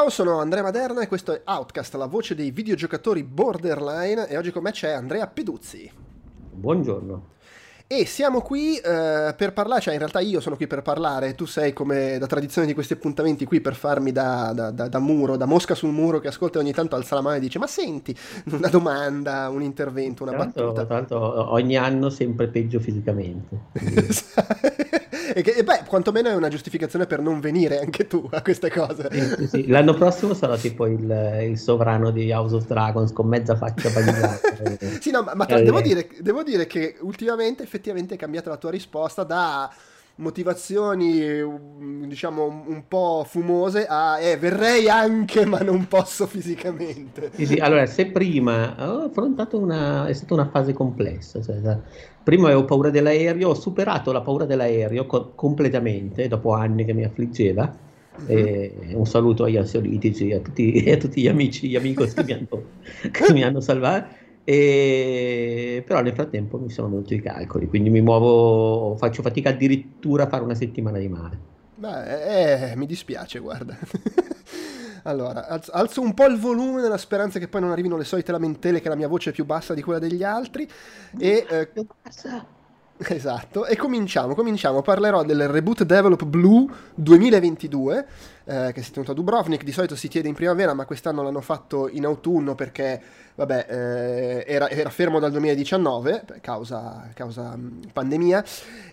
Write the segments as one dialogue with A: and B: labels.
A: Ciao, sono Andrea Maderna e questo è Outcast, la voce dei videogiocatori borderline e oggi con me c'è Andrea Peduzzi.
B: Buongiorno.
A: E siamo qui eh, per parlare, cioè in realtà io sono qui per parlare, tu sei come da tradizione di questi appuntamenti qui per farmi da, da, da, da muro, da mosca sul muro che ascolta e ogni tanto alza la mano e dice ma senti, una domanda, un intervento, una
B: tanto,
A: battuta.
B: Tanto ogni anno sempre peggio fisicamente.
A: e, che, e beh, quantomeno è una giustificazione per non venire anche tu a queste cose.
B: Sì, sì. L'anno prossimo sarò tipo il, il, sovrano di House of Dragons con mezza faccia bagnata.
A: sì, no, ma, ma tra, devo, dire, devo dire che ultimamente effettivamente effettivamente è cambiata la tua risposta da motivazioni diciamo un po' fumose a eh, verrei anche ma non posso fisicamente
B: sì, sì. allora se prima ho affrontato una è stata una fase complessa cioè, prima avevo paura dell'aereo ho superato la paura dell'aereo co- completamente dopo anni che mi affliggeva mm-hmm. un saluto agli ansiolitici a tutti, a tutti gli amici gli amigos che mi hanno, che mi hanno salvato e... Però nel frattempo mi sono venuti i calcoli, quindi mi muovo, faccio fatica addirittura a fare una settimana di mare.
A: Beh, eh, mi dispiace, guarda. allora, alzo un po' il volume nella speranza che poi non arrivino le solite lamentele che la mia voce è più bassa di quella degli altri. E, eh. Esatto, e cominciamo, cominciamo. Parlerò del Reboot Develop Blue 2022, eh, che si è tenuto a Dubrovnik, di solito si tiene in primavera, ma quest'anno l'hanno fatto in autunno perché, vabbè, eh, era, era, fermo dal 2019, causa, causa pandemia,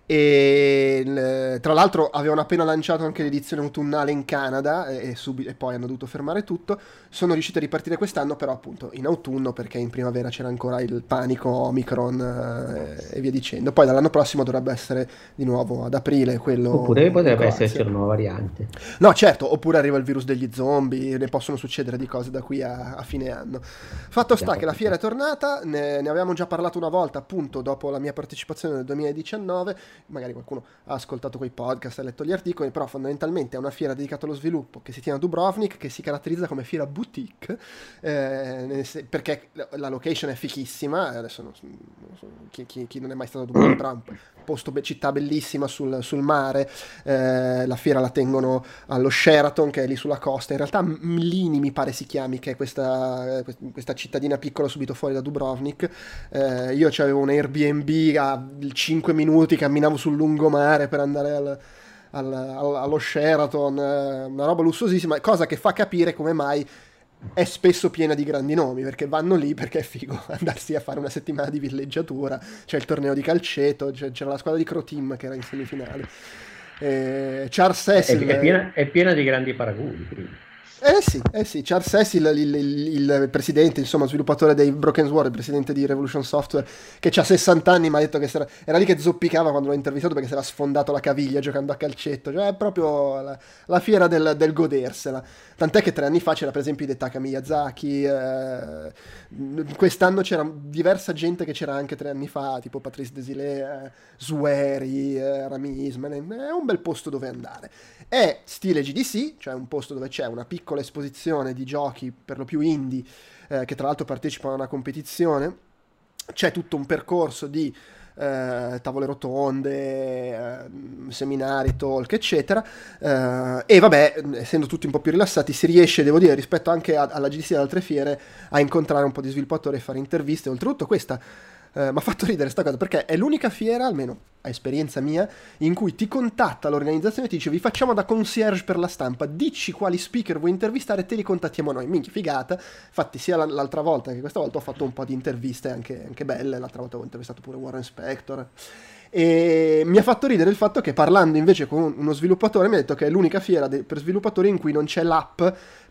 A: e tra l'altro avevano appena lanciato anche l'edizione autunnale in Canada e, e, subi- e, poi hanno dovuto fermare tutto. Sono riusciti a ripartire quest'anno, però appunto in autunno perché in primavera c'era ancora il panico Omicron eh, e via dicendo. Poi dall'anno prossimo dovrebbe essere di nuovo ad aprile quello.
B: Oppure potrebbe esserci una nuova variante.
A: No, certo, oppure arriva il virus degli zombie, ne possono succedere di cose da qui a, a fine anno. Fatto sta che la fiera è tornata, ne, ne avevamo già parlato una volta appunto dopo la mia partecipazione nel 2019 magari qualcuno ha ascoltato quei podcast, ha letto gli articoli, però fondamentalmente è una fiera dedicata allo sviluppo che si tiene a Dubrovnik, che si caratterizza come fiera boutique, eh, perché la location è fichissima, adesso non, non so, chi, chi, chi, non è mai stato a Dubrovnik, però posto, città bellissima sul, sul mare, eh, la fiera la tengono allo Sheraton che è lì sulla costa, in realtà Mlini mi pare si chiami, che è questa, questa cittadina piccola subito fuori da Dubrovnik, eh, io avevo un Airbnb a 5 minuti, camminavo sul lungomare per andare al, allo Sheraton, eh, una roba lussuosissima, cosa che fa capire come mai è spesso piena di grandi nomi perché vanno lì perché è figo andarsi a fare una settimana di villeggiatura c'è il torneo di calceto c'era la squadra di Croteam che era in semifinale. Eh, Charles Cecil
B: è, è, piena, è piena di grandi paragoni
A: eh sì, eh sì, Charles Cecil, il, il, il, presidente, insomma, sviluppatore dei Broken Sword, il presidente di Revolution Software, che ha 60 anni, mi ha detto che era, era, lì che zoppicava quando l'ho intervistato perché si era sfondato la caviglia giocando a calcetto, cioè è proprio la, la fiera del, del, godersela. Tant'è che tre anni fa c'era per esempio Hidetaka Miyazaki, eh, quest'anno c'era diversa gente che c'era anche tre anni fa, tipo Patrice Desilets, eh, Zueri, eh, Rami Ismail, è un bel posto dove andare. È stile GDC, cioè un posto dove c'è una piccola esposizione di giochi per lo più indie, eh, che tra l'altro partecipano a una competizione. C'è tutto un percorso di eh, tavole rotonde, eh, seminari, talk, eccetera. Eh, e vabbè, essendo tutti un po' più rilassati, si riesce, devo dire, rispetto anche a, alla GDC e altre fiere, a incontrare un po' di sviluppatori e fare interviste. Oltretutto, questa eh, mi ha fatto ridere questa cosa perché è l'unica fiera, almeno a esperienza mia, in cui ti contatta l'organizzazione e ti dice vi facciamo da concierge per la stampa, dici quali speaker vuoi intervistare e te li contattiamo noi. Minchia, figata. Infatti sia l'altra volta che questa volta ho fatto un po' di interviste anche, anche belle, l'altra volta ho intervistato pure Warren Spector. E mi ha fatto ridere il fatto che parlando invece con uno sviluppatore mi ha detto che è l'unica fiera de- per sviluppatori in cui non c'è l'app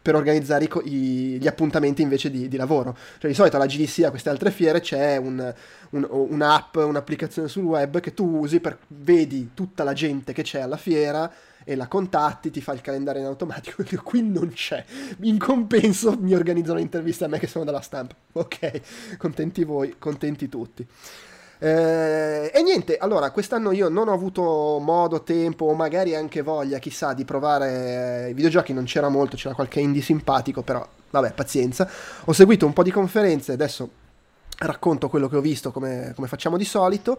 A: per organizzare i, i, gli appuntamenti invece di, di, lavoro. Cioè di solito alla GDC, a queste altre fiere, c'è un, un, un'app, un'applicazione sul web che tu usi per vedi tutta la gente che c'è alla fiera e la contatti, ti fa il calendario in automatico. Qui non c'è. In compenso mi organizzano un'intervista a me che sono dalla stampa. Ok, contenti voi, contenti tutti. Eh, e niente, allora quest'anno io non ho avuto modo, tempo o magari anche voglia, chissà, di provare i videogiochi, non c'era molto, c'era qualche indie simpatico, però vabbè, pazienza. Ho seguito un po' di conferenze, adesso racconto quello che ho visto come, come facciamo di solito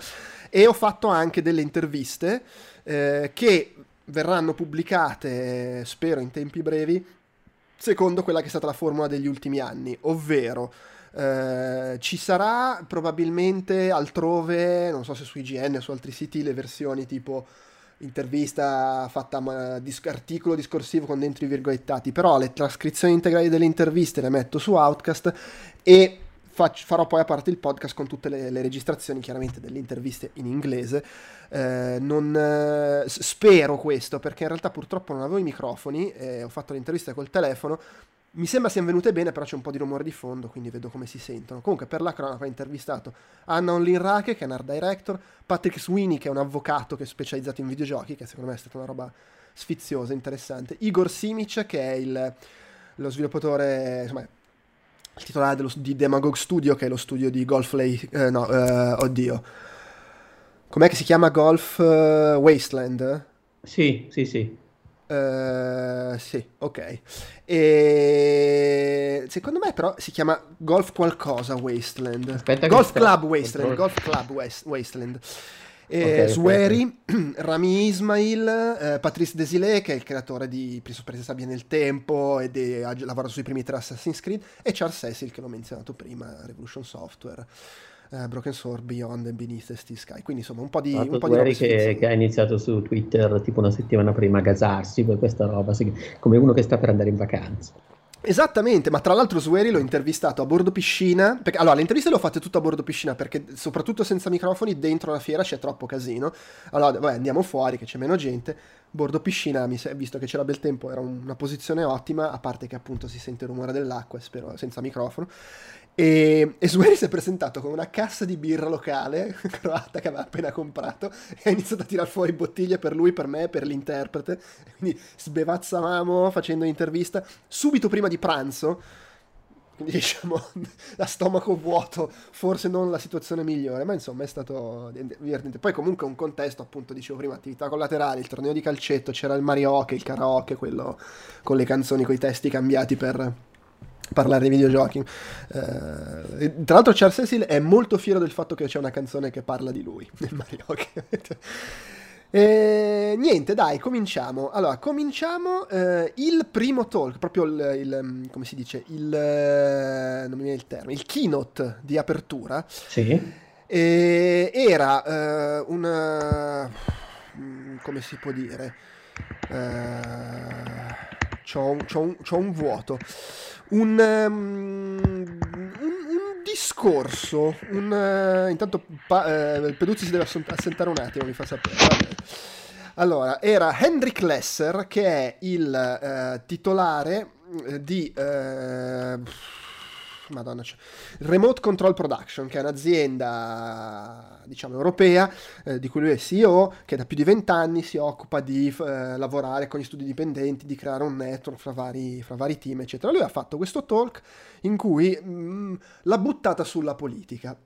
A: e ho fatto anche delle interviste eh, che verranno pubblicate, spero in tempi brevi, secondo quella che è stata la formula degli ultimi anni, ovvero eh, ci sarà probabilmente altrove, non so se su IGN o su altri siti, le versioni tipo intervista fatta dis- articolo discorsivo con dentro i virgolettati, però le trascrizioni integrali delle interviste le metto su Outcast e fac- farò poi a parte il podcast con tutte le, le registrazioni chiaramente delle interviste in inglese. Eh, non, eh, spero questo perché in realtà purtroppo non avevo i microfoni, eh, ho fatto l'intervista col telefono, mi sembra siano venute bene, però c'è un po' di rumore di fondo, quindi vedo come si sentono. Comunque, per la cronaca ho intervistato Anna Onlinrake, che è un art director, Patrick Sweeney, che è un avvocato che è specializzato in videogiochi, che secondo me è stata una roba sfiziosa, interessante, Igor Simic, che è il, lo sviluppatore, insomma, il titolare dello, di Demagogue Studio, che è lo studio di Golf Lake, eh, no, eh, oddio, com'è che si chiama Golf uh, Wasteland?
B: Sì, sì, sì.
A: Uh, sì, ok. E secondo me però si chiama Golf qualcosa Wasteland. Aspetta Golf Club Wasteland, Golf Club West, Wasteland. E okay, Sueri, okay. Rami Ismail, eh, Patrice Desilé, che è il creatore di Persia Sabbia nel Tempo ed è, ha lavorato sui primi tre Assassin's Creed, e Charles Cecil, che l'ho menzionato prima, Revolution Software eh, Broken Sword, Beyond and Beneath the Sky. Quindi insomma un po' di... Un po'
B: di che, che, ha iniziato su Twitter tipo una settimana prima a gasarsi per questa roba, come uno che sta per andare in vacanza.
A: Esattamente, ma tra l'altro Sueri l'ho intervistato a bordo piscina, perché allora le interviste le ho fatte tutte a bordo piscina perché soprattutto senza microfoni dentro la fiera c'è troppo casino, allora vabbè, andiamo fuori che c'è meno gente, bordo piscina, visto che c'era bel tempo era una posizione ottima, a parte che appunto si sente il rumore dell'acqua, spero senza microfono, e, e Sueri si è presentato con una cassa di birra locale croata che aveva appena comprato e ha iniziato a tirare fuori bottiglie per lui, per me, per l'interprete. Quindi sbevazzavamo facendo l'intervista subito prima di pranzo. Quindi diciamo a stomaco vuoto, forse non la situazione migliore, ma insomma è stato divertente. Poi comunque un contesto, appunto, dicevo prima, attività collaterali, il torneo di calcetto, c'era il marioche, il karaoke, quello con le canzoni, con i testi cambiati per parlare di videogiochi. Eh, tra l'altro Charles Cecil è molto fiero del fatto che c'è una canzone che parla di lui nel Mario E, niente, dai, cominciamo. Allora, cominciamo eh, il primo talk, proprio il, il, mm, come si dice, il, eh, non mi viene il termine, il keynote di apertura.
B: Sì.
A: E, era eh, un, mm, come si può dire, eh, c'ho, c'ho, un, c'ho un vuoto un, um, un, discorso. Un, uh, intanto pa- uh, Peduzzi si deve assentare un attimo, mi fa sapere. Vabbè. Allora, era Henrik Lesser che è il uh, titolare di Madonna, cioè, Remote Control Production, che è un'azienda, diciamo, europea, eh, di cui lui è CEO, che da più di vent'anni si occupa di eh, lavorare con gli studi dipendenti, di creare un network fra vari, fra vari team, eccetera. Lui ha fatto questo talk in cui mh, mm, l'ha buttata sulla politica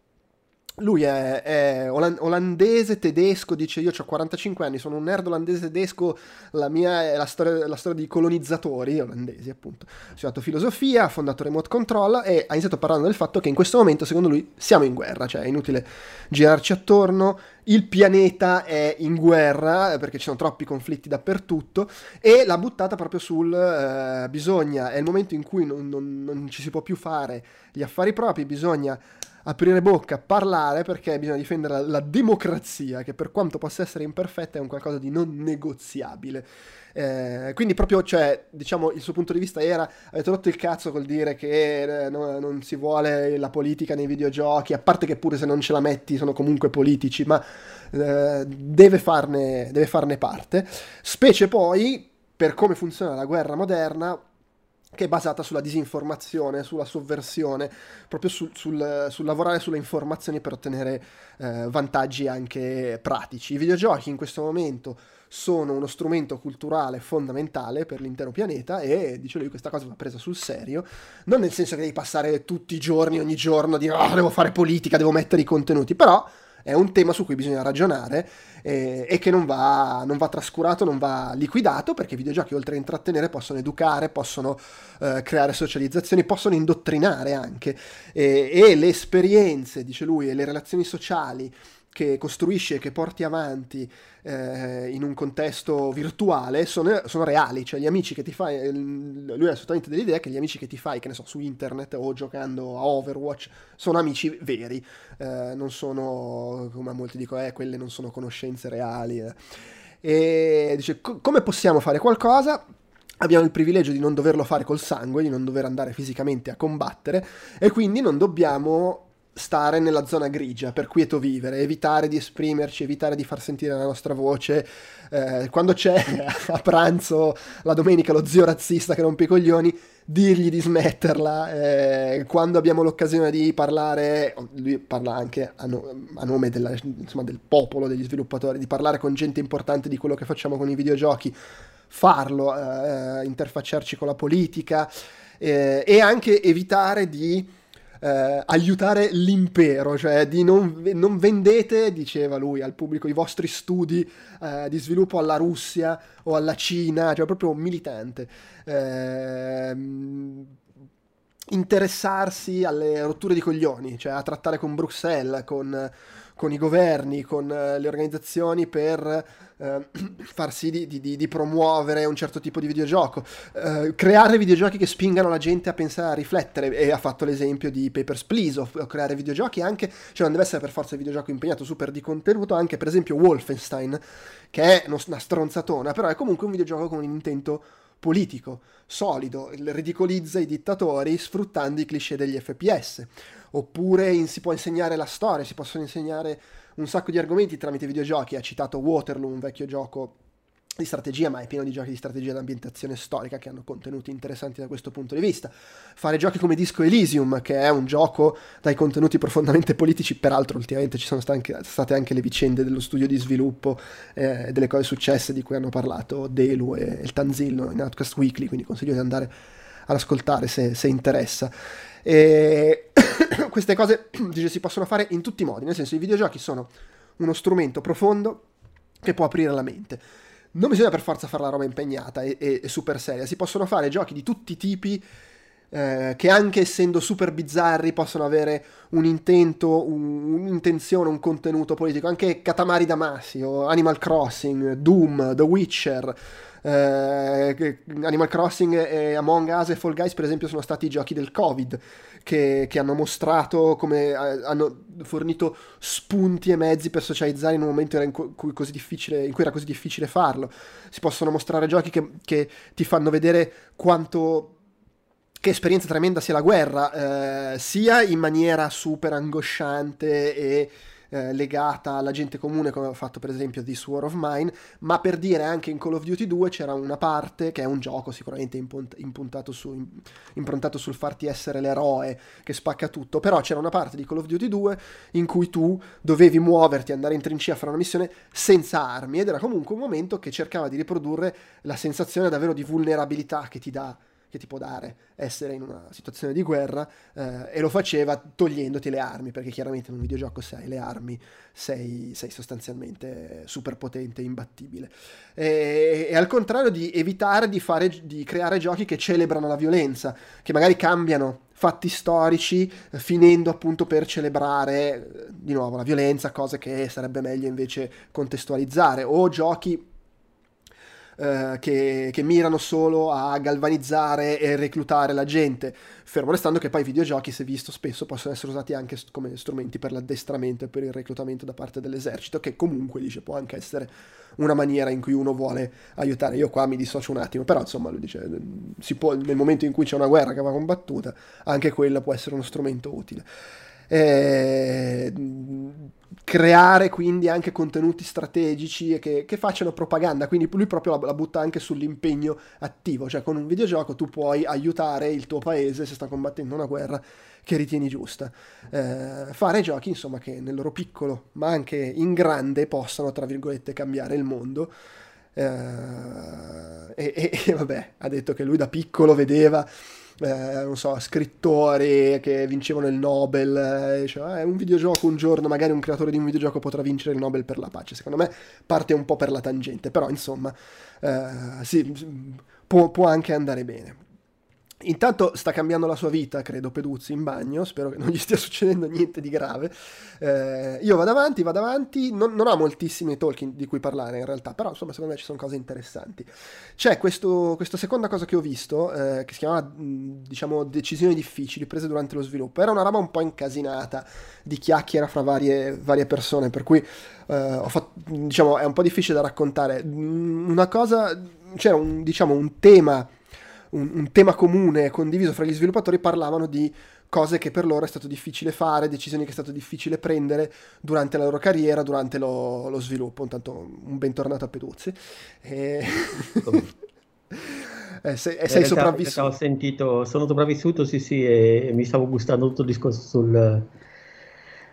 A: lui è, è, olandese, tedesco, dice io ho 45 anni, sono un nerd olandese tedesco, la mia è la storia, la storia di colonizzatori olandesi appunto. Ha studiato filosofia, ha fondato Remote Control e ha iniziato parlando del fatto che in questo momento secondo lui siamo in guerra, cioè è inutile girarci attorno, il pianeta è in guerra perché ci sono troppi conflitti dappertutto e l'ha buttata proprio sul eh, bisogna, è il momento in cui non, non, non ci si può più fare gli affari propri, bisogna aprire bocca, parlare perché bisogna difendere la, la, democrazia che per quanto possa essere imperfetta è un qualcosa di non negoziabile. Eh, quindi proprio, cioè, diciamo, il suo punto di vista era avete rotto il cazzo col dire che eh, no, non si vuole la politica nei videogiochi, a parte che pure se non ce la metti sono comunque politici, ma eh, deve, farne, deve farne parte. Specie poi per come funziona la guerra moderna, che è basata sulla disinformazione, sulla sovversione, proprio sul, sul, sul lavorare sulle informazioni per ottenere eh, vantaggi anche pratici. I videogiochi in questo momento sono uno strumento culturale fondamentale per l'intero pianeta e, dice lui, questa cosa va presa sul serio, non nel senso che devi passare tutti i giorni, ogni giorno, a dire oh, devo fare politica, devo mettere i contenuti, però è un tema su cui bisogna ragionare eh, e che non va, non va, trascurato, non va liquidato perché i videogiochi oltre a intrattenere possono educare, possono eh, creare socializzazioni, possono indottrinare anche. E, e le esperienze, dice lui, e le relazioni sociali che costruisci e che porti avanti eh, in un contesto virtuale sono, sono, reali, cioè gli amici che ti fai, lui ha assolutamente dell'idea che gli amici che ti fai, che ne so, su internet o giocando a Overwatch, sono amici veri, eh, non sono, come molti dicono, eh, quelle non sono conoscenze reali. Eh. E dice, come possiamo fare qualcosa? abbiamo il privilegio di non doverlo fare col sangue, di non dover andare fisicamente a combattere e quindi non dobbiamo stare nella zona grigia, per quieto vivere, evitare di esprimerci, evitare di far sentire la nostra voce. Eh, quando c'è a pranzo la domenica lo zio razzista che rompe i coglioni, dirgli di smetterla. Eh, quando abbiamo l'occasione di parlare, lui parla anche a, no, a nome della, insomma, del popolo, degli sviluppatori, di parlare con gente importante di quello che facciamo con i videogiochi, farlo, eh, interfacciarci con la politica eh, e anche evitare di eh, aiutare l'impero, cioè di non, non, vendete, diceva lui al pubblico, i vostri studi eh, di sviluppo alla Russia o alla Cina, cioè proprio militante. Eh, interessarsi alle rotture di coglioni, cioè a trattare con Bruxelles, con con i governi, con eh, le organizzazioni per eh, far sì di, di, di, promuovere un certo tipo di videogioco, eh, creare videogiochi che spingano la gente a pensare, a riflettere, e ha fatto l'esempio di Papers, Please, o, o creare videogiochi anche, cioè non deve essere per forza il videogioco impegnato super di contenuto, anche per esempio Wolfenstein, che è una stronzatona, però è comunque un videogioco con un intento politico, solido, ridicolizza i dittatori sfruttando i cliché degli FPS oppure in, si può insegnare la storia, si possono insegnare un sacco di argomenti tramite videogiochi. Ha citato Waterloo, un vecchio gioco di strategia, ma è pieno di giochi di strategia d'ambientazione storica che hanno contenuti interessanti da questo punto di vista. Fare giochi come Disco Elysium, che è un gioco dai contenuti profondamente politici, peraltro ultimamente ci sono state anche le vicende dello studio di sviluppo, eh, delle cose successe di cui hanno parlato Delu e il Tanzillo in Outcast Weekly, quindi consiglio di andare ad ascoltare se, se interessa. E queste cose dice, si possono fare in tutti i modi, nel senso i videogiochi sono uno strumento profondo che può aprire la mente. Non bisogna per forza fare la roba impegnata e, e, e super seria, si possono fare giochi di tutti i tipi eh, che anche essendo super bizzarri possono avere un intento, un, un'intenzione, un contenuto politico, anche Katamari Damacy Animal Crossing, Doom, The Witcher, eh, Animal Crossing e Among Us e Fall Guys per esempio sono stati i giochi del Covid che, che hanno mostrato come eh, hanno fornito spunti e mezzi per socializzare in un momento in cui, in cui era così difficile farlo. Si possono mostrare giochi che, che ti fanno vedere quanto che esperienza tremenda sia la guerra, eh, sia in maniera super angosciante e eh, legata alla gente comune, come ha fatto per esempio This War of Mine, ma per dire anche in Call of Duty 2 c'era una parte, che è un gioco sicuramente impuntato su, improntato sul farti essere l'eroe che spacca tutto, però c'era una parte di Call of Duty 2 in cui tu dovevi muoverti, andare in trincea a fare una missione senza armi ed era comunque un momento che cercava di riprodurre la sensazione davvero di vulnerabilità che ti dà che ti può dare essere in una situazione di guerra eh, e lo faceva togliendoti le armi perché chiaramente in un videogioco se hai le armi sei, sei sostanzialmente super potente e imbattibile. E, e, al contrario di evitare di, fare, di creare giochi che celebrano la violenza che magari cambiano fatti storici eh, finendo appunto per celebrare eh, di nuovo la violenza cose che sarebbe meglio invece contestualizzare o giochi eh, che, che, mirano solo a galvanizzare e reclutare la gente, fermo restando che poi i videogiochi, se visto spesso, possono essere usati anche come strumenti per l'addestramento e per il reclutamento da parte dell'esercito, che comunque dice può anche essere una maniera in cui uno vuole aiutare. Io qua mi dissocio un attimo, però insomma lui dice, si può, nel momento in cui c'è una guerra che va combattuta, anche quella può essere uno strumento utile. Eh, creare quindi anche contenuti strategici che, che, facciano propaganda, quindi lui proprio la, la, butta anche sull'impegno attivo, cioè con un videogioco tu puoi aiutare il tuo paese se sta combattendo una guerra che ritieni giusta. Eh, fare giochi insomma che nel loro piccolo ma anche in grande possano tra virgolette cambiare il mondo. Eh, e, e, e vabbè, ha detto che lui da piccolo vedeva eh, non so, scrittori che vincevano il Nobel, eh, diceva, eh, un videogioco un giorno, magari un creatore di un videogioco potrà vincere il Nobel per la pace. Secondo me parte un po' per la tangente, però insomma, eh, sì, può, può, anche andare bene. Intanto sta cambiando la sua vita, credo, Peduzzi in bagno, spero che non gli stia succedendo niente di grave. Eh, io vado avanti, vado avanti, non, non ho moltissimi talk di cui parlare in realtà, però insomma secondo me ci sono cose interessanti. C'è questo, questa seconda cosa che ho visto, eh, che si chiama, diciamo, decisioni difficili prese durante lo sviluppo. Era una roba un po' incasinata, di chiacchiera fra varie, varie persone, per cui eh, fatto, diciamo, è un po' difficile da raccontare. Una cosa, c'era un, diciamo, un tema un, un tema comune condiviso fra gli sviluppatori parlavano di cose che per loro è stato difficile fare, decisioni che è stato difficile prendere durante la loro carriera, durante lo, lo sviluppo. Intanto un bentornato a Peduzzi. E...
B: eh, sei, eh, sei sopravvissuto? Ho sentito, sono sopravvissuto, sì sì, e mi stavo gustando tutto il discorso sul,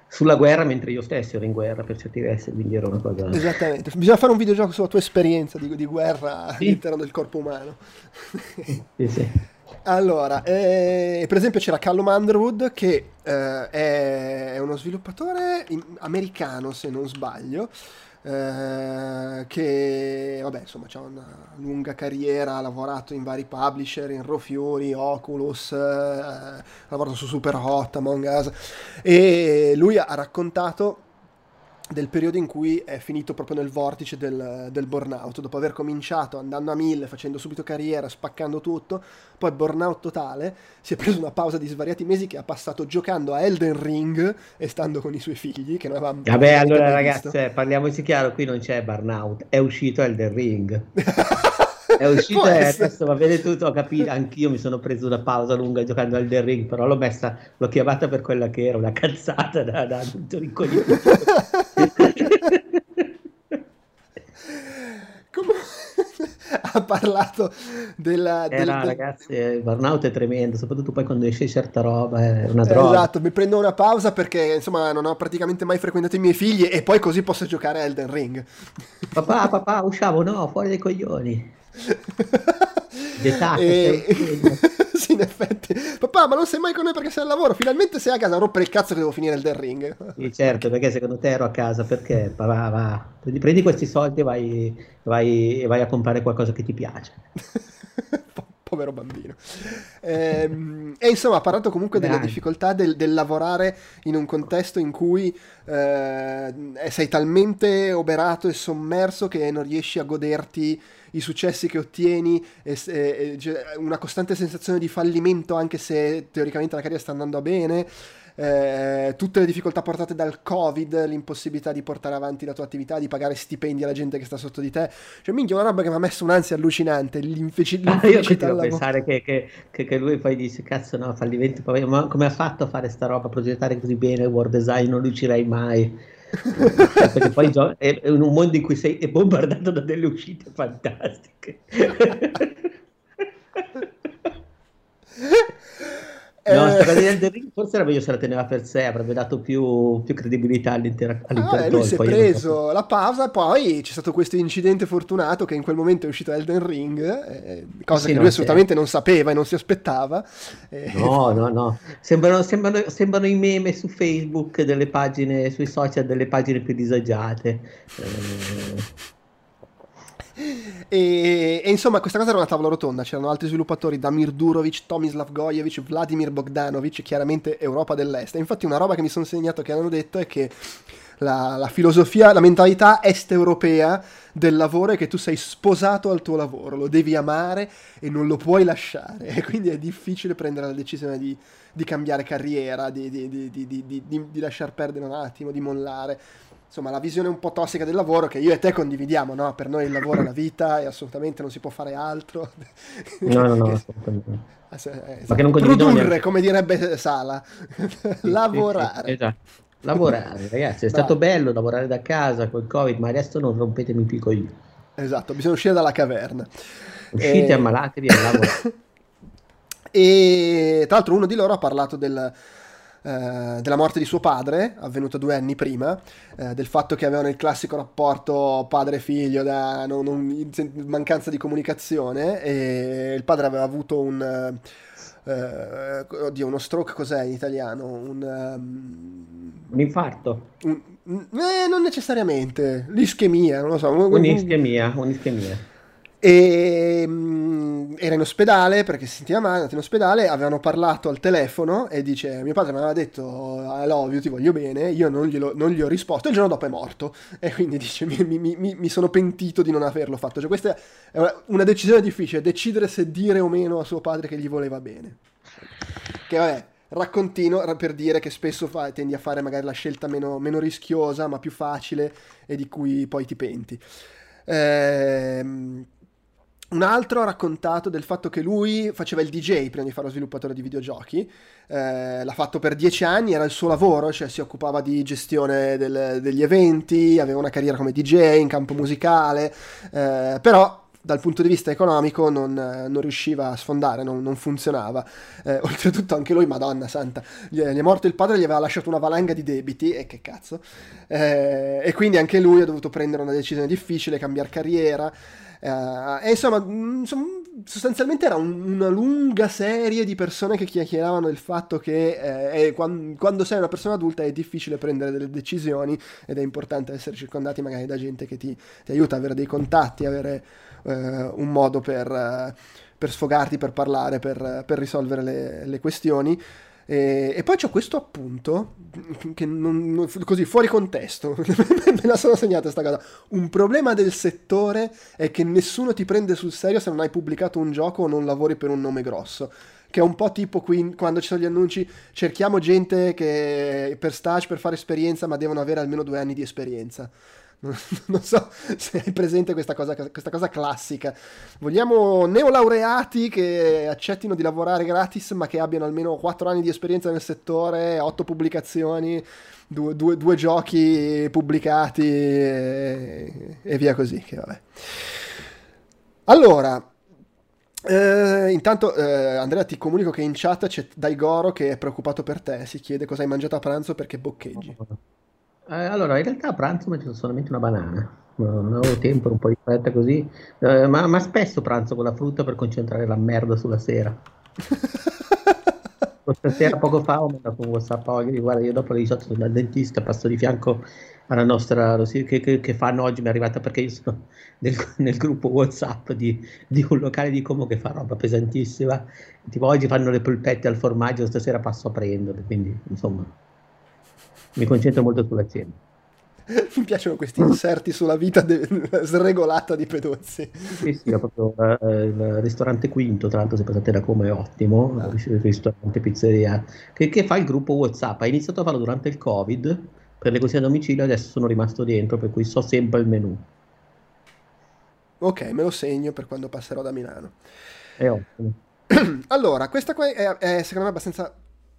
B: sulla guerra mentre io stesso ero in guerra per certi versi, quindi era una cosa...
A: Esattamente, bisogna fare un videogioco sulla tua esperienza di, di guerra sì. all'interno del corpo umano.
B: Sì, sì.
A: Allora, eh, per esempio c'era Callum Underwood che eh, è uno sviluppatore americano se non sbaglio, eh, che vabbè insomma ha una lunga carriera, ha lavorato in vari publisher, in Raw Fury, Oculus, eh, ha lavorato su Super Hot, Among Us. E lui ha raccontato del periodo in cui è finito proprio nel vortice del, del, burnout, dopo aver cominciato andando a mille, facendo subito carriera, spaccando tutto, poi burnout totale, si è preso una pausa di svariati mesi che ha passato giocando a Elden Ring e stando con i suoi figli, che non avevamo
B: Vabbè, allora ragazzi, eh, parliamoci chiaro, qui non c'è burnout, è uscito Elden Ring. è uscito e adesso va bene tutto, ho capito, anch'io mi sono preso una pausa lunga giocando al The Ring, però l'ho messa, l'ho chiamata per quella che era, una cazzata da, da adulto ricoglionito.
A: Come ha parlato della...
B: Eh del, no, ragazzi, il burnout è tremendo, soprattutto poi quando esce certa roba, è una droga.
A: Esatto, mi prendo una pausa perché insomma non ho praticamente mai frequentato i miei figli e poi così posso giocare a Elden Ring.
B: Papà, papà, usciamo, no, fuori dai coglioni.
A: Detacca, e... sì, in effetti. Papà, ma non sei mai con noi perché sei al lavoro. Finalmente sei a casa a rompere il cazzo che devo finire il The Ring.
B: Sì, certo, perché secondo te ero a casa. Perché? Va, va, prendi questi soldi e vai, vai, vai a comprare qualcosa che ti piace.
A: povero bambino. Eh, e insomma, ha parlato comunque delle difficoltà del, del, lavorare in un contesto in cui eh, sei talmente oberato e sommerso che non riesci a goderti i successi che ottieni, e, e, e, una costante sensazione di fallimento anche se teoricamente la carriera sta andando bene. Eh, tutte le difficoltà portate dal covid, l'impossibilità di portare avanti la tua attività, di pagare stipendi alla gente che sta sotto di te. Cioè, minchia, una roba che mi ha messo un'ansia allucinante. L'infeci-
B: ah, io pensare che, che, che, lui poi dice: Cazzo, no, fallimento. Ma come ha fatto a fare sta roba, a progettare così bene il world design? Non riuscirei mai. perché poi è un mondo in cui sei bombardato da delle uscite fantastiche. No, eh... Ring forse era meglio se la teneva per sé, avrebbe dato più, più credibilità all'intera all'intero
A: ah, lui si è preso la pausa e poi c'è stato questo incidente fortunato che in quel momento è uscito Elden Ring, eh, cosa sì, che lui assolutamente non sapeva e non si aspettava.
B: Eh. No, no, no. Sembrano, sembrano, sembrano, i meme su Facebook delle pagine, sui social delle pagine più disagiate. Eh
A: e, e, insomma, questa cosa era una tavola rotonda. C'erano altri sviluppatori: Damir Durovic, Tomislav Gojevic, Vladimir Bogdanovic, chiaramente Europa dell'Est. Infatti, una roba che mi sono segnato che hanno detto è che la, la filosofia, la mentalità est-europea del lavoro è che tu sei sposato al tuo lavoro, lo devi amare e non lo puoi lasciare. E quindi è difficile prendere la decisione di, di cambiare carriera, di, di, di lasciar perdere un attimo, di mollare insomma, la visione un po' tossica del lavoro che io e te condividiamo, no? Per noi il lavoro è la vita e assolutamente non si può fare altro.
B: No, no, no, assolutamente.
A: Eh, esatto. Ma che non Produrre, neanche... come direbbe Sala. lavorare.
B: Esatto. Lavorare, ragazzi, è stato bello lavorare da casa col Covid, ma adesso non rompetemi più i coglioni.
A: Esatto, bisogna uscire dalla caverna.
B: Uscite, e... ammalatevi e lavorate.
A: e tra l'altro uno di loro ha parlato del, eh, della morte di suo padre, avvenuta due anni prima, eh, del fatto che avevano il classico rapporto padre-figlio da non, non, mancanza di comunicazione e il padre aveva avuto un... Uh, oddio, uno stroke cos'è in italiano? Un, um,
B: un infarto?
A: Un, eh, non necessariamente, l'ischemia, non lo so.
B: Un'ischemia, un'ischemia.
A: E mh, mm, era in ospedale perché si sentiva male, è andato in ospedale, avevano parlato al telefono e dice mio padre mi aveva detto I love ti voglio bene, io non, glielo, non gli ho risposto, il giorno dopo è morto e quindi dice mi, mi, mi, mi sono pentito di non averlo fatto. Cioè questa è una, una decisione difficile, decidere se dire o meno a suo padre che gli voleva bene. Che vabbè, raccontino per dire che spesso fa, tendi a fare magari la scelta meno, meno, rischiosa ma più facile e di cui poi ti penti. Ehm un altro ha raccontato del fatto che lui faceva il DJ prima di fare lo sviluppatore di videogiochi, eh, l'ha fatto per dieci anni, era il suo lavoro, cioè si occupava di gestione del, degli eventi, aveva una carriera come DJ in campo musicale, eh, però dal punto di vista economico non, non riusciva a sfondare, non, non funzionava. Eh, oltretutto anche lui, madonna santa, gli, è morto il padre, gli aveva lasciato una valanga di debiti, e che cazzo. Eh, e quindi anche lui ha dovuto prendere una decisione difficile, cambiare carriera. Uh, e insomma, mm, insomma, sostanzialmente era un, una lunga serie di persone che chiacchieravano del fatto che eh, quando, quando, sei una persona adulta è difficile prendere delle decisioni ed è importante essere circondati magari da gente che ti, ti aiuta a avere dei contatti, avere uh, un modo per, uh, per, sfogarti, per parlare, per, per risolvere le, le questioni. E, e, poi c'ho questo appunto, che non, così fuori contesto, me la sono segnata questa cosa. Un problema del settore è che nessuno ti prende sul serio se non hai pubblicato un gioco o non lavori per un nome grosso. Che è un po' tipo qui, quando ci sono gli annunci, cerchiamo gente che per stage, per fare esperienza, ma devono avere almeno due anni di esperienza. non so se hai presente questa cosa, questa cosa classica. Vogliamo neolaureati che accettino di lavorare gratis ma che abbiano almeno 4 anni di esperienza nel settore, 8 pubblicazioni, due, due, due giochi pubblicati e, e, via così. Che vabbè. Allora, eh, intanto eh, Andrea ti comunico che in chat c'è Daigoro che è preoccupato per te, si chiede cosa hai mangiato a pranzo perché boccheggi.
B: Eh, allora, in realtà a pranzo ho mangiato solamente una banana. Non avevo tempo, un po' di fretta così. Eh, ma, ma, spesso pranzo con la frutta per concentrare la merda sulla sera. Questa sera, poco fa, ho mandato un WhatsApp a Olga. Guarda, io dopo le 18 sono dal dentista, passo di fianco alla nostra. Che, che, che fanno oggi? Mi è arrivata perché io sono nel, nel gruppo WhatsApp di, di, un locale di Como che fa roba pesantissima. Tipo, oggi fanno le polpette al formaggio, stasera passo a prenderle. Quindi, insomma mi concentro molto sulla cena.
A: Mi piacciono questi inserti sulla vita de- sregolata di Pedozzi.
B: Sì, sì, proprio uh, il ristorante Quinto, tra l'altro se passate da come è ottimo, ah. il ristorante pizzeria, che, che, fa il gruppo Whatsapp. Ha iniziato a farlo durante il Covid per le consegne a domicilio, adesso sono rimasto dentro, per cui so sempre il menù.
A: Ok, me lo segno per quando passerò da Milano.
B: È ottimo.
A: allora, questa qua è, è secondo me abbastanza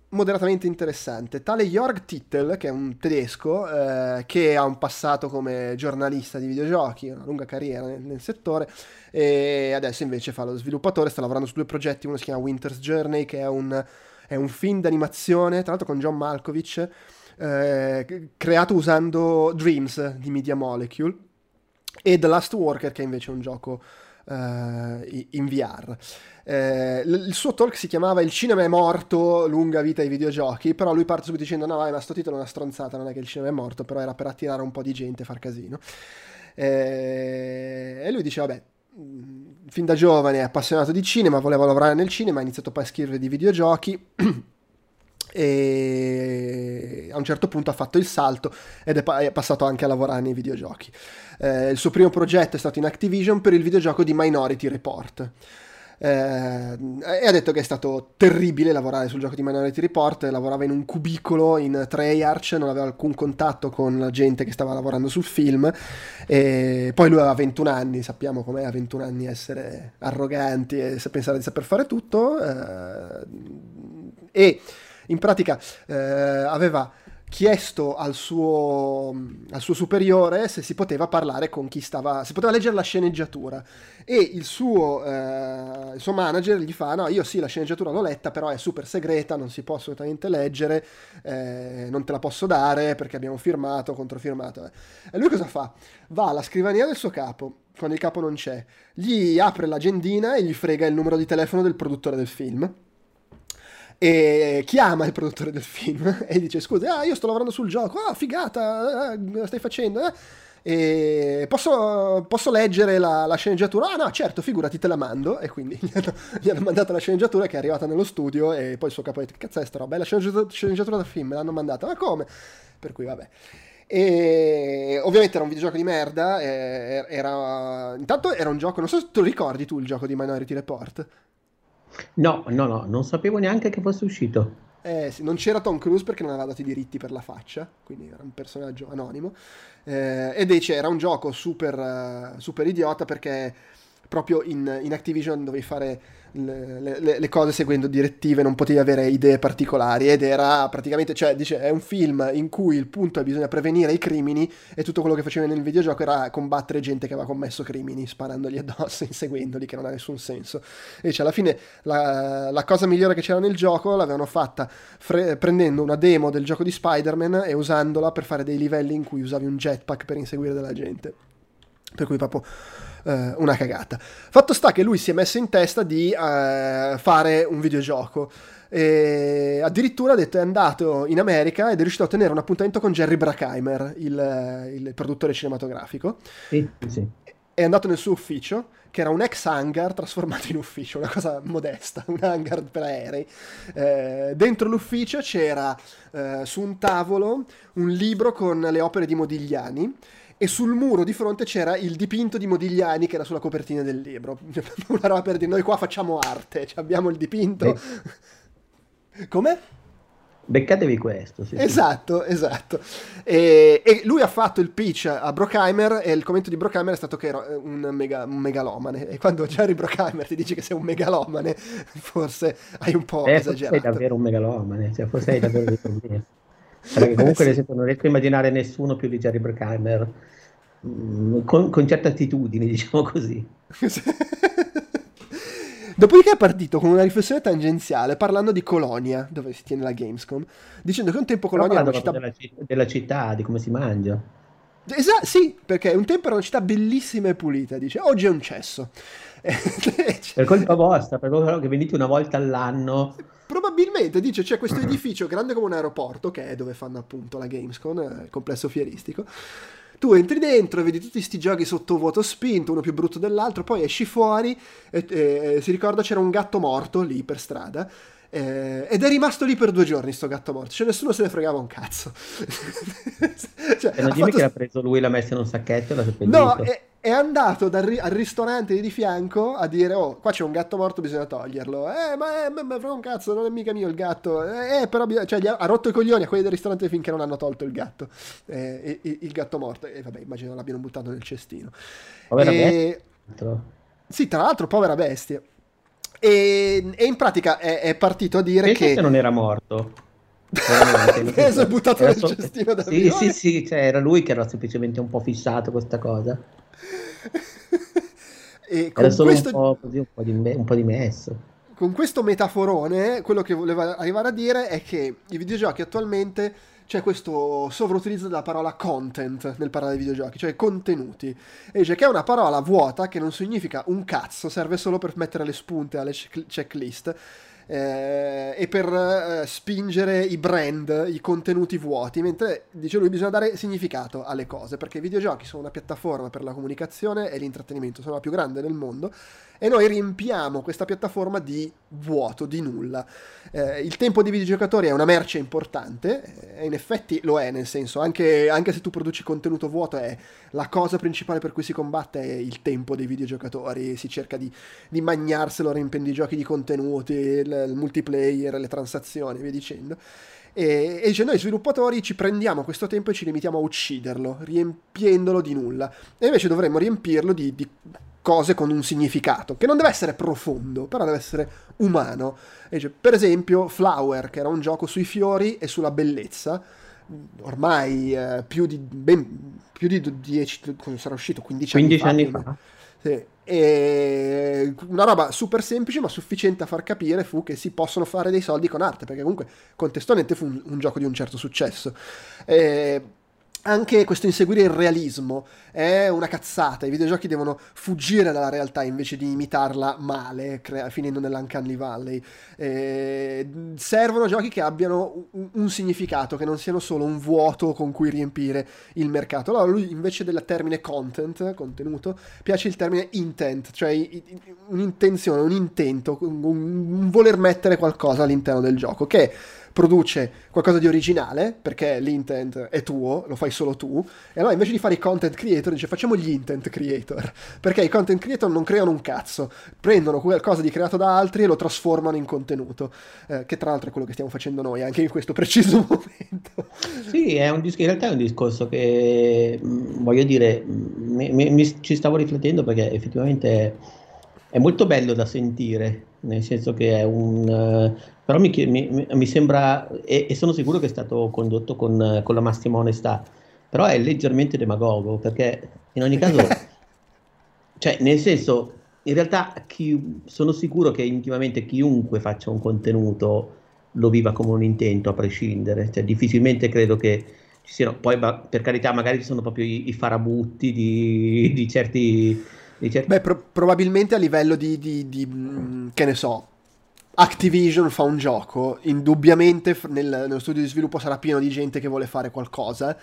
A: moderatamente interessante. Tale Jörg Tittel, che è un tedesco, eh, che ha un passato come giornalista di videogiochi, una lunga carriera nel, nel, settore, e adesso invece fa lo sviluppatore, sta lavorando su due progetti, uno si chiama Winter's Journey, che è un, è un film d'animazione, tra l'altro con John Malkovich, eh, creato usando Dreams di Media Molecule, e The Last Worker, che è invece un gioco in VR. Eh, il suo talk si chiamava Il cinema è morto, lunga vita ai videogiochi, però lui parte subito dicendo no, vai, ma sto titolo è una stronzata, non è che il cinema è morto, però era per attirare un po' di gente, far casino. Eh, e lui dice, vabbè, fin da giovane è appassionato di cinema, voleva lavorare nel cinema, ha iniziato poi a scrivere di videogiochi. e a un certo punto ha fatto il salto ed è, pa- è passato anche a lavorare nei videogiochi. Eh, il suo primo progetto è stato in Activision per il videogioco di Minority Report. Eh, e ha detto che è stato terribile lavorare sul gioco di Minority Report, lavorava in un cubicolo in Treyarch, non aveva alcun contatto con la gente che stava lavorando sul film e poi lui aveva 21 anni, sappiamo com'è a 21 anni essere arroganti e pensare di saper fare tutto eh, e in pratica eh, aveva chiesto al suo, al suo, superiore se si poteva parlare con chi stava, se poteva leggere la sceneggiatura. E il suo, eh, il suo manager gli fa no io sì la sceneggiatura l'ho letta però è super segreta non si può assolutamente leggere eh, non te la posso dare perché abbiamo firmato controfirmato e lui cosa fa? va alla scrivania del suo capo quando il capo non c'è gli apre l'agendina e gli frega il numero di telefono del produttore del film e chiama il produttore del film e dice scusa, ah, io sto lavorando sul gioco, ah figata, eh, lo stai facendo? Eh? E posso, posso leggere la, la, sceneggiatura? Ah no, certo, figurati, te la mando. E quindi gli hanno, gli hanno, mandato la sceneggiatura che è arrivata nello studio e poi il suo capo ha detto, cazzo è sta roba? È la sceneggiatura, sceneggiatura da film, me l'hanno mandata. Ma come? Per cui vabbè. E ovviamente era un videogioco di merda. Era... Intanto era un gioco, non so se tu ricordi tu il gioco di Minority Report.
B: No, no, no, non sapevo neanche che fosse uscito.
A: Eh, sì, non c'era Tom Cruise perché non aveva dato i diritti per la faccia, quindi era un personaggio anonimo. Eh, ed invece era un gioco super, uh, super idiota perché proprio in, in Activision dovevi fare le, le, le, cose seguendo direttive, non potevi avere idee particolari ed era praticamente, cioè dice, è un film in cui il punto è bisogna prevenire i crimini e tutto quello che faceva nel videogioco era combattere gente che aveva commesso crimini, sparandogli addosso, inseguendoli, che non ha nessun senso. E cioè alla fine la, la cosa migliore che c'era nel gioco l'avevano fatta fre- prendendo una demo del gioco di Spider-Man e usandola per fare dei livelli in cui usavi un jetpack per inseguire della gente. Per cui proprio eh, una cagata. Fatto sta che lui si è messo in testa di eh, fare un videogioco. E addirittura ha detto è andato in America ed è riuscito a ottenere un appuntamento con Jerry Bruckheimer, il, il produttore cinematografico.
B: Sì, sì.
A: È andato nel suo ufficio, che era un ex hangar trasformato in ufficio, una cosa modesta, un hangar per aerei. Eh, dentro l'ufficio c'era eh, su un tavolo un libro con le opere di Modigliani e sul muro di fronte c'era il dipinto di Modigliani che era sulla copertina del libro. Una roba per dire, noi qua facciamo arte, cioè abbiamo il dipinto. Beh. Come?
B: Beccatevi questo. Sì,
A: esatto, sì. esatto. E, e, lui ha fatto il pitch a Brockheimer e il commento di Brockheimer è stato che era un, mega, un megalomane. E quando Jerry Brockheimer ti dice che sei un megalomane, forse hai un po'
B: eh,
A: esagerato.
B: Sei davvero un megalomane, cioè forse hai davvero dei problemi. Perché comunque sì. non riesco a immaginare nessuno più di Jerry Bruckheimer mm, con, con certe attitudini, diciamo così.
A: Dopodiché è partito con una riflessione tangenziale parlando di Colonia, dove si tiene la Gamescom, dicendo che un tempo Colonia era una città...
B: Della, della città, di come si mangia.
A: Esatto, sì, perché un tempo era una città bellissima e pulita, dice, oggi è un cesso.
B: per colpa vostra, per colpa che venite una volta all'anno
A: Probabilmente dice c'è questo edificio grande come un aeroporto, che è dove fanno appunto la Gamescom, eh, il complesso fieristico. Tu entri dentro e vedi tutti questi giochi sotto vuoto spinto, uno più brutto dell'altro, poi esci fuori e, e, e si ricorda c'era un gatto morto lì per strada. Eh, ed è rimasto lì per due giorni sto gatto morto, cioè nessuno se ne fregava un cazzo.
B: cioè, e non dimmi fatto... che l'ha preso lui, l'ha messo in un sacchetto e l'ha
A: seppellito. No, è, è andato dal, al ristorante di fianco a dire oh qua c'è un gatto morto bisogna toglierlo. Eh ma, è, ma, frega un cazzo non è mica mio il gatto. Eh, eh però cioè, ha, ha, rotto i coglioni a quelli del ristorante finché non hanno tolto il gatto eh, il, il, gatto morto. E vabbè immagino l'abbiano buttato nel cestino.
B: Povera e... bestia
A: sì tra l'altro povera bestia. E, e in pratica è, è, partito a dire
B: Penso
A: che...
B: che non era morto.
A: Preso e buttato nel cestino da
B: sì, sì, sì, cioè era lui che era semplicemente un po' fissato questa cosa e con solo questo... un, po così, un, po di me- un po' di messo.
A: Con questo metaforone, quello che voleva arrivare a dire è che i videogiochi attualmente c'è questo sovroutilizzo della parola content nel parlare di videogiochi, cioè contenuti. E dice che è una parola vuota che non significa un cazzo, serve solo per mettere le spunte alle checklist eh, e per eh, spingere i brand, i contenuti vuoti, mentre dice lui bisogna dare significato alle cose, perché i videogiochi sono una piattaforma per la comunicazione e l'intrattenimento, sono la più grande del mondo e noi riempiamo questa piattaforma di vuoto, di nulla. Eh, il tempo dei videogiocatori è una merce importante, e in effetti lo è, nel senso, anche, anche, se tu produci contenuto vuoto, è la cosa principale per cui si combatte è il tempo dei videogiocatori, si cerca di, di magnarselo riempiendo i giochi di contenuti, il, il multiplayer, le transazioni, via dicendo. E, e dice noi sviluppatori ci prendiamo questo tempo e ci limitiamo a ucciderlo, riempiendolo di nulla. E invece dovremmo riempirlo di, di cose con un significato, che non deve essere profondo, però deve essere umano. Dice, per esempio Flower, che era un gioco sui fiori e sulla bellezza, ormai eh, più, di, ben, più di 10, sarà uscito 15,
B: 15 anni fa. Anni fa.
A: Sì. E una roba super semplice ma sufficiente a far capire fu che si possono fare dei soldi con arte, perché comunque contestualmente fu un, un gioco di un certo successo. E anche questo inseguire il realismo è una cazzata. I videogiochi devono fuggire dalla realtà invece di imitarla male, crea- finendo nell'Uncanny Valley. Eh, servono giochi che abbiano un, un, significato, che non siano solo un vuoto con cui riempire il mercato. Allora, lui invece del termine content, contenuto, piace il termine intent, cioè un'intenzione, un intento, un, un voler mettere qualcosa all'interno del gioco, che produce qualcosa di originale, perché l'intent è tuo, lo fai solo tu, e allora invece di fare i content creator dice facciamo gli intent creator, perché i content creator non creano un cazzo, prendono qualcosa di creato da altri e lo trasformano in contenuto, eh, che tra l'altro è quello che stiamo facendo noi anche in questo preciso momento.
B: Sì, un, in realtà è un discorso che, mm, voglio dire, mm, mi, mi, ci stavo riflettendo perché effettivamente è molto bello da sentire, nel senso che è un... Però mi, mi, mi sembra, e, e, sono sicuro che è stato condotto con, con, la massima onestà, però è leggermente demagogo, perché in ogni caso, cioè nel senso, in realtà chi, sono sicuro che intimamente chiunque faccia un contenuto lo viva come un intento a prescindere, cioè difficilmente credo che ci siano, poi per carità magari ci sono proprio i, i farabutti di, di certi
A: Beh, pro- probabilmente a livello di, di, di, mm, che ne so, Activision fa un gioco, indubbiamente nel, nello studio di sviluppo sarà pieno di gente che vuole fare qualcosa.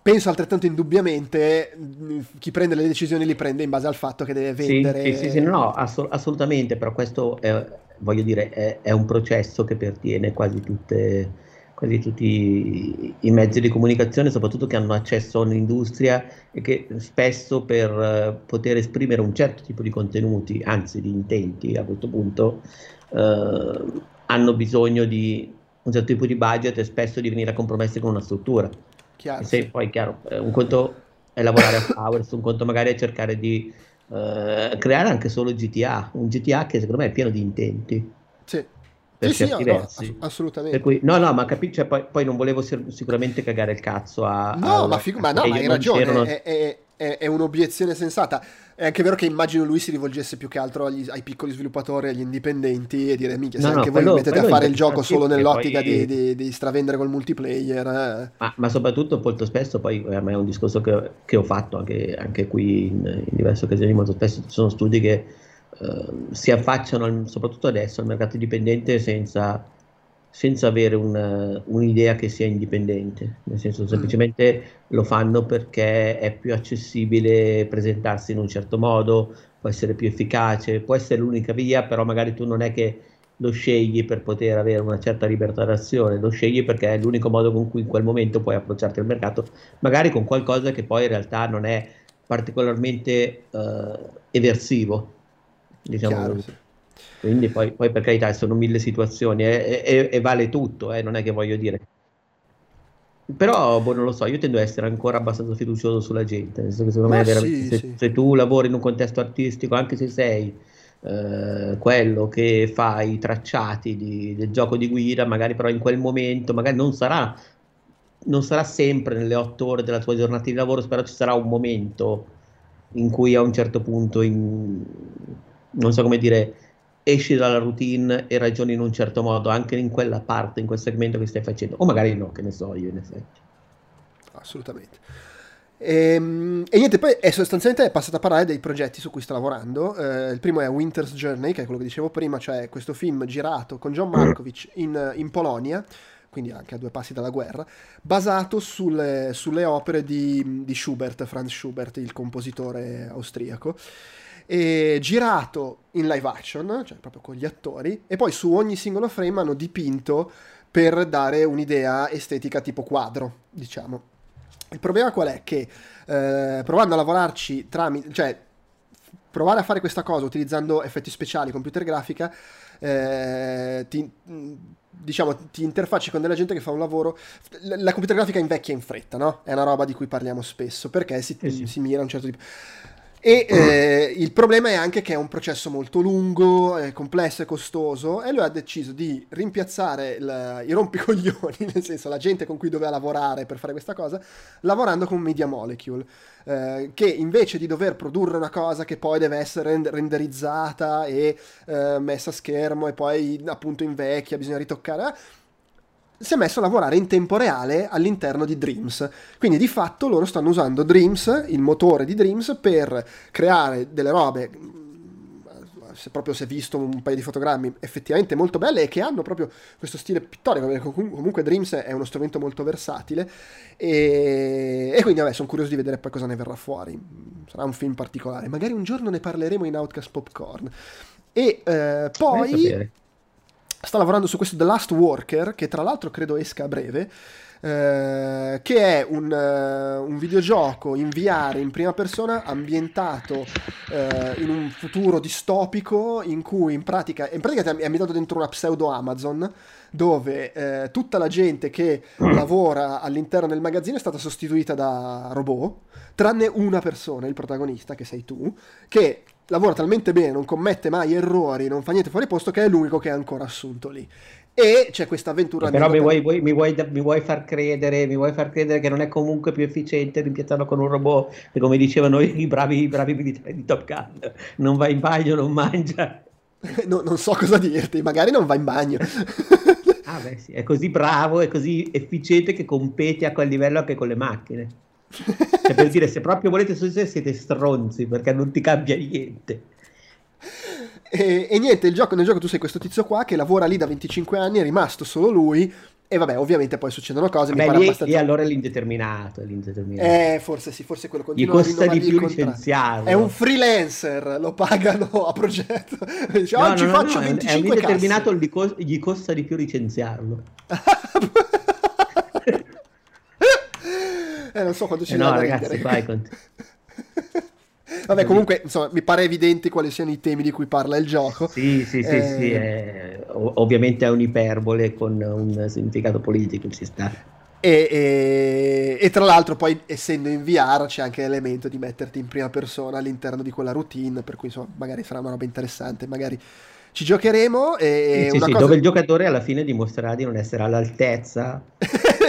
A: Penso altrettanto indubbiamente chi prende le decisioni li prende in base al fatto che deve vendere.
B: Sì, sì, sì, sì no, ass- assolutamente, però questo è, voglio dire, è, è un processo che pertiene quasi tutte quasi tutti i mezzi di comunicazione, soprattutto che hanno accesso a un'industria e che spesso per uh, poter esprimere un certo tipo di contenuti, anzi di intenti a questo punto, uh, hanno bisogno di un certo tipo di budget e spesso di venire a compromessi con una struttura. Chiaro, se sì. poi, chiaro, eh, un conto è lavorare a Powers, un conto magari è cercare di uh, creare anche solo GTA, un GTA che secondo me è pieno di intenti.
A: Sì per sì, certi sì, versi. No, assolutamente.
B: Cui, no, no, ma capisci, cioè, poi, poi, non volevo sicuramente cagare il cazzo a...
A: No,
B: a,
A: ma, figu- ma no, ma hai ragione, è, è, è, è, un'obiezione sensata. È anche vero che immagino lui si rivolgesse più che altro agli, ai piccoli sviluppatori, agli indipendenti e dire, minchia, no, se no, anche voi mettete a fare il gioco solo nell'ottica poi... di, di, di, stravendere col multiplayer. Eh.
B: Ma, ma, soprattutto molto spesso, poi a me è un discorso che, che ho fatto anche, anche qui in, in diverse occasioni, molto spesso ci sono studi che... Uh, si affacciano soprattutto adesso al mercato indipendente senza senza avere un, un'idea che sia indipendente, nel senso semplicemente lo fanno perché è più accessibile presentarsi in un certo modo, può essere più efficace, può essere l'unica via, però magari tu non è che lo scegli per poter avere una certa libertà d'azione, lo scegli perché è l'unico modo con cui in quel momento puoi approcciarti al mercato, magari con qualcosa che poi in realtà non è particolarmente uh, eversivo, diciamo Chiaro, così. Sì. Quindi poi, poi, per carità sono mille situazioni e, e, e vale tutto, eh, non è che voglio dire. Però, boh, non lo so, io tendo ad essere ancora abbastanza fiducioso sulla gente, nel senso che secondo Ma me sì, se, sì. se, tu lavori in un contesto artistico, anche se sei eh, quello che fa i tracciati di, del gioco di guida, magari però in quel momento, magari non sarà, non sarà sempre nelle otto ore della tua giornata di lavoro, però ci sarà un momento in cui a un certo punto, in, non so come dire, esci dalla routine e ragioni in un certo modo anche in quella parte, in quel segmento che stai facendo, o magari no, che ne so io in effetti.
A: Assolutamente. E, ehm, e, niente, poi è sostanzialmente è passato a parlare dei progetti su cui sta lavorando. Eh, il primo è Winter's Journey, che è quello che dicevo prima, cioè questo film girato con John Malkovich in, in Polonia, quindi anche a due passi dalla guerra, basato sulle, sulle opere di, di Schubert, Franz Schubert, il compositore austriaco e girato in live action, cioè proprio con gli attori, e poi su ogni singolo frame hanno dipinto per dare un'idea estetica tipo quadro, diciamo. Il problema qual è? Che eh, provando a lavorarci tramite, cioè provare a fare questa cosa utilizzando effetti speciali, computer grafica, eh, ti, diciamo, ti interfacci con della gente che fa un lavoro. La computer grafica invecchia in fretta, no? È una roba di cui parliamo spesso perché si, eh sì. si mira a un certo tipo. E eh, il problema è anche che è un processo molto lungo, complesso e costoso e lui ha deciso di rimpiazzare il, i rompicoglioni, nel senso la gente con cui doveva lavorare per fare questa cosa, lavorando con Media Molecule, eh, che invece di dover produrre una cosa che poi deve essere renderizzata e eh, messa a schermo e poi appunto invecchia, bisogna ritoccare, si è messo a lavorare in tempo reale all'interno di Dreams. Quindi di fatto loro stanno usando Dreams, il motore di Dreams, per creare delle robe se proprio si è visto un paio di fotogrammi effettivamente molto belle e che hanno proprio questo stile pittorico, perché comunque Dreams è uno strumento molto versatile e, e quindi vabbè sono curioso di vedere poi cosa ne verrà fuori, sarà un film particolare, magari un giorno ne parleremo in Outcast Popcorn. E eh, poi sta lavorando su questo The Last Worker, che tra l'altro credo esca a breve, eh, che è un, uh, un, videogioco in VR in prima persona ambientato uh, in un futuro distopico in cui in pratica, in pratica è ambientato dentro una pseudo Amazon dove uh, tutta la gente che lavora all'interno del magazzino è stata sostituita da robot tranne una persona, il protagonista che sei tu, che lavora talmente bene, non commette mai errori, non fa niente fuori posto, che è l'unico che è ancora assunto lì. E c'è questa avventura.
B: Però mi vuoi, vuoi, mi, vuoi, mi vuoi, far credere, mi vuoi far credere che non è comunque più efficiente rimpiazzarlo con un robot che, come dicevano i bravi, i bravi militari di Top Gun, non va in bagno, non mangia.
A: No, non so cosa dirti, magari non va in bagno.
B: ah, beh, sì, è così bravo, è così efficiente che compete a quel livello anche con le macchine. Cioè, per dire, se proprio volete su siete stronzi perché non ti cambia niente.
A: E, e niente, gioco, nel gioco tu sei questo tizio qua che lavora lì da 25 anni, è rimasto solo lui. E vabbè, ovviamente poi succedono cose.
B: Vabbè, lì, abbastanza... lì allora è l'indeterminato, è l'indeterminato.
A: Eh, forse sì, forse quello
B: continua Gli costa di più licenziarlo.
A: È un freelancer, lo pagano a progetto. Dice, no, oggi no, faccio no, 25 È un
B: indeterminato, gli costa di più licenziarlo.
A: eh, non so quando ci
B: eh no, ragazzi, vai con...
A: Vabbè, comunque, insomma, mi pare evidente quali siano i temi di cui parla il gioco.
B: Sì, sì, sì, eh... sì è... ovviamente è un'iperbole con un significato politico, ci sta.
A: E, e, e, tra l'altro poi essendo in VR c'è anche l'elemento di metterti in prima persona all'interno di quella routine, per cui insomma magari sarà una roba interessante, magari ci giocheremo e
B: sì, sì, cosa... dove il giocatore alla fine dimostrerà di non essere all'altezza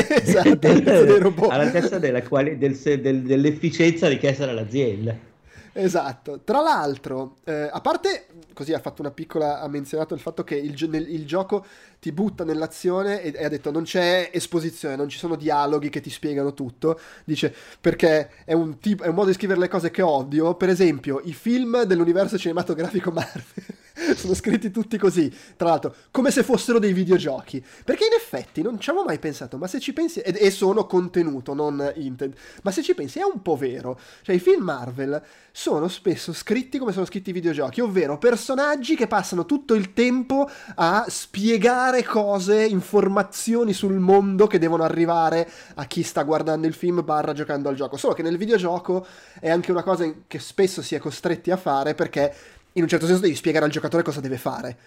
A: esatto, del,
B: all'altezza della quali, del, del, dell'efficienza richiesta dall'azienda
A: Esatto. Tra l'altro, eh, a parte, così ha fatto una piccola, ha menzionato il fatto che il, nel, il gioco ti butta nell'azione e, e, ha detto non c'è esposizione, non ci sono dialoghi che ti spiegano tutto. Dice perché è un, tipo, è un modo di scrivere le cose che odio. Per esempio, i film dell'universo cinematografico Marvel sono scritti tutti così, tra l'altro, come se fossero dei videogiochi. Perché in effetti non ci avevo mai pensato, ma se ci pensi, e, e sono contenuto, non intent, ma se ci pensi è un po' vero. Cioè i film Marvel sono spesso scritti come sono scritti i videogiochi, ovvero personaggi che passano tutto il tempo a spiegare cose, informazioni sul mondo che devono arrivare a chi sta guardando il film barra giocando al gioco. Solo che nel videogioco è anche una cosa che spesso si è costretti a fare perché in un certo senso devi spiegare al giocatore cosa deve fare.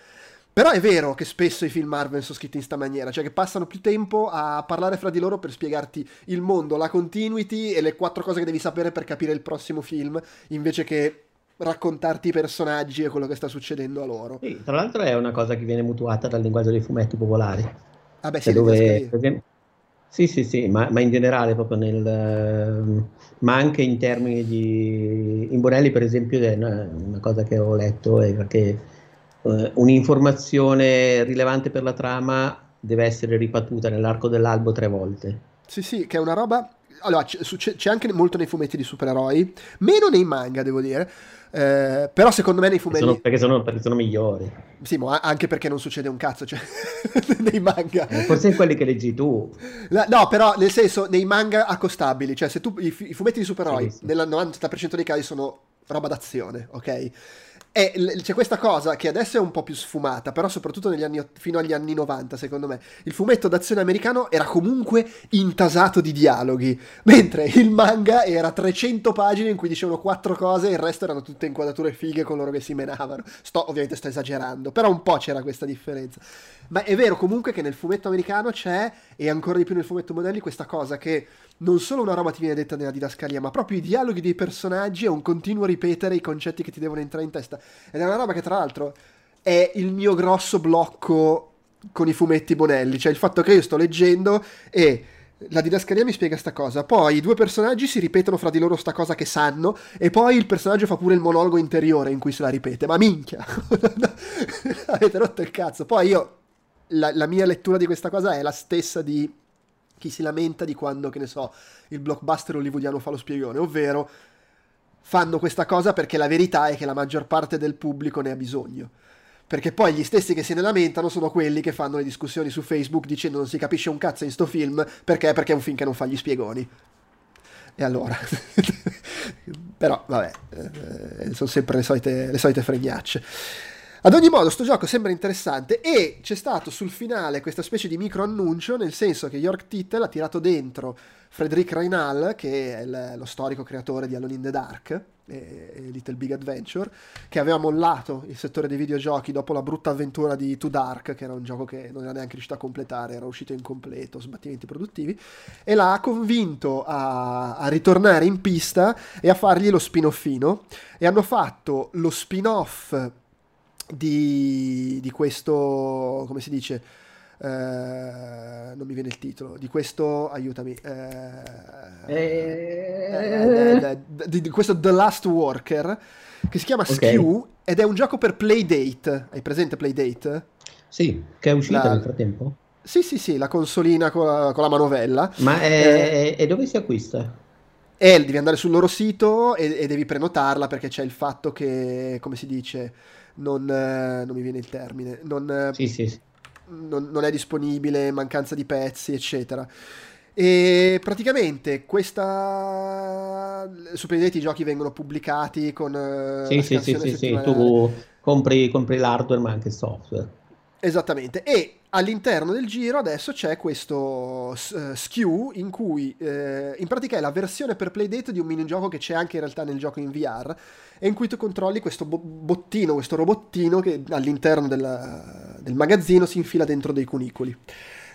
A: Però è vero che spesso i film Marvel sono scritti in sta maniera, cioè che passano più tempo a parlare fra di loro per spiegarti il mondo, la continuity e le quattro cose che devi sapere per capire il prossimo film, invece che raccontarti i personaggi e quello che sta succedendo a loro.
B: Sì, tra l'altro è una cosa che viene mutuata dal linguaggio dei fumetti popolari.
A: Ah beh, cioè sì, dove,
B: sì, sì, sì, ma, ma, in generale proprio nel... ma anche in termini di... In Bonelli per esempio è una, cosa che ho letto è che uh, un'informazione rilevante per la trama deve essere ripetuta nell'arco dell'albo tre volte.
A: Sì, sì, che è una roba... Allora, c'è, c'è anche molto nei fumetti di supereroi, meno nei manga, devo dire eh, però secondo me nei fumetti...
B: Sono, perché, sono, perché, sono, migliori.
A: Sì, ma anche perché non succede un cazzo, cioè, nei manga.
B: Eh, forse in quelli che leggi tu.
A: La, no, però nel senso, nei manga accostabili, cioè se tu i, i fumetti di supereroi sì, sì. nel 90% dei casi sono roba d'azione, ok? E c'è questa cosa che adesso è un po' più sfumata, però soprattutto anni, fino agli anni 90, secondo me, il fumetto d'azione americano era comunque intasato di dialoghi, mentre il manga era 300 pagine in cui dicevano quattro cose e il resto erano tutte inquadrature fighe con loro che si menavano. Sto, ovviamente sto esagerando, però un po' c'era questa differenza. Ma è vero comunque che nel fumetto americano c'è, e ancora di più nel fumetto modelli, questa cosa che non solo una roba ti viene detta nella didascalia, ma proprio i dialoghi dei personaggi è un continuo ripetere i concetti che ti devono entrare in testa. Ed è una roba che tra l'altro è il mio grosso blocco con i fumetti Bonelli, cioè il fatto che io sto leggendo e la didascalia mi spiega sta cosa, poi i due personaggi si ripetono fra di loro sta cosa che sanno e poi il personaggio fa pure il monologo interiore in cui se la ripete, ma minchia, avete rotto il cazzo, poi io la, la mia lettura di questa cosa è la stessa di chi si lamenta di quando, che ne so, il blockbuster hollywoodiano fa lo spiegone, ovvero fanno questa cosa perché la verità è che la maggior parte del pubblico ne ha bisogno. Perché poi gli stessi che se ne lamentano sono quelli che fanno le discussioni su Facebook dicendo non si capisce un cazzo in sto film perché? Perché è un film che non fa gli spiegoni. E allora, però vabbè, eh, sono sempre le solite, le solite fregnacce. Ad ogni modo, sto gioco sembra interessante e c'è stato sul finale questa specie di micro annuncio, nel senso che York Tittle ha tirato dentro Frederic Reinal, che è il, lo storico creatore di Alone in the Dark e, e Little Big Adventure, che aveva mollato il settore dei videogiochi dopo la brutta avventura di Too Dark, che era un gioco che non era neanche riuscito a completare, era uscito incompleto, sbattimenti produttivi, e l'ha convinto a, a ritornare in pista e a fargli lo spin-offino. E hanno fatto lo spin-off di, di questo, come si dice, eh, non mi viene il titolo, di questo, aiutami, eh, eh, di, di, questo The Last Worker, che si chiama okay. Skew ed è un gioco per Playdate. Hai presente Playdate?
B: Sì, che è uscito la... nel frattempo.
A: Sì, sì, sì, la consolina con la, con la manovella.
B: Ma è, eh, e dove si acquista?
A: E devi andare sul loro sito e, e, devi prenotarla perché c'è il fatto che, come si dice, non, eh, non mi viene il termine, non, eh,
B: sì, sì,
A: non, non è disponibile, mancanza di pezzi, eccetera. E praticamente questa su i giochi vengono pubblicati con
B: uh, sì, sì, sì, sì, sì, tu compri, compri l'hardware ma anche il software.
A: Esattamente, e all'interno del giro adesso c'è questo uh, skew in cui uh, in pratica è la versione per Playdate di un minigioco che c'è anche in realtà nel gioco in VR e in cui tu controlli questo bo- bottino, questo robottino che all'interno del, del magazzino si infila dentro dei cunicoli.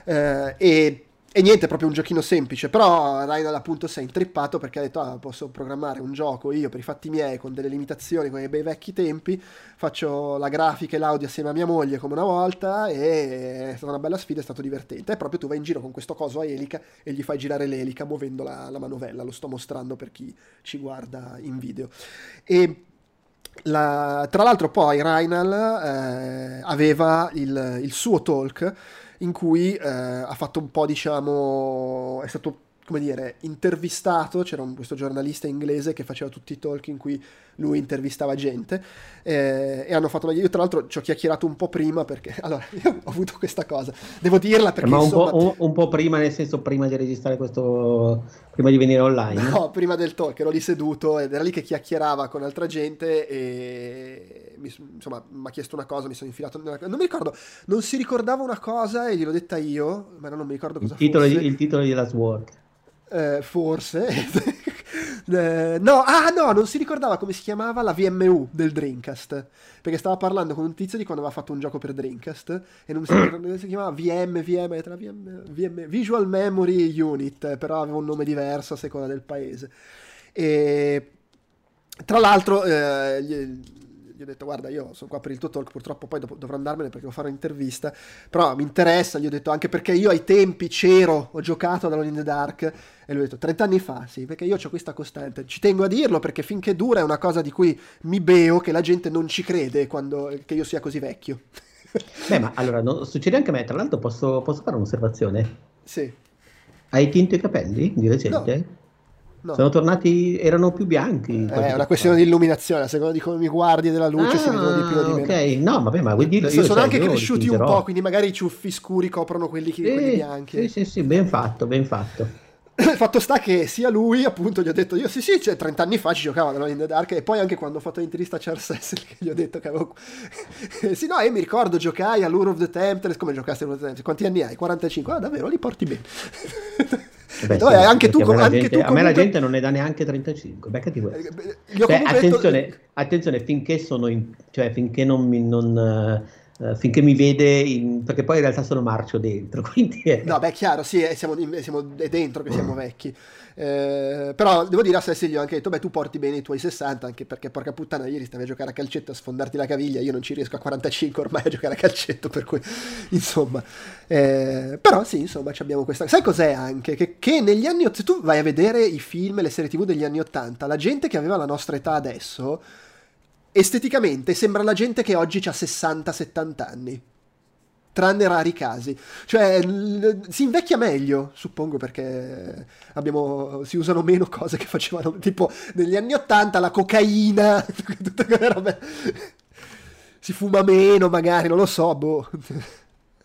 A: Uh, e e niente, è proprio un giochino semplice, però Reinal appunto si è intrippato perché ha detto ah, posso programmare un gioco io per i fatti miei con delle limitazioni, con i bei vecchi tempi, faccio la grafica e l'audio assieme a mia moglie come una volta e è stata una bella sfida, è stato divertente. E proprio tu vai in giro con questo coso a elica e gli fai girare l'elica muovendo la, la manovella, lo sto mostrando per chi ci guarda in video. E la, tra l'altro poi Reinal eh, aveva il, il suo talk in cui eh, ha fatto un po', diciamo, è stato come dire, intervistato, c'era un, questo giornalista inglese che faceva tutti i talk in cui lui intervistava gente eh, e hanno fatto, io tra l'altro ci ho chiacchierato un po' prima perché, allora, io ho avuto questa cosa, devo dirla perché...
B: Ma un,
A: insomma,
B: po', un, un po', prima, nel senso prima di registrare questo, prima di venire online?
A: No, prima del talk, ero lì seduto ed era lì che chiacchierava con altra gente e mi, insomma mi ha chiesto una cosa, mi sono infilato, nella... non mi ricordo, non si ricordava una cosa e gliel'ho detta io, ma non mi ricordo cosa
B: il titolo
A: fosse.
B: Di, il titolo di Last Work.
A: Eh, forse. eh, no, ah no, non si ricordava come si chiamava la VMU del Dreamcast. Perché stava parlando con un tizio di quando aveva fatto un gioco per Dreamcast. E non si, ricordava, si chiamava VM, VM, VM, VM, Visual Memory Unit. Però aveva un nome diverso a seconda del paese. E tra l'altro, eh, gli ho detto guarda io sono qua per il tuo talk, purtroppo poi dov- dovrò andarmene perché devo fare un'intervista, però mi interessa, gli ho detto anche perché io ai tempi c'ero, ho giocato ad Alone in the Dark e lui ha detto 30 anni fa, sì, perché io ho questa costante, ci tengo a dirlo perché finché dura è una cosa di cui mi beo che la gente non ci crede quando, che io sia così vecchio.
B: Beh, ma allora no, succede anche a me, tra l'altro posso, posso fare un'osservazione?
A: Sì.
B: Hai tinto i capelli di recente? No. No. Sono tornati, erano più bianchi.
A: Eh, è una questione di illuminazione, a seconda di come mi guardi della luce ah, si vedono di più o di
B: meno. Ok, no, vabbè, ma quindi
A: io, sono anche cresciuti un po', quindi magari i ciuffi scuri coprono quelli, che, sì, quelli bianchi.
B: Sì, sì, sì, ben fatto, ben fatto.
A: Fatto sta che sia lui, appunto, gli ho detto io sì, sì, cioè 30 anni fa ci giocava nella in the Dark e poi anche quando ho fatto l'intervista a Charles Cecil che gli ho detto che avevo... sì, no, io mi ricordo giocai a Lure of the Temptress, come giocaste a Lure of the Temptress? Quanti anni hai? 45? Ah, davvero, li porti bene.
B: Beh, sì, anche tu, a, me anche gente, tu comunque... a me la gente non ne dà neanche 35 beccati questo. Beh, attenzione, detto... attenzione finché sono in, cioè finché non mi non, uh, finché mi vede in, perché poi in realtà sono marcio dentro quindi
A: è... no beh chiaro sì siamo, siamo è dentro che siamo vecchi eh, però devo dire a Sessi gli ho anche detto, beh tu porti bene i tuoi 60, anche perché porca puttana ieri stavi a giocare a calcetto a sfondarti la caviglia, io non ci riesco a 45 ormai a giocare a calcetto, per cui insomma, eh, però sì, insomma abbiamo questa... Sai cos'è anche? Che, che negli anni... Se tu vai a vedere i film le serie tv degli anni 80, la gente che aveva la nostra età adesso, esteticamente sembra la gente che oggi ha 60-70 anni tranne rari casi. Cioè, l- si invecchia meglio, suppongo, perché abbiamo, si usano meno cose che facevano, tipo negli anni Ottanta la cocaina, tutte quelle robe. Si fuma meno, magari, non lo so, boh.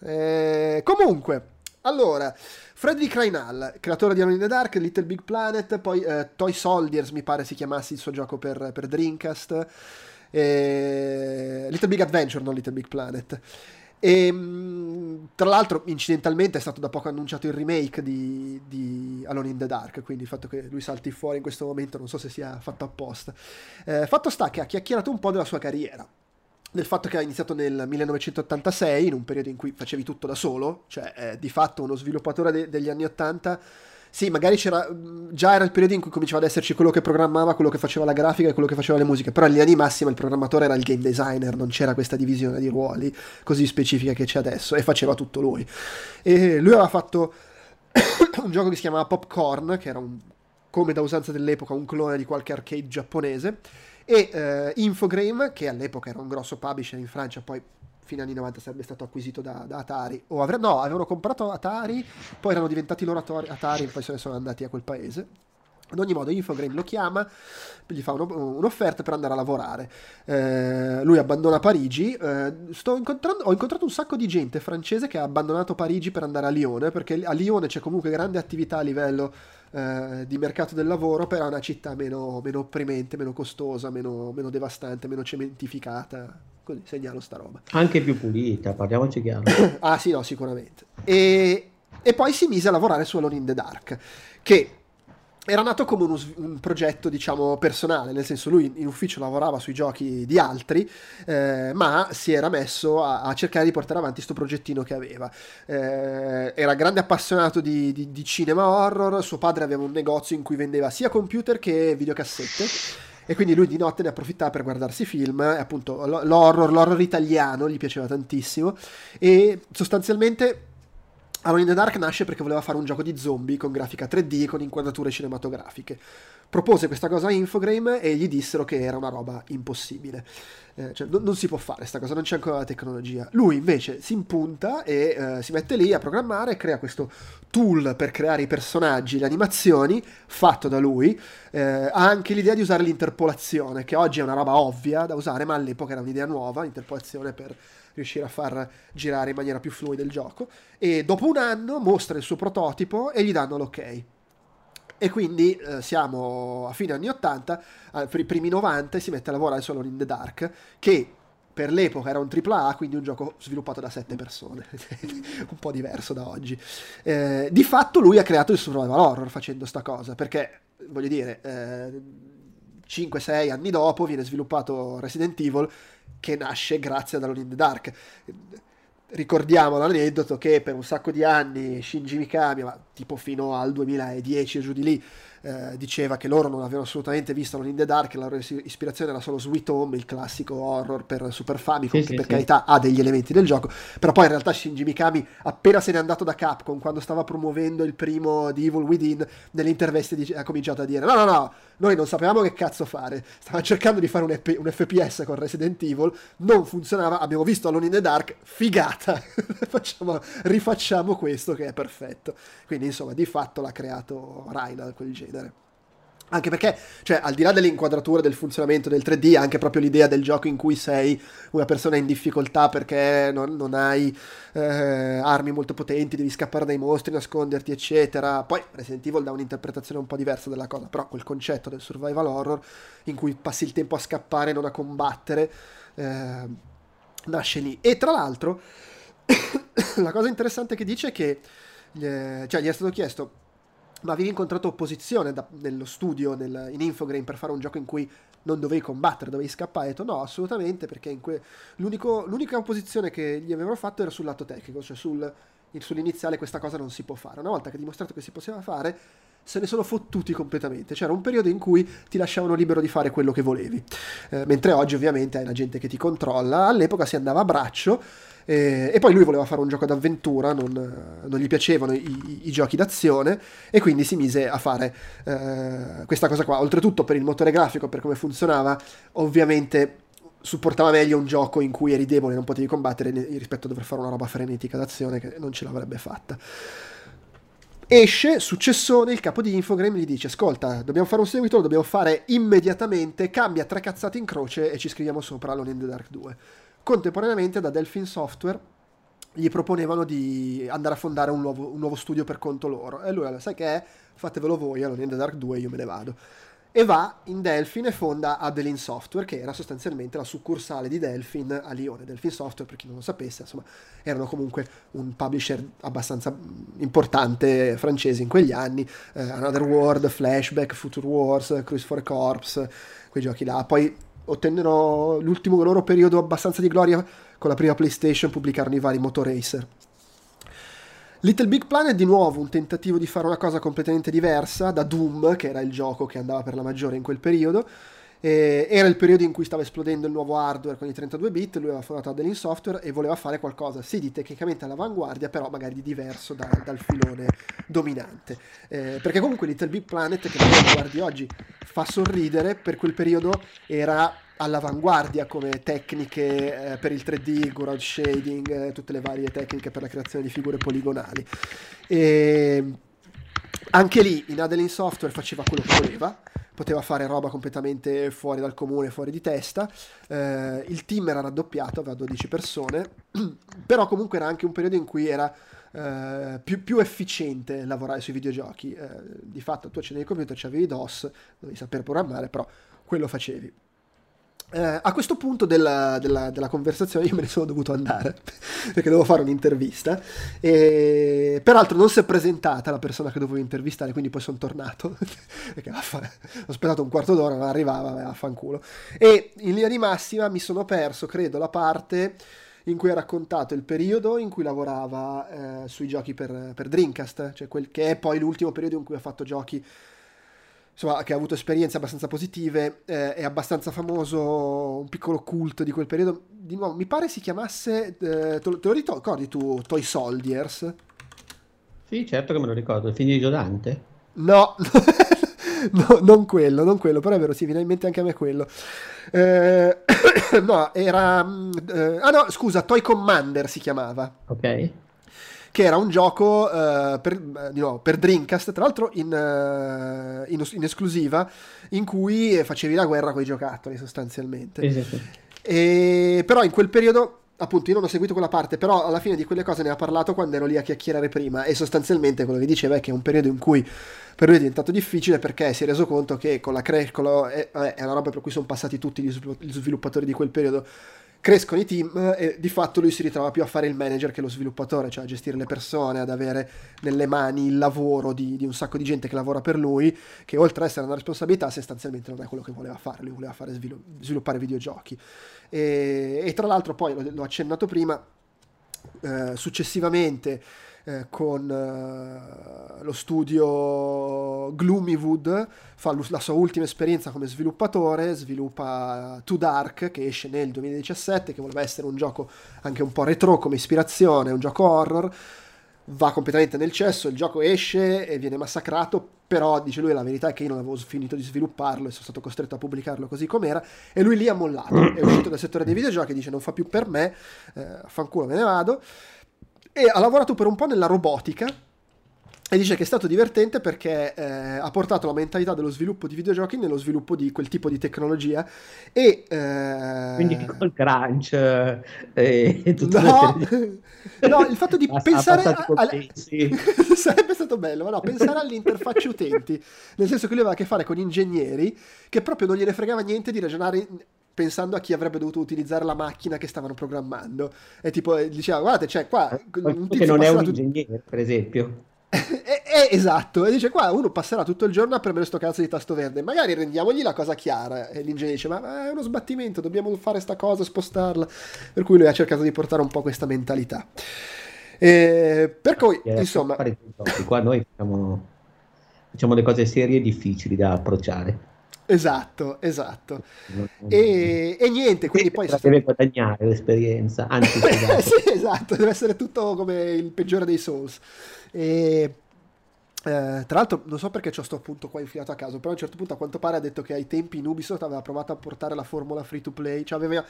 A: Eh, comunque, allora, Frederick Reinhall, creatore di Alone in the Dark, Little Big Planet, poi eh, Toy Soldiers mi pare si chiamasse il suo gioco per, per Dreamcast, eh, Little Big Adventure, non Little Big Planet. E mm, tra l'altro, incidentalmente, è stato da poco annunciato il remake di, di, Alone in the Dark. Quindi il fatto che lui salti fuori in questo momento non so se sia fatto apposta. Eh, fatto sta che ha chiacchierato un po' della sua carriera del fatto che ha iniziato nel 1986, in un periodo in cui facevi tutto da solo, cioè eh, di fatto uno sviluppatore de- degli anni 80. Sì, magari c'era. Già era il periodo in cui cominciava ad esserci quello che programmava, quello che faceva la grafica e quello che faceva le musiche. Però in linea di massima il programmatore era il game designer, non c'era questa divisione di ruoli così specifica che c'è adesso. E faceva tutto lui. E lui aveva fatto un gioco che si chiamava Popcorn, che era un, come da usanza dell'epoca, un clone di qualche arcade giapponese e eh, Infogrames, che all'epoca era un grosso publisher in Francia, poi agli anni 90 sarebbe stato acquisito da, da Atari, o avre- no, avevano comprato Atari, poi erano diventati loro Atari poi se ne sono andati a quel paese. Ad ogni modo, Infogrames lo chiama, gli fa un, un'offerta per andare a lavorare. Eh, lui abbandona Parigi. Eh, ho incontrato un sacco di gente francese che ha abbandonato Parigi per andare a Lione, perché a Lione c'è comunque grande attività a livello eh, di mercato del lavoro, però è una città meno, meno opprimente, meno costosa, meno, meno, devastante, meno cementificata. Così segnalo sta roba.
B: Anche più pulita, parliamoci chiaro.
A: ah sì, no, sicuramente. E, e poi si mise a lavorare su Alone in the Dark, che era nato come uno, un progetto, diciamo, personale, nel senso lui in ufficio lavorava sui giochi di altri, eh, ma si era messo a, a, cercare di portare avanti questo progettino che aveva. Eh, era grande appassionato di, di, di, cinema horror, suo padre aveva un negozio in cui vendeva sia computer che videocassette. E quindi lui di notte ne approfittava per guardarsi film, appunto l'horror, l'horror italiano gli piaceva tantissimo e sostanzialmente Alone in the Dark nasce perché voleva fare un gioco di zombie con grafica 3D con inquadrature cinematografiche. Propose questa cosa a Infogrames e gli dissero che era una roba impossibile. Eh, cioè, non, non, si può fare questa cosa, non c'è ancora la tecnologia. Lui invece si impunta e eh, si mette lì a programmare, crea questo tool per creare i personaggi, le animazioni, fatto da lui. Eh, ha anche l'idea di usare l'interpolazione, che oggi è una roba ovvia da usare, ma all'epoca era un'idea nuova, l'interpolazione per riuscire a far girare in maniera più fluida il gioco. E dopo un anno mostra il suo prototipo e gli danno l'ok. E quindi eh, siamo a fine anni 80, ai primi 90 e si mette a lavorare solo in The Dark, che per l'epoca era un AAA, quindi un gioco sviluppato da sette persone, un po' diverso da oggi. Eh, di fatto lui ha creato il survival horror facendo sta cosa, perché, voglio dire, eh, 5-6 anni dopo viene sviluppato Resident Evil che nasce grazie ad Alone in the Dark. Ricordiamo l'aneddoto che per un sacco di anni Shinji Mikami, ma tipo fino al 2010 o giù di lì, eh, diceva che loro non avevano assolutamente visto Alone in the Dark, la loro ispirazione era solo Sweet Home, il classico horror per Super Famicom, sì, che sì, per sì. carità ha degli elementi del gioco, però poi in realtà Shinji Mikami, appena se n'è andato da Capcom, quando stava promuovendo il primo di Evil Within, nelle interviste dice, ha cominciato a dire no no no, noi non sapevamo che cazzo fare, stava cercando di fare un, EP, un FPS con Resident Evil, non funzionava, abbiamo visto Alone in the Dark, figata, Facciamo, rifacciamo questo che è perfetto. Quindi insomma di fatto l'ha creato Reinhardt quel genere genere. Anche perché, cioè, al di là delle inquadrature del funzionamento del 3D, anche proprio l'idea del gioco in cui sei una persona in difficoltà perché non, non hai eh, armi molto potenti, devi scappare dai mostri, nasconderti, eccetera. Poi Resident Evil dà un'interpretazione un po' diversa della cosa, però quel concetto del survival horror in cui passi il tempo a scappare, non a combattere, eh, nasce lì. E tra l'altro, la cosa interessante che dice è che, eh, cioè, gli è stato chiesto ma avevi incontrato opposizione da, nello studio, nel, in Infograin, per fare un gioco in cui non dovevi combattere, dovevi scappare? Ho detto no, assolutamente, perché que... l'unica opposizione che gli avevano fatto era sul lato tecnico, cioè sul, sull'iniziale questa cosa non si può fare. Una volta che ha dimostrato che si poteva fare, se ne sono fottuti completamente. C'era un periodo in cui ti lasciavano libero di fare quello che volevi. Eh, mentre oggi ovviamente hai la gente che ti controlla. All'epoca si andava a braccio e, e, poi lui voleva fare un gioco d'avventura, non, non gli piacevano i, i, i, giochi d'azione e quindi si mise a fare eh, questa cosa qua. Oltretutto per il motore grafico, per come funzionava, ovviamente supportava meglio un gioco in cui eri debole e non potevi combattere rispetto a dover fare una roba frenetica d'azione che non ce l'avrebbe fatta. Esce, successone, il capo di Infogram gli dice ascolta, dobbiamo fare un seguito, lo dobbiamo fare immediatamente, cambia tre cazzate in croce e ci scriviamo sopra Alone in the Dark 2. Contemporaneamente da Delphine Software gli proponevano di andare a fondare un nuovo, un nuovo studio per conto loro e lui, sai che è? Fatevelo voi, Alone in the Dark 2, io me ne vado e va in Delphin e fonda Adeline Software, che era sostanzialmente la succursale di Delphin a Lione. Delphin Software, per chi non lo sapesse, insomma, erano comunque un publisher abbastanza importante francese in quegli anni. Eh, Another World, Flashback, Future Wars, Cruise for Corps, quei giochi là. Poi ottennero l'ultimo loro periodo abbastanza di gloria con la prima PlayStation, pubblicarono i vari Motoracer. Little Big Planet di nuovo un tentativo di fare una cosa completamente diversa da Doom, che era il gioco che andava per la maggiore in quel periodo. E era il periodo in cui stava esplodendo il nuovo hardware con i 32 bit, lui aveva fondato Adeline Software e voleva fare qualcosa, sì, di tecnicamente all'avanguardia, però magari di diverso da, dal filone dominante. Eh, perché comunque Little Big Planet, che magari guardi oggi, fa sorridere, per quel periodo era all'avanguardia come tecniche eh, per il 3D, ground shading, eh, tutte le varie tecniche per la creazione di figure poligonali. E anche lì in Adeline Software faceva quello che voleva, poteva fare roba completamente fuori dal comune, fuori di testa. Eh, il team era raddoppiato, aveva 12 persone, però comunque era anche un periodo in cui era Uh, più, più, efficiente lavorare sui videogiochi. Uh, di fatto tu accendi il computer, c'avevi DOS, dovevi saper programmare, però quello facevi. Eh, a questo punto della, della, della, conversazione io me ne sono dovuto andare perché dovevo fare un'intervista. E peraltro non si è presentata la persona che dovevo intervistare quindi poi sono tornato perché ho aspettato un quarto d'ora non arrivava vaffanculo. E in linea di massima mi sono perso credo la parte in cui ha raccontato il periodo in cui lavorava eh, sui giochi per, per Dreamcast cioè quel che è poi l'ultimo periodo in cui ha fatto giochi insomma, che ha avuto esperienze abbastanza positive, eh, è abbastanza famoso, un piccolo cult di quel periodo. Di nuovo, mi pare si chiamasse, eh, te, lo, te lo ricordi tu, Toy Soldiers?
B: Sì, certo che me lo ricordo, il film di Dante?
A: No, no, non quello, non quello, però è vero, sì, viene in mente anche a me quello. Eh, no, era... Mm, eh, ah no, scusa, Toy Commander si chiamava.
B: Ok
A: che era un gioco uh, per, uh, no, per, Dreamcast, tra l'altro in, uh, in, in, esclusiva, in cui facevi la guerra con i giocattoli sostanzialmente. Esatto. E, però in quel periodo appunto io non ho seguito quella parte, però alla fine di quelle cose ne ha parlato quando ero lì a chiacchierare prima e sostanzialmente quello che diceva è che è un periodo in cui per lui è diventato difficile perché si è reso conto che con la crescita, è, è, una roba per cui sono passati tutti gli sviluppatori di quel periodo, crescono i team e di fatto lui si ritrova più a fare il manager che lo sviluppatore, cioè a gestire le persone, ad avere nelle mani il lavoro di, di un sacco di gente che lavora per lui, che oltre ad essere una responsabilità sostanzialmente non è quello che voleva fare, lui voleva fare svilu- sviluppare videogiochi. E, e, tra l'altro poi, l'ho accennato prima, eh, successivamente eh, con eh, lo studio Gloomywood, fa la sua ultima esperienza come sviluppatore, sviluppa To Dark che esce nel 2017, che voleva essere un gioco anche un po' retro come ispirazione, un gioco horror, va completamente nel cesso, il gioco esce e viene massacrato, però dice lui la verità è che io non avevo finito di svilupparlo e sono stato costretto a pubblicarlo così com'era e lui lì ha mollato, è uscito dal settore dei videogiochi, dice non fa più per me, eh, fanculo me ne vado e ha lavorato per un po' nella robotica e dice che è stato divertente perché eh, ha portato la mentalità dello sviluppo di videogiochi nello sviluppo di quel tipo di tecnologia e
B: eh... quindi col crunch eh, e
A: tutto no, no il fatto di ha, pensare ha a, sarebbe stato bello ma no pensare alle interfacce utenti nel senso che lui aveva a che fare con ingegneri che proprio non gliene fregava niente di ragionare pensando a chi avrebbe dovuto utilizzare la macchina che stavano programmando. E tipo diceva, guardate, c'è qua...
B: Un che non è un ingegnere, tut- per esempio.
A: è, è, esatto, e dice qua uno passerà tutto il giorno a premere sto cazzo di tasto verde, magari rendiamogli la cosa chiara. E l'ingegnere dice, ma è uno sbattimento, dobbiamo fare sta cosa, spostarla. Per cui lui ha cercato di portare un po' questa mentalità. E, per cui, insomma...
B: Qua noi facciamo, facciamo le cose serie e difficili da approcciare.
A: Esatto, esatto. E, e niente, quindi poi...
B: La deve guadagnare l'esperienza, anzi...
A: sì, esatto, deve essere tutto come il peggiore dei Souls. E, Eh, tra l'altro non so perché c'ho sto appunto qua infilato a caso, però a un certo punto a quanto pare ha detto che ai tempi in Ubisoft aveva provato a portare la formula free to play, cioè aveva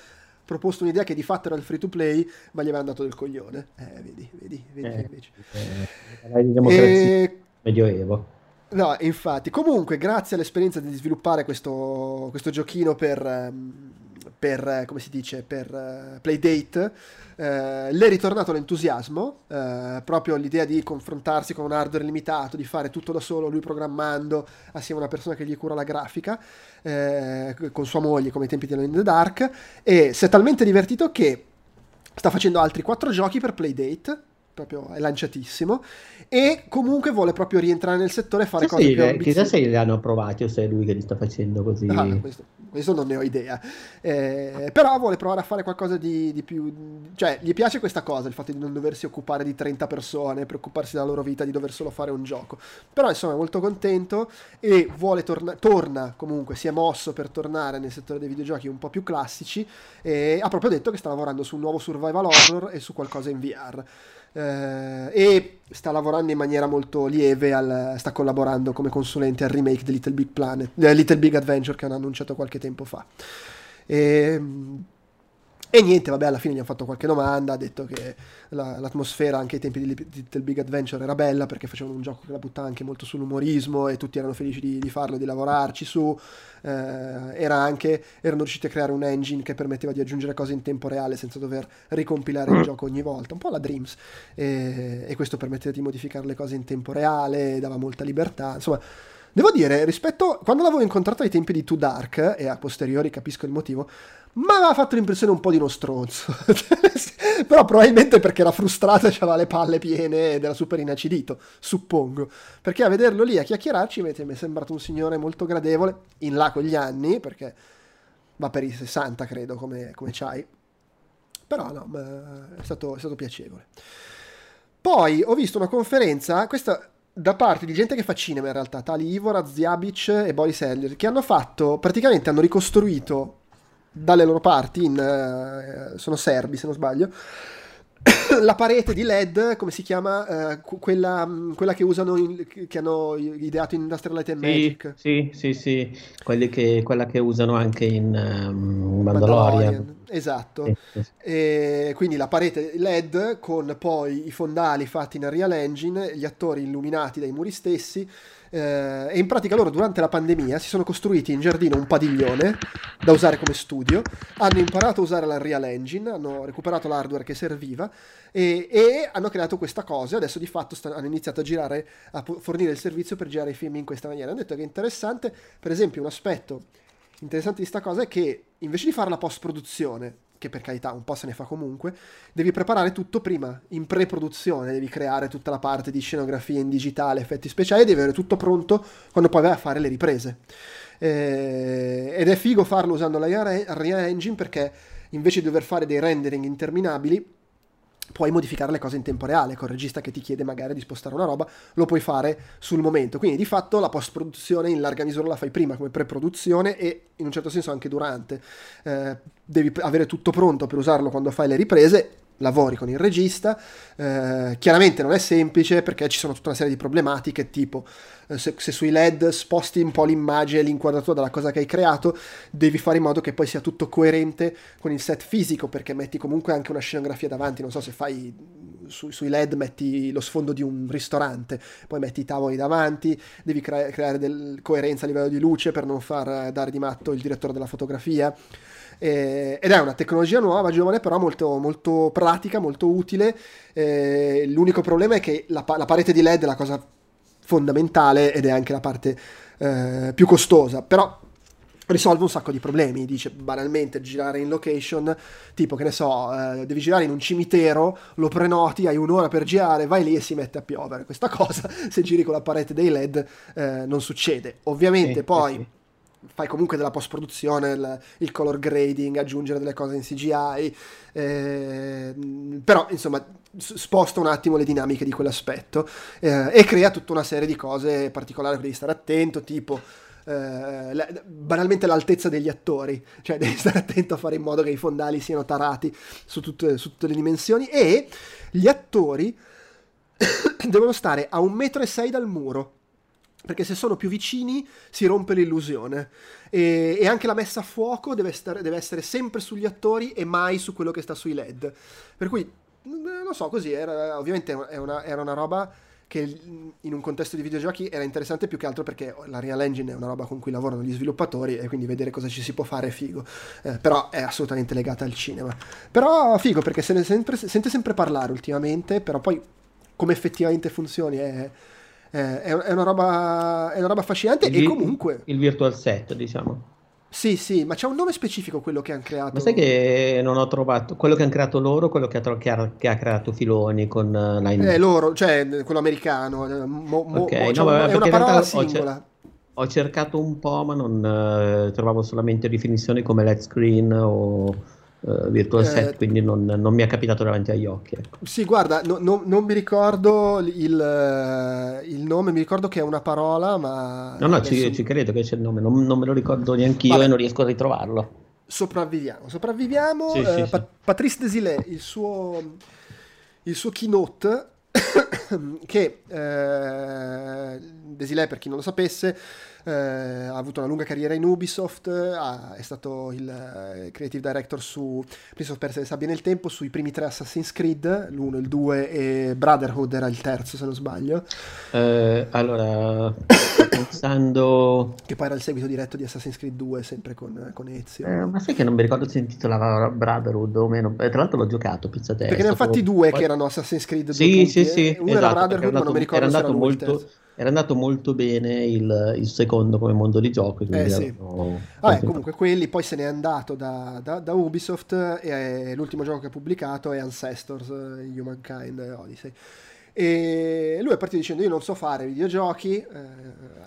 A: proposto un'idea che di fatto era il free to play, ma gli avevano dato del coglione. Eh, vedi, vedi, vedi
B: Eh,
A: invece.
B: eh, di democrazia,
A: E
B: medioevo.
A: No, infatti, comunque, grazie all'esperienza di sviluppare questo, questo giochino per, ehm, per, eh, come si dice, per eh, Playdate, eh, le è ritornato l'entusiasmo, eh, proprio l'idea di confrontarsi con un hardware limitato, di fare tutto da solo, lui programmando, assieme a una persona che gli cura la grafica, eh, con sua moglie, come ai tempi di Alone in the Dark, e si è talmente divertito che sta facendo altri quattro giochi per Playdate, proprio è lanciatissimo, e comunque vuole proprio rientrare nel settore e fare
B: Chissà
A: cose
B: se,
A: più
B: le- chissà
A: ambiziose.
B: se li hanno approvati o se è lui che li sta facendo così.
A: Ah, questo, questo non ne ho idea. Eh, però vuole provare a fare qualcosa di, di più. Cioè, gli piace questa cosa, il fatto di non doversi occupare di 30 persone, preoccuparsi della loro vita, di dover solo fare un gioco. Però, insomma, è molto contento e vuole torna- torna comunque, si è mosso per tornare nel settore dei videogiochi un po' più classici. E ha proprio detto che sta lavorando su un nuovo survival horror e su qualcosa in VR. Eh, e sta lavorando in maniera molto lieve, al- sta collaborando come consulente al remake di Little Big Planet, eh, Little Big Adventure che hanno annunciato qualche tempo fa. E, e niente, vabbè, alla fine gli hanno fatto qualche domanda, ha detto che la- l'atmosfera anche ai tempi di di Little Big Adventure era bella perché facevano un gioco che la buttava anche molto sull'umorismo e tutti erano felici di, di farlo, di lavorarci su. Eh, era anche, erano riusciti a creare un engine che permetteva di aggiungere cose in tempo reale senza dover ricompilare il gioco ogni volta, un po' la Dreams. E, e questo permetteva di modificare le cose in tempo reale, dava molta libertà, insomma. Devo dire, rispetto quando l'avevo incontrato ai tempi di Too Dark, e a posteriori capisco il motivo, ma aveva fatto l'impressione un po' di uno stronzo. Però probabilmente perché era frustrato e aveva le palle piene ed era super inacidito, suppongo. Perché a vederlo lì a chiacchierarci mi è sembrato un signore molto gradevole, in là con gli anni, perché va per i 60 credo come, come c'hai. Però no, è stato, è stato piacevole. Poi ho visto una conferenza, questa da parte di gente che fa cinema in realtà, tali Ivor, Ziabic e Boris Heller, che hanno fatto, praticamente hanno ricostruito dalle loro parti, in, eh, sono serbi se non sbaglio, la parete di LED, come si chiama? Cu- quella, mh, quella che usano, in- che hanno ideato in Industrial Light and
B: Sì,
A: Magic.
B: sì, sì, sì, che, quella che usano anche in ehm, Mandalorian.
A: Esatto. E quindi la parete LED con poi i fondali fatti in Unreal Engine, gli attori illuminati dai muri stessi. eh, e in pratica loro durante la pandemia si sono costruiti in giardino un padiglione da usare come studio, hanno imparato a usare l'Unreal Engine, hanno recuperato l'hardware che serviva e, e hanno creato questa cosa. Adesso di fatto sta- hanno iniziato a girare, a fornire il servizio per girare i film in questa maniera. Hanno detto che è interessante, per esempio, un aspetto interessante di sta cosa è che invece di fare la post-produzione, che per carità un po' se ne fa comunque, devi preparare tutto prima, in pre-produzione, devi creare tutta la parte di scenografia in digitale, effetti speciali, devi avere tutto pronto quando poi vai a fare le riprese. Eh, ed è figo farlo usando la Unreal Engine perché invece di dover fare dei rendering interminabili, puoi modificare le cose in tempo reale con il regista che ti chiede magari di spostare una roba, lo puoi fare sul momento. Quindi di fatto la post-produzione in larga misura la fai prima come pre-produzione e in un certo senso anche durante. Eh, devi avere tutto pronto per usarlo quando fai le riprese. Lavori con il regista, eh, chiaramente non è semplice perché ci sono tutta una serie di problematiche, tipo eh, se, se sui LED sposti un po' l'immagine, l'inquadratura della cosa che hai creato, devi fare in modo che poi sia tutto coerente con il set fisico, perché metti comunque anche una scenografia davanti, non so se fai su- sui LED metti lo sfondo di un ristorante, poi metti i tavoli davanti, devi crea- creare del coerenza a livello di luce per non far dare di matto il direttore della fotografia. Eh, ed è una tecnologia nuova, giovane, però molto, molto pratica, molto utile. Eh, l'unico problema è che la, la parete di LED è la cosa fondamentale ed è anche la parte eh, più costosa, però risolve un sacco di problemi, dice banalmente girare in location, tipo che ne so, eh, devi girare in un cimitero, lo prenoti, hai un'ora per girare, vai lì e si mette a piovere. Questa cosa, se giri con la parete dei LED, eh, non succede. Ovviamente
B: Sì,
A: poi
B: sì.
A: Fai comunque della post-produzione, il, il color grading, aggiungere delle cose in CGI, eh, però insomma sposta un attimo le dinamiche di quell'aspetto eh, e crea tutta una serie di cose particolari a cui devi stare attento, tipo eh, banalmente l'altezza degli attori, cioè devi stare attento a fare in modo che i fondali siano tarati su tutte, su tutte le dimensioni e gli attori devono stare a un metro e sei dal muro perché se sono più vicini si rompe l'illusione e, e anche la messa a fuoco deve, stare, deve, essere sempre sugli attori e mai su quello che sta sui led per cui non so così era, ovviamente una, era una roba che in un contesto di videogiochi era interessante più che altro perché la Real Engine è una roba con cui lavorano gli sviluppatori e quindi vedere cosa ci si può fare è figo. Eh, però è assolutamente legata al cinema. Però figo perché se ne sempre, sente sempre parlare ultimamente, però poi come effettivamente funzioni è, è, è, una, roba, è una roba affascinante il, e comunque...
B: Il virtual set, diciamo.
A: Sì, sì, ma c'è un nome specifico quello che hanno creato.
B: Ma sai che non ho trovato quello che hanno creato loro, quello che ha, che ha, che ha creato Filoni con uh,
A: Line. Eh, loro, cioè quello americano. Eh, mo, mo, okay, mo, no, vabbè, è una parola singola.
B: Ho, cercato un po', ma non uh, trovavo solamente definizioni come Let's Screen o eh, quindi non, non, mi è capitato davanti agli occhi. Ecco.
A: Sì, guarda, no, no, non mi ricordo il, eh, il, nome, mi ricordo che è una parola, ma...
B: No, no, adesso... ci, ci, credo che c'è il nome, non, non me lo ricordo neanche io e non riesco a ritrovarlo.
A: Sopravviviamo, sopravviviamo. Sì, eh, sì, pa- sì. Patrice Desilets, il suo, il suo keynote, che eh, Desilets, per chi non lo sapesse, eh, ha avuto una lunga carriera in Ubisoft, ha, è stato il eh, creative director su Prince of Persia e Sabbia nel Tempo, sui primi tre Assassin's Creed, l'1, il 2 e Brotherhood era il terzo se non sbaglio.
B: Eh, allora, pensando...
A: Che poi era il seguito diretto di Assassin's Creed 2, sempre con, con Ezio.
B: Eh, ma sai che non mi ricordo se intitolava Brotherhood o meno, eh, tra l'altro l'ho giocato, pizzate.
A: Perché ne hanno fatti due poi... che erano Assassin's Creed 2.
B: Sì, sì, sì.
A: Uno esatto, era Brotherhood, ma non mi ricordo
B: era andato molto era andato molto bene il, il secondo come mondo di gioco.
A: Eh, sì. Vabbè, comunque quelli poi se n'è andato da, da, da, Ubisoft e l'ultimo gioco che ha pubblicato è Ancestors Humankind Odyssey. E lui è partito dicendo io non so fare videogiochi, eh,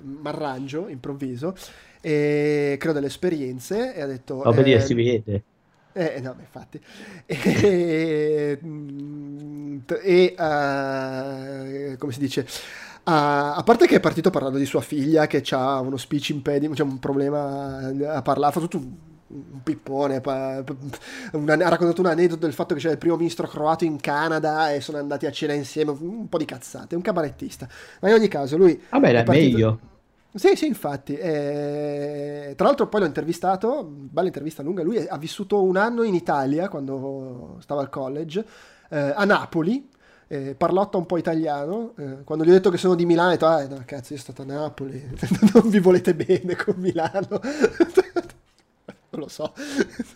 A: mi arrangio, improvviso, e creo delle esperienze e ha detto...
B: Oh, eh, si vede.
A: Eh, no, infatti. E, mm, e uh, come si dice? A parte che è partito parlando di sua figlia che ha uno speech impediment, cioè un problema a parlare, ha fatto tutto un pippone, una, ha raccontato un aneddoto del fatto che c'è il primo ministro croato in Canada e sono andati a cena insieme, un po' di cazzate, un cabarettista. Ma in ogni caso lui...
B: Vabbè, è, è partito... meglio.
A: Sì, sì, infatti. E... Tra l'altro poi l'ho intervistato, bella intervista lunga, lui ha vissuto un anno in Italia quando stava al college, eh, a Napoli, eh, parlotta un po' italiano. Eh, quando gli ho detto che sono di Milano, ho detto: Ah, no, cazzo, io sono stato a Napoli, non vi volete bene con Milano. non lo so.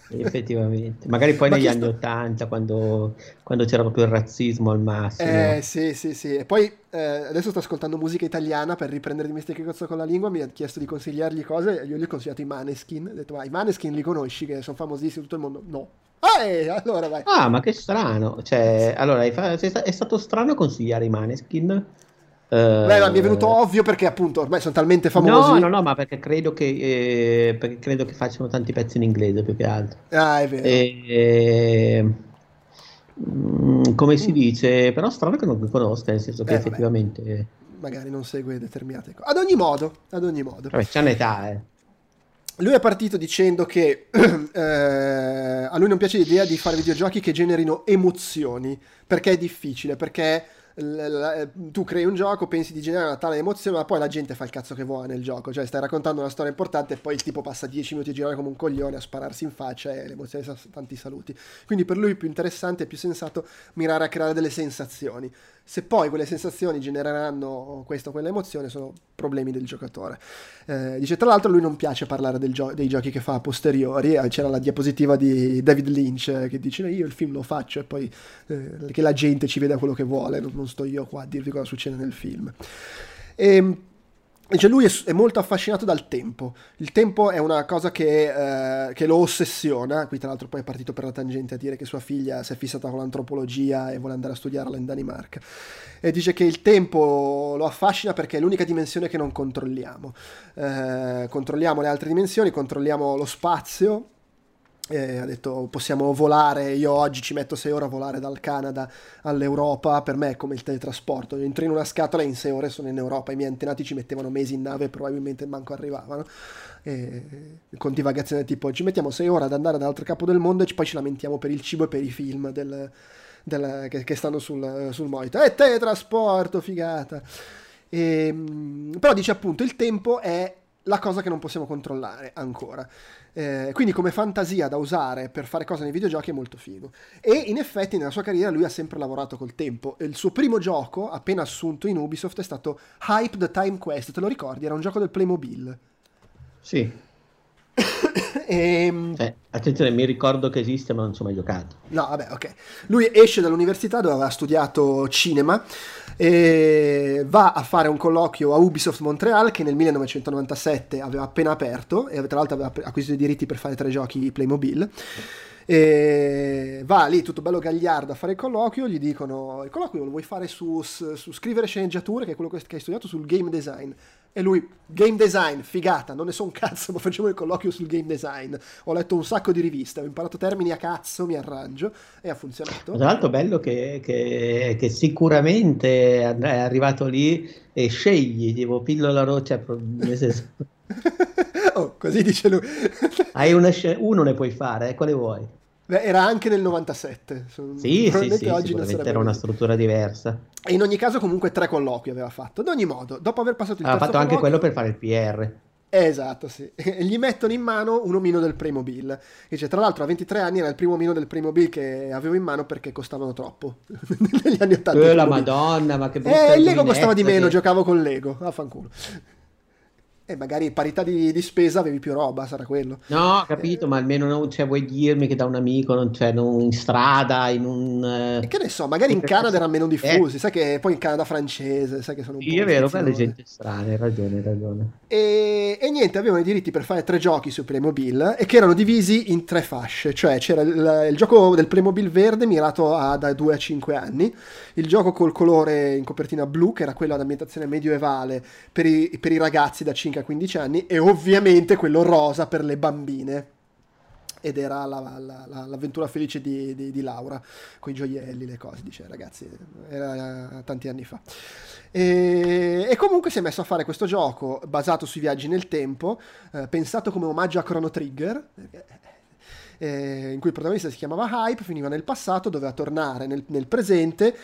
B: Effettivamente, magari poi Ma negli anni sto... 80, quando, quando, c'era proprio il razzismo al massimo.
A: Eh, sì, sì, sì. E poi eh, adesso sto ascoltando musica italiana per riprendere di mestiere che cazzo con la lingua. Mi ha chiesto di consigliargli cose. Io gli ho consigliato i Maneskin. Ho detto, ma i Maneskin li conosci, che sono famosissimi in tutto il mondo? No. Ah, eh, allora vai.
B: Ah, ma che strano. Cioè, allora, è stato strano consigliare i Maneskin
A: Beh, ma mi è venuto ovvio perché appunto ormai sono talmente famosi.
B: No, no, no, ma perché credo che, eh, perché credo che facciano tanti pezzi in inglese più che altro.
A: Ah, è vero. E,
B: eh, come si dice, però strano che non li conosca, nel senso che eh, effettivamente... Vabbè.
A: Magari non segue determinate cose. Ad ogni modo, ad ogni modo.
B: Vabbè, c'è un'età, eh.
A: Lui è partito dicendo che eh, a lui non piace l'idea di fare videogiochi che generino emozioni, perché è difficile, perché tu crei un gioco, pensi di generare una tale emozione, ma poi la gente fa il cazzo che vuole nel gioco. Cioè, stai raccontando una storia importante e poi il tipo passa 10 minuti a girare come un coglione, a spararsi in faccia e l'emozione sa tanti saluti. Quindi per lui è più interessante e più sensato mirare a creare delle sensazioni. Se poi quelle sensazioni genereranno questa o quella emozione, sono problemi del giocatore. Eh, dice, tra l'altro, lui non piace parlare gio- dei giochi che fa a posteriori. Eh, c'era la diapositiva di David Lynch eh, che dice: Io il film lo faccio e poi eh, che la gente ci veda quello che vuole, non, non sto io qua a dirvi cosa succede nel film. E, ehm, Dice, lui è, è, molto affascinato dal tempo. Il tempo è una cosa che, eh, che, lo ossessiona. Qui, tra l'altro, poi è partito per la tangente a dire che sua figlia si è fissata con l'antropologia e vuole andare a studiarla in Danimarca. E dice che il tempo lo affascina perché è l'unica dimensione che non controlliamo. Eh, controlliamo le altre dimensioni, controlliamo lo spazio ha detto possiamo volare, io oggi ci metto 6 ore a volare dal Canada all'Europa, per me è come il teletrasporto, entro in una scatola e in 6 ore sono in Europa, i miei antenati ci mettevano mesi in nave e probabilmente manco arrivavano, e, con divagazione tipo ci mettiamo 6 ore ad andare dall'altro capo del mondo e poi ci lamentiamo per il cibo e per i film del, del, che, che, stanno sul, sul monitor. E teletrasporto, figata. E, ehm, però dice appunto il tempo è la cosa che non possiamo controllare ancora. Eh, quindi come fantasia da usare per fare cose nei videogiochi è molto figo. E in effetti nella sua carriera lui ha sempre lavorato col tempo. Il suo primo gioco, appena assunto in Ubisoft, è stato Hype the Time Quest. Te lo ricordi? Era un gioco del Playmobil.
B: Sì. E... Ehm, eh, attenzione, mi ricordo che esiste, ma non ci ho mai giocato.
A: No, vabbè, ok. Lui esce dall'università dove aveva studiato cinema e va a fare un colloquio a Ubisoft Montreal che nel 1997 aveva appena aperto e tra l'altro aveva acquisito i diritti per fare tre giochi Playmobil. E va lì tutto bello gagliardo a fare il colloquio, gli dicono il colloquio lo vuoi fare su, su scrivere sceneggiature, che è quello che hai studiato sul game design. E lui, game design, figata, non ne so un cazzo, ma facciamo il colloquio sul game design. Ho letto un sacco di riviste, ho imparato termini a cazzo, mi arrangio e ha funzionato.
B: Tra l'altro bello che, che, che sicuramente è arrivato lì e scegli, tipo pillola roccia, nel senso...
A: oh, così dice lui.
B: Hai una uno ne puoi fare, eh, quale vuoi?
A: Beh, era anche nel 97.
B: Sì, sì, sì, oggi non era una struttura diversa.
A: E in ogni caso comunque tre colloqui aveva fatto. Ad ogni modo, dopo aver passato il
B: tempo... Ha fatto anche quello per fare il PR.
A: Esatto, sì. Gli mettono in mano un omino del Playmobil. Dice, tra l'altro a 23 anni era il primo omino del Playmobil che avevo in mano perché costavano troppo.
B: Negli anni 80. Eh, la madonna, ma che
A: brutta Eh, il Lego costava di meno, che... giocavo con Lego. Vaffanculo. E magari parità di, di, spesa avevi più roba, sarà quello.
B: No, capito, eh, ma almeno non cioè, vuoi dirmi che da un amico, non, cioè, non in strada, in un...
A: Eh... che ne so, magari in Canada erano meno diffusi, eh. sai che poi in Canada francese, sai che sono un
B: sì, po'... Sì, è vero, quelle gente strana, hai ragione, hai ragione.
A: E, e, niente, avevano i diritti per fare tre giochi su Playmobil e che erano divisi in tre fasce, cioè c'era il, il gioco del Playmobil verde mirato a da 2 a 5 anni, il gioco col colore in copertina blu, che era quello ad ambientazione medioevale per i, per i ragazzi da 5 a 15 anni, e ovviamente quello rosa per le bambine. Ed era la, la, la, l'avventura felice di, di, di Laura, con i gioielli, le cose, dice ragazzi, era tanti anni fa. E, e, comunque si è messo a fare questo gioco basato sui viaggi nel tempo, eh, pensato come omaggio a Chrono Trigger, eh, in cui il protagonista si chiamava Hype, finiva nel passato, doveva tornare nel, nel presente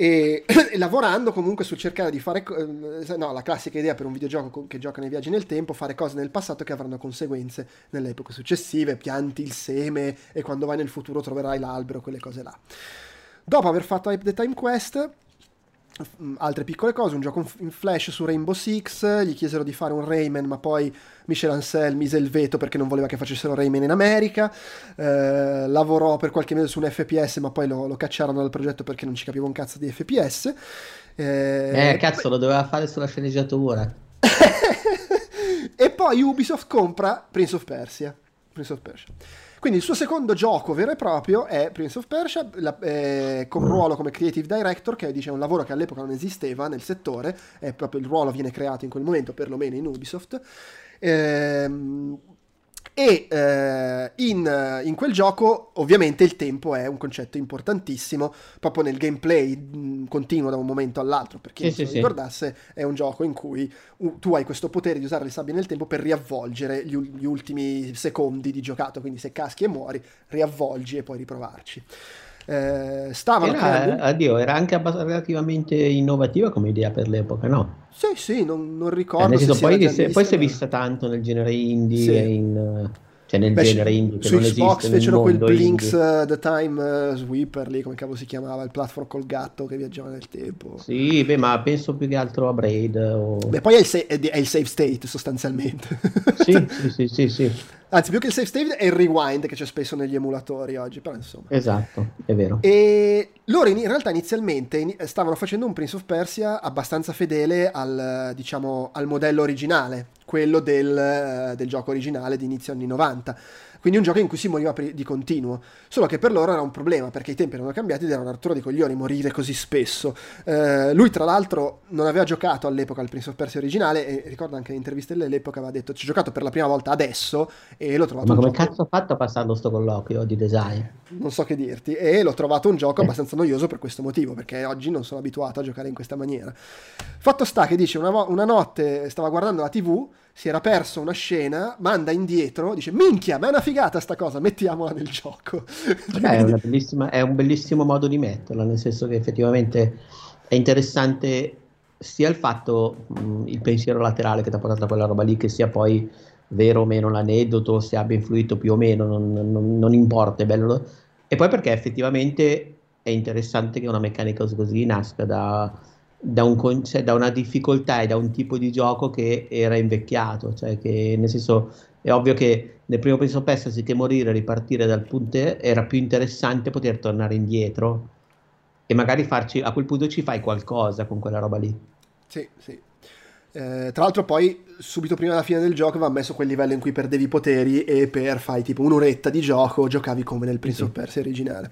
A: e, e, lavorando comunque sul cercare di fare eh, no, la classica idea per un videogioco che gioca nei viaggi nel tempo fare cose nel passato che avranno conseguenze nelle epoche successive pianti il seme e quando vai nel futuro troverai l'albero quelle cose là. Dopo aver fatto Hype the Time Quest altre piccole cose, un gioco in flash su Rainbow Six, gli chiesero di fare un Rayman ma poi Michel Ancel mise il veto perché non voleva che facessero Rayman in America, eh, lavorò per qualche mese su un FPS ma poi lo, lo, cacciarono dal progetto perché non ci capiva un cazzo di FPS.
B: Eh, eh cazzo poi... lo doveva fare sulla sceneggiatura.
A: e poi Ubisoft compra Prince of Persia. Prince of Persia. Quindi il suo secondo gioco vero e proprio è Prince of Persia, la, eh, con ruolo come creative director, che è un lavoro che all'epoca non esisteva nel settore, è proprio il ruolo viene creato in quel momento, perlomeno in Ubisoft. Ehm, e eh, in, in, quel gioco ovviamente il tempo è un concetto importantissimo, proprio nel gameplay mh, continuo da un momento all'altro, per chi sì, non sì, si sì. ricordasse è un gioco in cui uh, tu hai questo potere di usare le sabbie nel tempo per riavvolgere gli, gli ultimi secondi di giocato, quindi se caschi e muori riavvolgi e puoi riprovarci.
B: Eh, stavano era, creando... Addio, era anche relativamente innovativa come idea per l'epoca, no?
A: Sì, sì, non, non ricordo. Eh, se
B: poi, se, poi si è vista tanto nel genere indie sì. in cioè nel Beh, genere indie che su non Xbox
A: fecero quel Blinks uh, The Time uh, Sweeper lì come cavolo si chiamava il platform col gatto che viaggiava nel tempo
B: sì beh ma penso più che altro a Braid o...
A: beh poi è il, sa- è il, save state sostanzialmente
B: sì, sì sì sì sì
A: Anzi, più che il save state è il rewind che c'è spesso negli emulatori oggi, però insomma.
B: Esatto, è vero.
A: E loro in, realtà inizialmente stavano facendo un Prince of Persia abbastanza fedele al, diciamo, al modello originale, quello del, del gioco originale di inizio anni 90 quindi un gioco in cui si moriva di continuo. Solo che per loro era un problema, perché i tempi erano cambiati ed era una rottura di coglioni morire così spesso. Eh, lui, tra l'altro, non aveva giocato all'epoca al Prince of Persia originale, e ricordo anche in interviste all'epoca aveva detto: Ci ho giocato per la prima volta adesso e l'ho trovato.
B: Ma come gioco... cazzo ha fatto a passarlo sto colloquio di design?
A: Non so che dirti. E l'ho trovato un gioco eh. abbastanza noioso per questo motivo, perché oggi non sono abituato a giocare in questa maniera. Fatto sta che dice: una, una notte stava guardando la TV si era perso una scena, manda indietro, dice minchia, ma è una figata sta cosa, mettiamola nel gioco.
B: Beh, è, è, un bellissimo modo di metterla, nel senso che effettivamente è interessante sia il fatto, mh, il pensiero laterale che ti ha portato a quella roba lì, che sia poi vero o meno l'aneddoto, se abbia influito più o meno, non, non, non importa, è bello. E poi perché effettivamente è interessante che una meccanica così nasca da da, un, cioè, da, una difficoltà e da un tipo di gioco che era invecchiato, cioè che nel senso è ovvio che nel primo Prince of Persia anziché morire e ripartire dal punto era più interessante poter tornare indietro e magari farci a quel punto ci fai qualcosa con quella roba lì.
A: Sì, sì. Eh, tra l'altro poi subito prima della fine del gioco aveva messo quel livello in cui perdevi i poteri e per fai tipo un'oretta di gioco giocavi come nel Prince sì. of Persia originale.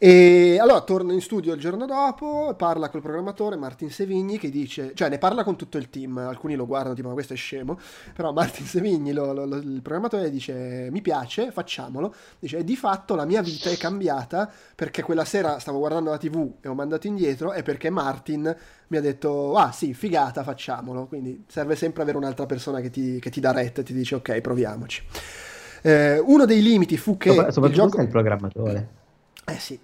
A: E allora torna in studio il giorno dopo, parla col programmatore Martin Sevigni che dice, cioè ne parla con tutto il team, alcuni lo guardano tipo ma questo è scemo, però Martin Sevigni, lo, lo, lo, il programmatore dice mi piace, facciamolo, dice di fatto la mia vita è cambiata perché quella sera stavo guardando la tv e ho mandato indietro e perché Martin mi ha detto ah sì figata facciamolo, quindi serve sempre avere un'altra persona che ti, che ti dà retta e ti dice ok proviamoci. Eh, uno dei limiti fu che...
B: Sopra, soprattutto il, gioco... il programmatore.
A: Eh sì,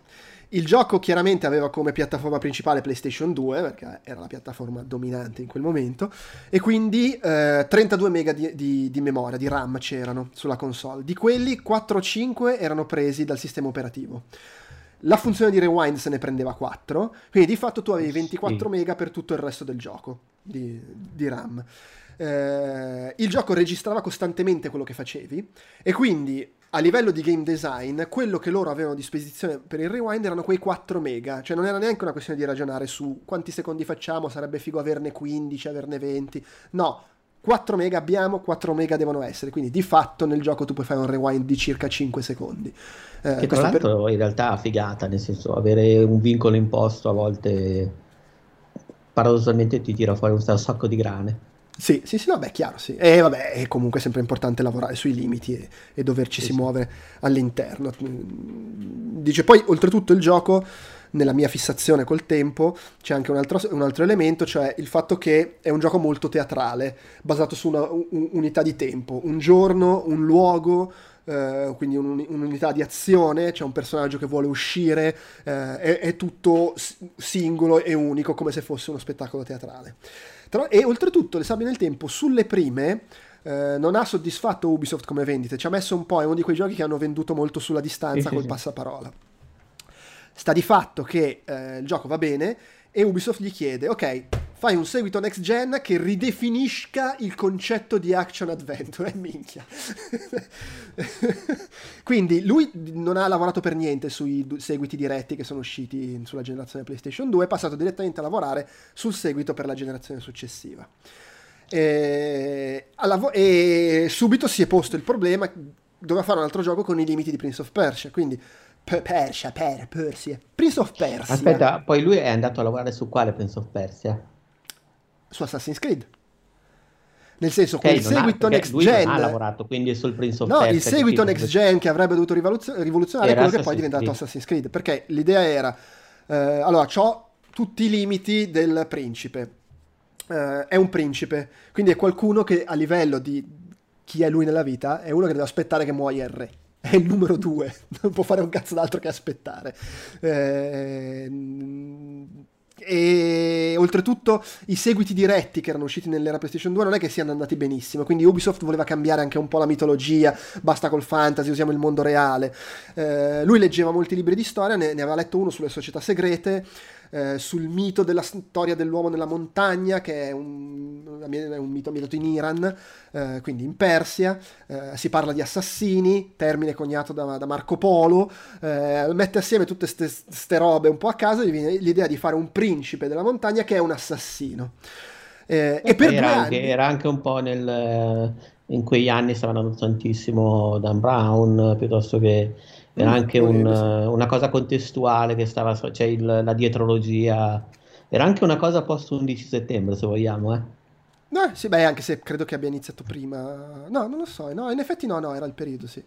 A: il gioco chiaramente aveva come piattaforma principale PlayStation 2, perché era la piattaforma dominante in quel momento, e quindi eh, 32 mega di, di, di, memoria, di RAM c'erano sulla console. Di quelli 4 o 5 erano presi dal sistema operativo. La funzione di rewind se ne prendeva 4, quindi di fatto tu avevi 24 sì. mega per tutto il resto del gioco di, di RAM. Eh, il gioco registrava costantemente quello che facevi e quindi a livello di game design, quello che loro avevano a disposizione per il rewind erano quei 4 mega, cioè non era neanche una questione di ragionare su quanti secondi facciamo, sarebbe figo averne 15, averne 20, no, 4 mega abbiamo, 4 mega devono essere, quindi di fatto nel gioco tu puoi fare un rewind di circa 5 secondi.
B: Eh, che tra l'altro per... in realtà è figata, nel senso avere un vincolo imposto a volte paradossalmente ti tira fuori un sacco di grane.
A: Sì, sì, sì, no, beh, chiaro, sì. E vabbè, è comunque sempre importante lavorare sui limiti e, e doverci sì, si sì. muovere all'interno. Dice poi, oltretutto, il gioco, nella mia fissazione col tempo, c'è anche un altro, un altro elemento, cioè il fatto che è un gioco molto teatrale, basato su una un, unità di tempo, un giorno, un luogo, Uh, quindi un, un'unità di azione, c'è un personaggio che vuole uscire, uh, è, è, tutto singolo e unico come se fosse uno spettacolo teatrale. Tra- e oltretutto le sabbie nel tempo sulle prime eh, non ha soddisfatto Ubisoft come vendite, ci ha messo un po', è uno di quei giochi che hanno venduto molto sulla distanza col passaparola. Sta di fatto che eh, il gioco va bene e Ubisoft gli chiede, ok, fai un seguito next gen che ridefinisca il concetto di action adventure, eh, minchia. Quindi lui non ha lavorato per niente sui seguiti diretti che sono usciti sulla generazione PlayStation 2, è passato direttamente a lavorare sul seguito per la generazione successiva. E, vo- e subito si è posto il problema, doveva fare un altro gioco con i limiti di Prince of Persia, quindi Persia, per, Persia. Prince of Persia.
B: Aspetta, poi lui è andato a lavorare su quale Prince of Persia?
A: Su Assassin's Creed. Nel senso, okay, quel seguito ha, next gen.
B: Ha lavorato, quindi è sul Prince of
A: no,
B: Persia.
A: il seguito next gen che avrebbe dovuto rivoluzionare è quello che poi è diventato Creed. Assassin's Creed. Perché l'idea era: eh, allora, ho tutti i limiti del principe. Eh, è un principe, quindi è qualcuno che a livello di chi è lui nella vita è uno che deve aspettare che muoia il re è il numero due, non può fare un cazzo d'altro che aspettare. Eh, e oltretutto i seguiti diretti che erano usciti nell'era PlayStation 2 non è che siano andati benissimo, quindi Ubisoft voleva cambiare anche un po' la mitologia, basta col fantasy, usiamo il mondo reale. Eh, lui leggeva molti libri di storia, ne, ne aveva letto uno sulle società segrete, eh, sul mito della storia dell'uomo nella montagna, che è un, è un mito ambientato in Iran, eh, quindi in Persia. Eh, si parla di assassini, termine coniato da, da Marco Polo. Eh, mette assieme tutte queste robe un po' a caso e gli viene l'idea di fare un principe della montagna che è un assassino.
B: Eh, e per era, anche, anni... era anche un po' nel in quegli anni stava andando tantissimo Dan Brown piuttosto che era mm, anche un, una cosa contestuale che stava, cioè il, la dietrologia, era anche una cosa post 11 settembre se vogliamo, eh.
A: No, sì, beh, anche se credo che abbia iniziato prima. No, non lo so, no, in effetti no, no, era il periodo, sì.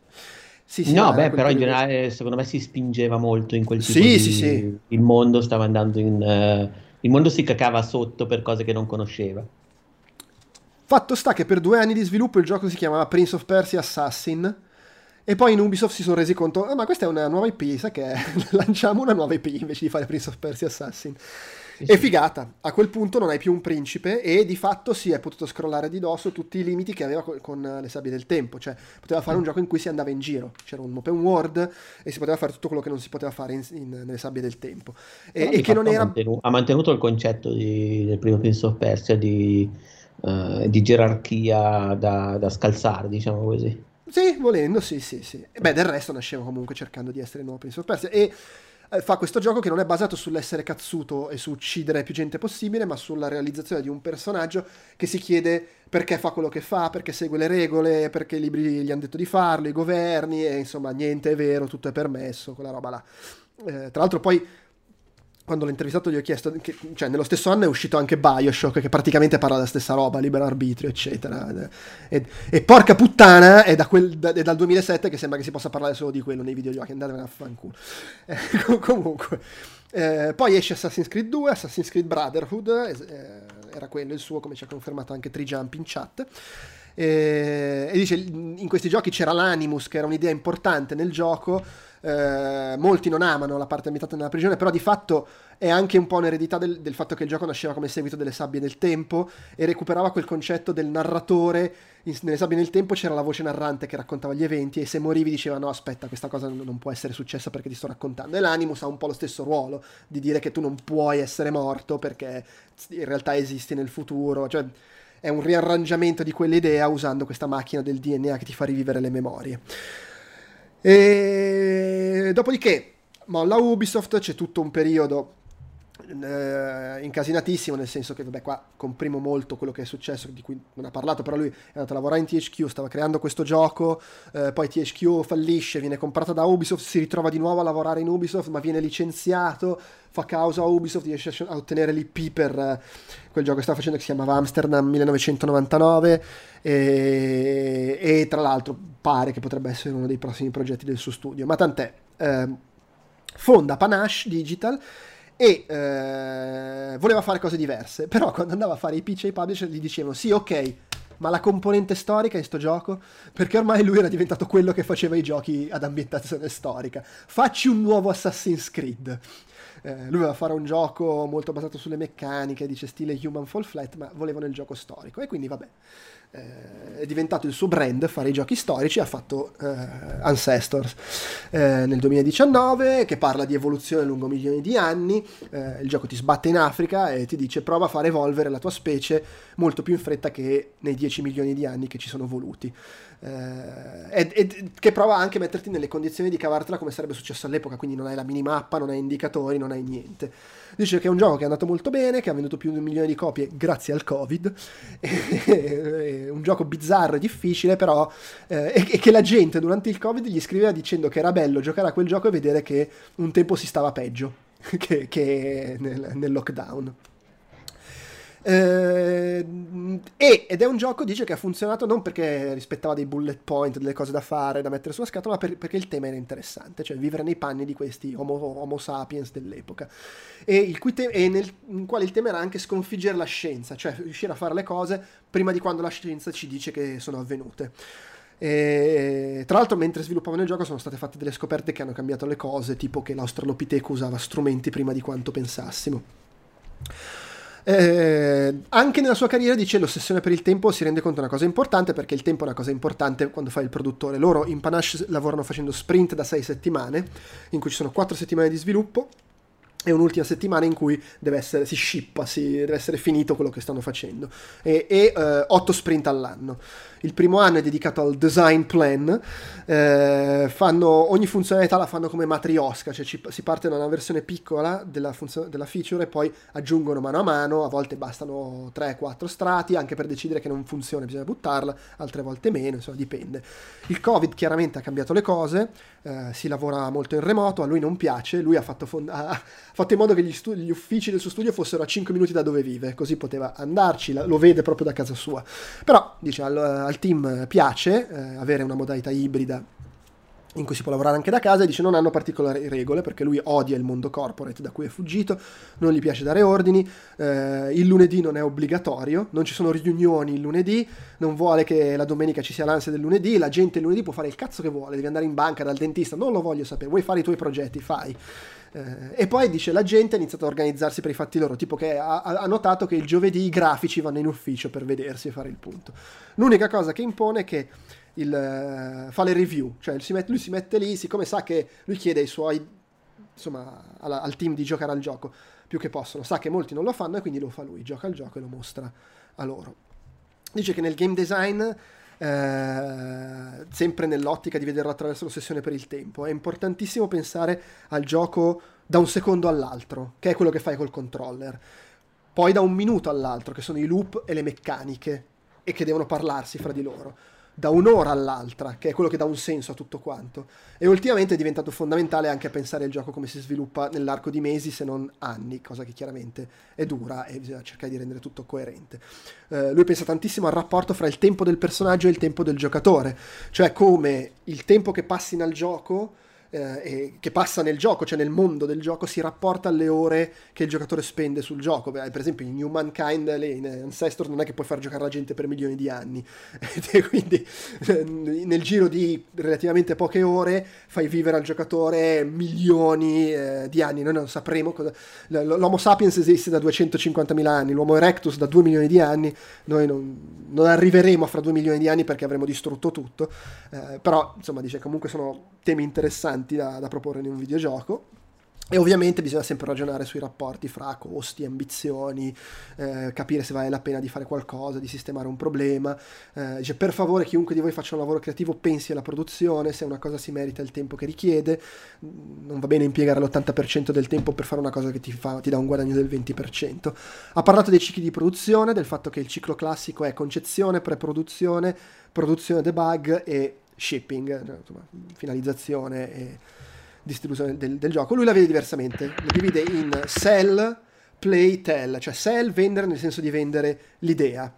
B: Sì, sì, no, beh, però in generale secondo me si spingeva molto in quel tipo sì, di... Sì, sì. Il mondo stava andando in... Uh, il mondo si cacava sotto per cose che non conosceva.
A: Fatto sta che per due anni di sviluppo il gioco si chiamava Prince of Persia Assassin e poi in Ubisoft si sono resi conto, ah, ma questa è una nuova IP, sa che lanciamo una nuova IP invece di fare Prince of Persia Assassin. E figata, a quel punto non hai più un principe e di fatto si è potuto scrollare di dosso tutti i limiti che aveva con le sabbie del tempo, cioè poteva fare un gioco in cui si andava in giro, c'era un open world e si poteva fare tutto quello che non si poteva fare in, in, nelle sabbie del tempo.
B: E, e che non era... Mantenu- ha mantenuto il concetto di, del primo Prince of Persia di, uh, di gerarchia da, da scalzare, diciamo così.
A: Sì, volendo, sì, sì, sì. Beh, del resto nasceva comunque cercando di essere nuovo Prince of Persia e eh, fa questo gioco che non è basato sull'essere cazzuto e su uccidere più gente possibile, ma sulla realizzazione di un personaggio che si chiede perché fa quello che fa, perché segue le regole, perché i libri gli hanno detto di farlo, i governi, e insomma niente è vero, tutto è permesso, quella roba là. Eh, tra l'altro poi quando l'ho intervistato gli ho chiesto, che, cioè nello stesso anno è uscito anche Bioshock che praticamente parla della stessa roba, libero arbitrio eccetera. E, e porca puttana è, da quel, da, è, dal 2007 che sembra che si possa parlare solo di quello nei videogiochi, andatevene a fanculo. Eh, comunque eh, poi esce Assassin's Creed 2, Assassin's Creed Brotherhood eh, era quello il suo come ci ha confermato anche Trijump in chat. E dice in questi giochi c'era l'Animus che era un'idea importante nel gioco eh, molti non amano la parte ambientata nella prigione, però di fatto è anche un po' un'eredità del, del, fatto che il gioco nasceva come seguito delle sabbie del tempo e recuperava quel concetto del narratore. Nelle sabbie del tempo c'era la voce narrante che raccontava gli eventi e se morivi diceva no aspetta questa cosa non può essere successa perché ti sto raccontando. E l'Animus ha un po' lo stesso ruolo di dire che tu non puoi essere morto perché in realtà esisti nel futuro. Cioè, è un riarrangiamento di quell'idea usando questa macchina del DNA che ti fa rivivere le memorie. E dopodiché molla Ubisoft, c'è tutto un periodo eh, incasinatissimo, nel senso che, vabbè, qua comprimo molto quello che è successo, di cui non ha parlato, però lui è andato a lavorare in THQ, stava creando questo gioco, eh, poi THQ fallisce, viene comprato da Ubisoft, si ritrova di nuovo a lavorare in Ubisoft, ma viene licenziato, fa causa a Ubisoft, riesce a ottenere l'IP per eh, quel gioco che stava facendo che si chiamava Amsterdam 1999 e, e, tra l'altro pare che potrebbe essere uno dei prossimi progetti del suo studio, ma tant'è. Eh, fonda Panache Digital e eh, voleva fare cose diverse, però quando andava a fare i pitch ai publisher gli dicevano sì ok, ma la componente storica in sto gioco? Perché ormai lui era diventato quello che faceva i giochi ad ambientazione storica. Facci un nuovo Assassin's Creed. Eh, lui voleva fare un gioco molto basato sulle meccaniche, dice stile Human Fall Flat, ma volevano il gioco storico. E quindi vabbè, eh, è diventato il suo brand fare i giochi storici, ha fatto eh, Ancestors eh, nel 2019 che parla di evoluzione lungo milioni di anni, eh, il gioco ti sbatte in Africa e ti dice prova a far evolvere la tua specie molto più in fretta che nei 10 milioni di anni che ci sono voluti. Eh, e, e, che prova anche a metterti nelle condizioni di cavartela come sarebbe successo all'epoca, quindi non hai la minimappa, non hai indicatori, non hai niente. Dice che è un gioco che è andato molto bene, che ha venduto più di un milione di copie grazie al Covid, un gioco bizzarro e difficile, però, eh, e, e, che la gente durante il Covid gli scriveva dicendo che era bello giocare a quel gioco e vedere che un tempo si stava peggio che, che nel, nel lockdown. Eh, ed è un gioco, dice, che ha funzionato non perché rispettava dei bullet point, delle cose da fare, da mettere sulla scatola, ma per, perché il tema era interessante, cioè vivere nei panni di questi homo, homo sapiens dell'epoca. E, te- e nel, in quale il tema era anche sconfiggere la scienza, cioè riuscire a fare le cose prima di quando la scienza ci dice che sono avvenute. E, tra l'altro, mentre sviluppavano il gioco, sono state fatte delle scoperte che hanno cambiato le cose, tipo che l'Australopiteco usava strumenti prima di quanto pensassimo. Eh, anche nella sua carriera dice l'ossessione per il tempo si rende conto di una cosa importante perché il tempo è una cosa importante quando fai il produttore. Loro in Panache lavorano facendo sprint da 6 settimane, in cui ci sono 4 settimane di sviluppo e un'ultima settimana in cui deve essere, si shippa, si, deve essere finito quello che stanno facendo e, e eh, 8 sprint all'anno. Il primo anno è dedicato al design plan, eh, fanno, ogni funzionalità la fanno come matriosca, cioè ci, si parte da una versione piccola della, funzio- della, feature e poi aggiungono mano a mano, a volte bastano 3-4 strati, anche per decidere che non funziona bisogna buttarla, altre volte meno, insomma dipende. Il Covid chiaramente ha cambiato le cose, eh, si lavora molto in remoto, a lui non piace, lui ha fatto, fond- ha fatto in modo che gli, stu- gli, uffici del suo studio fossero a 5 minuti da dove vive, così poteva andarci, lo vede proprio da casa sua. Però, dice, al, al team piace eh, avere una modalità ibrida in cui si può lavorare anche da casa e dice non hanno particolari regole perché lui odia il mondo corporate da cui è fuggito, non gli piace dare ordini, eh, il lunedì non è obbligatorio, non ci sono riunioni il lunedì, non vuole che la domenica ci sia l'ansia del lunedì, la gente il lunedì può fare il cazzo che vuole, devi andare in banca dal dentista, non lo voglio sapere, vuoi fare i tuoi progetti, fai. Eh, e poi dice la gente ha iniziato a organizzarsi per i fatti loro, tipo che ha, ha, notato che il giovedì i grafici vanno in ufficio per vedersi e fare il punto. L'unica cosa che impone è che il, uh, fa le review, cioè si mette, lui si mette lì, siccome sa che lui chiede ai suoi, insomma, alla, al team di giocare al gioco più che possono, sa che molti non lo fanno e quindi lo fa lui, gioca al gioco e lo mostra a loro. Dice che nel game design, eh, sempre nell'ottica di vederlo attraverso l'ossessione per il tempo, è importantissimo pensare al gioco da un secondo all'altro, che è quello che fai col controller, poi da un minuto all'altro, che sono i loop e le meccaniche, e che devono parlarsi fra di loro da un'ora all'altra, che è quello che dà un senso a tutto quanto. E ultimamente è diventato fondamentale anche pensare al gioco come si sviluppa nell'arco di mesi, se non anni, cosa che chiaramente è dura e bisogna cercare di rendere tutto coerente. Uh, lui pensa tantissimo al rapporto fra il tempo del personaggio e il tempo del giocatore, cioè come il tempo che passi nel gioco eh, che passa nel gioco, cioè nel mondo del gioco, si rapporta alle ore che il giocatore spende sul gioco. Per esempio in Humankind, in Ancestor, non è che puoi far giocare la gente per milioni di anni. quindi nel giro di relativamente poche ore fai vivere al giocatore milioni eh, di anni. Noi non sapremo cosa... L'Homo sapiens esiste da 250.000 anni, l'Homo erectus da 2 milioni di anni. Noi non, non arriveremo fra 2 milioni di anni perché avremo distrutto tutto. Eh, però, insomma, dice comunque sono temi interessanti da, da proporre in un videogioco. E ovviamente bisogna sempre ragionare sui rapporti fra costi, ambizioni, eh, capire se vale la pena di fare qualcosa, di sistemare un problema. Eh, dice, per favore, chiunque di voi faccia un lavoro creativo pensi alla produzione, se una cosa si merita il tempo che richiede. Non va bene impiegare l'80% del tempo per fare una cosa che ti, fa, ti dà un guadagno del 20%. Ha parlato dei cicli di produzione, del fatto che il ciclo classico è concezione, pre-produzione, produzione debug e shipping, eh, insomma, finalizzazione e distribuzione del, del, gioco. Lui la vede diversamente, lo divide in sell, play, tell, cioè sell, vendere nel senso di vendere l'idea.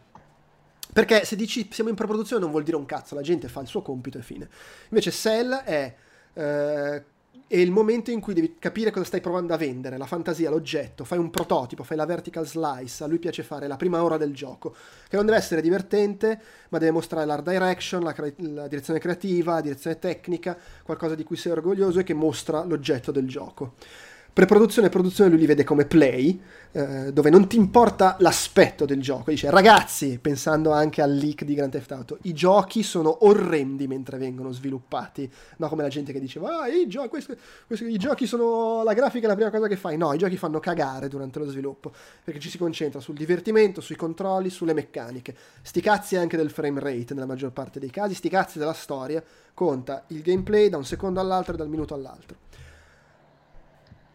A: Perché se dici siamo in preproduzione non vuol dire un cazzo, la gente fa il suo compito e fine. Invece sell è eh, è il momento in cui devi capire cosa stai provando a vendere, la fantasia, l'oggetto, fai un prototipo, fai la vertical slice, a lui piace fare la prima ora del gioco, che non deve essere divertente, ma deve mostrare l'art direction, la, cre- la direzione creativa, la direzione tecnica, qualcosa di cui sei orgoglioso e che mostra l'oggetto del gioco. Preproduzione e produzione lui li vede come play, eh, dove non ti importa l'aspetto del gioco. Dice, ragazzi, pensando anche al leak di Grand Theft Auto, i giochi sono orrendi mentre vengono sviluppati. No, come la gente che diceva, ah, i, gio- questo, questo, i giochi sono la grafica è la prima cosa che fai. No, i giochi fanno cagare durante lo sviluppo, perché ci si concentra sul divertimento, sui controlli, sulle meccaniche. Sti cazzi anche del frame rate nella maggior parte dei casi, sti cazzi della storia, conta il gameplay da un secondo all'altro e dal minuto all'altro.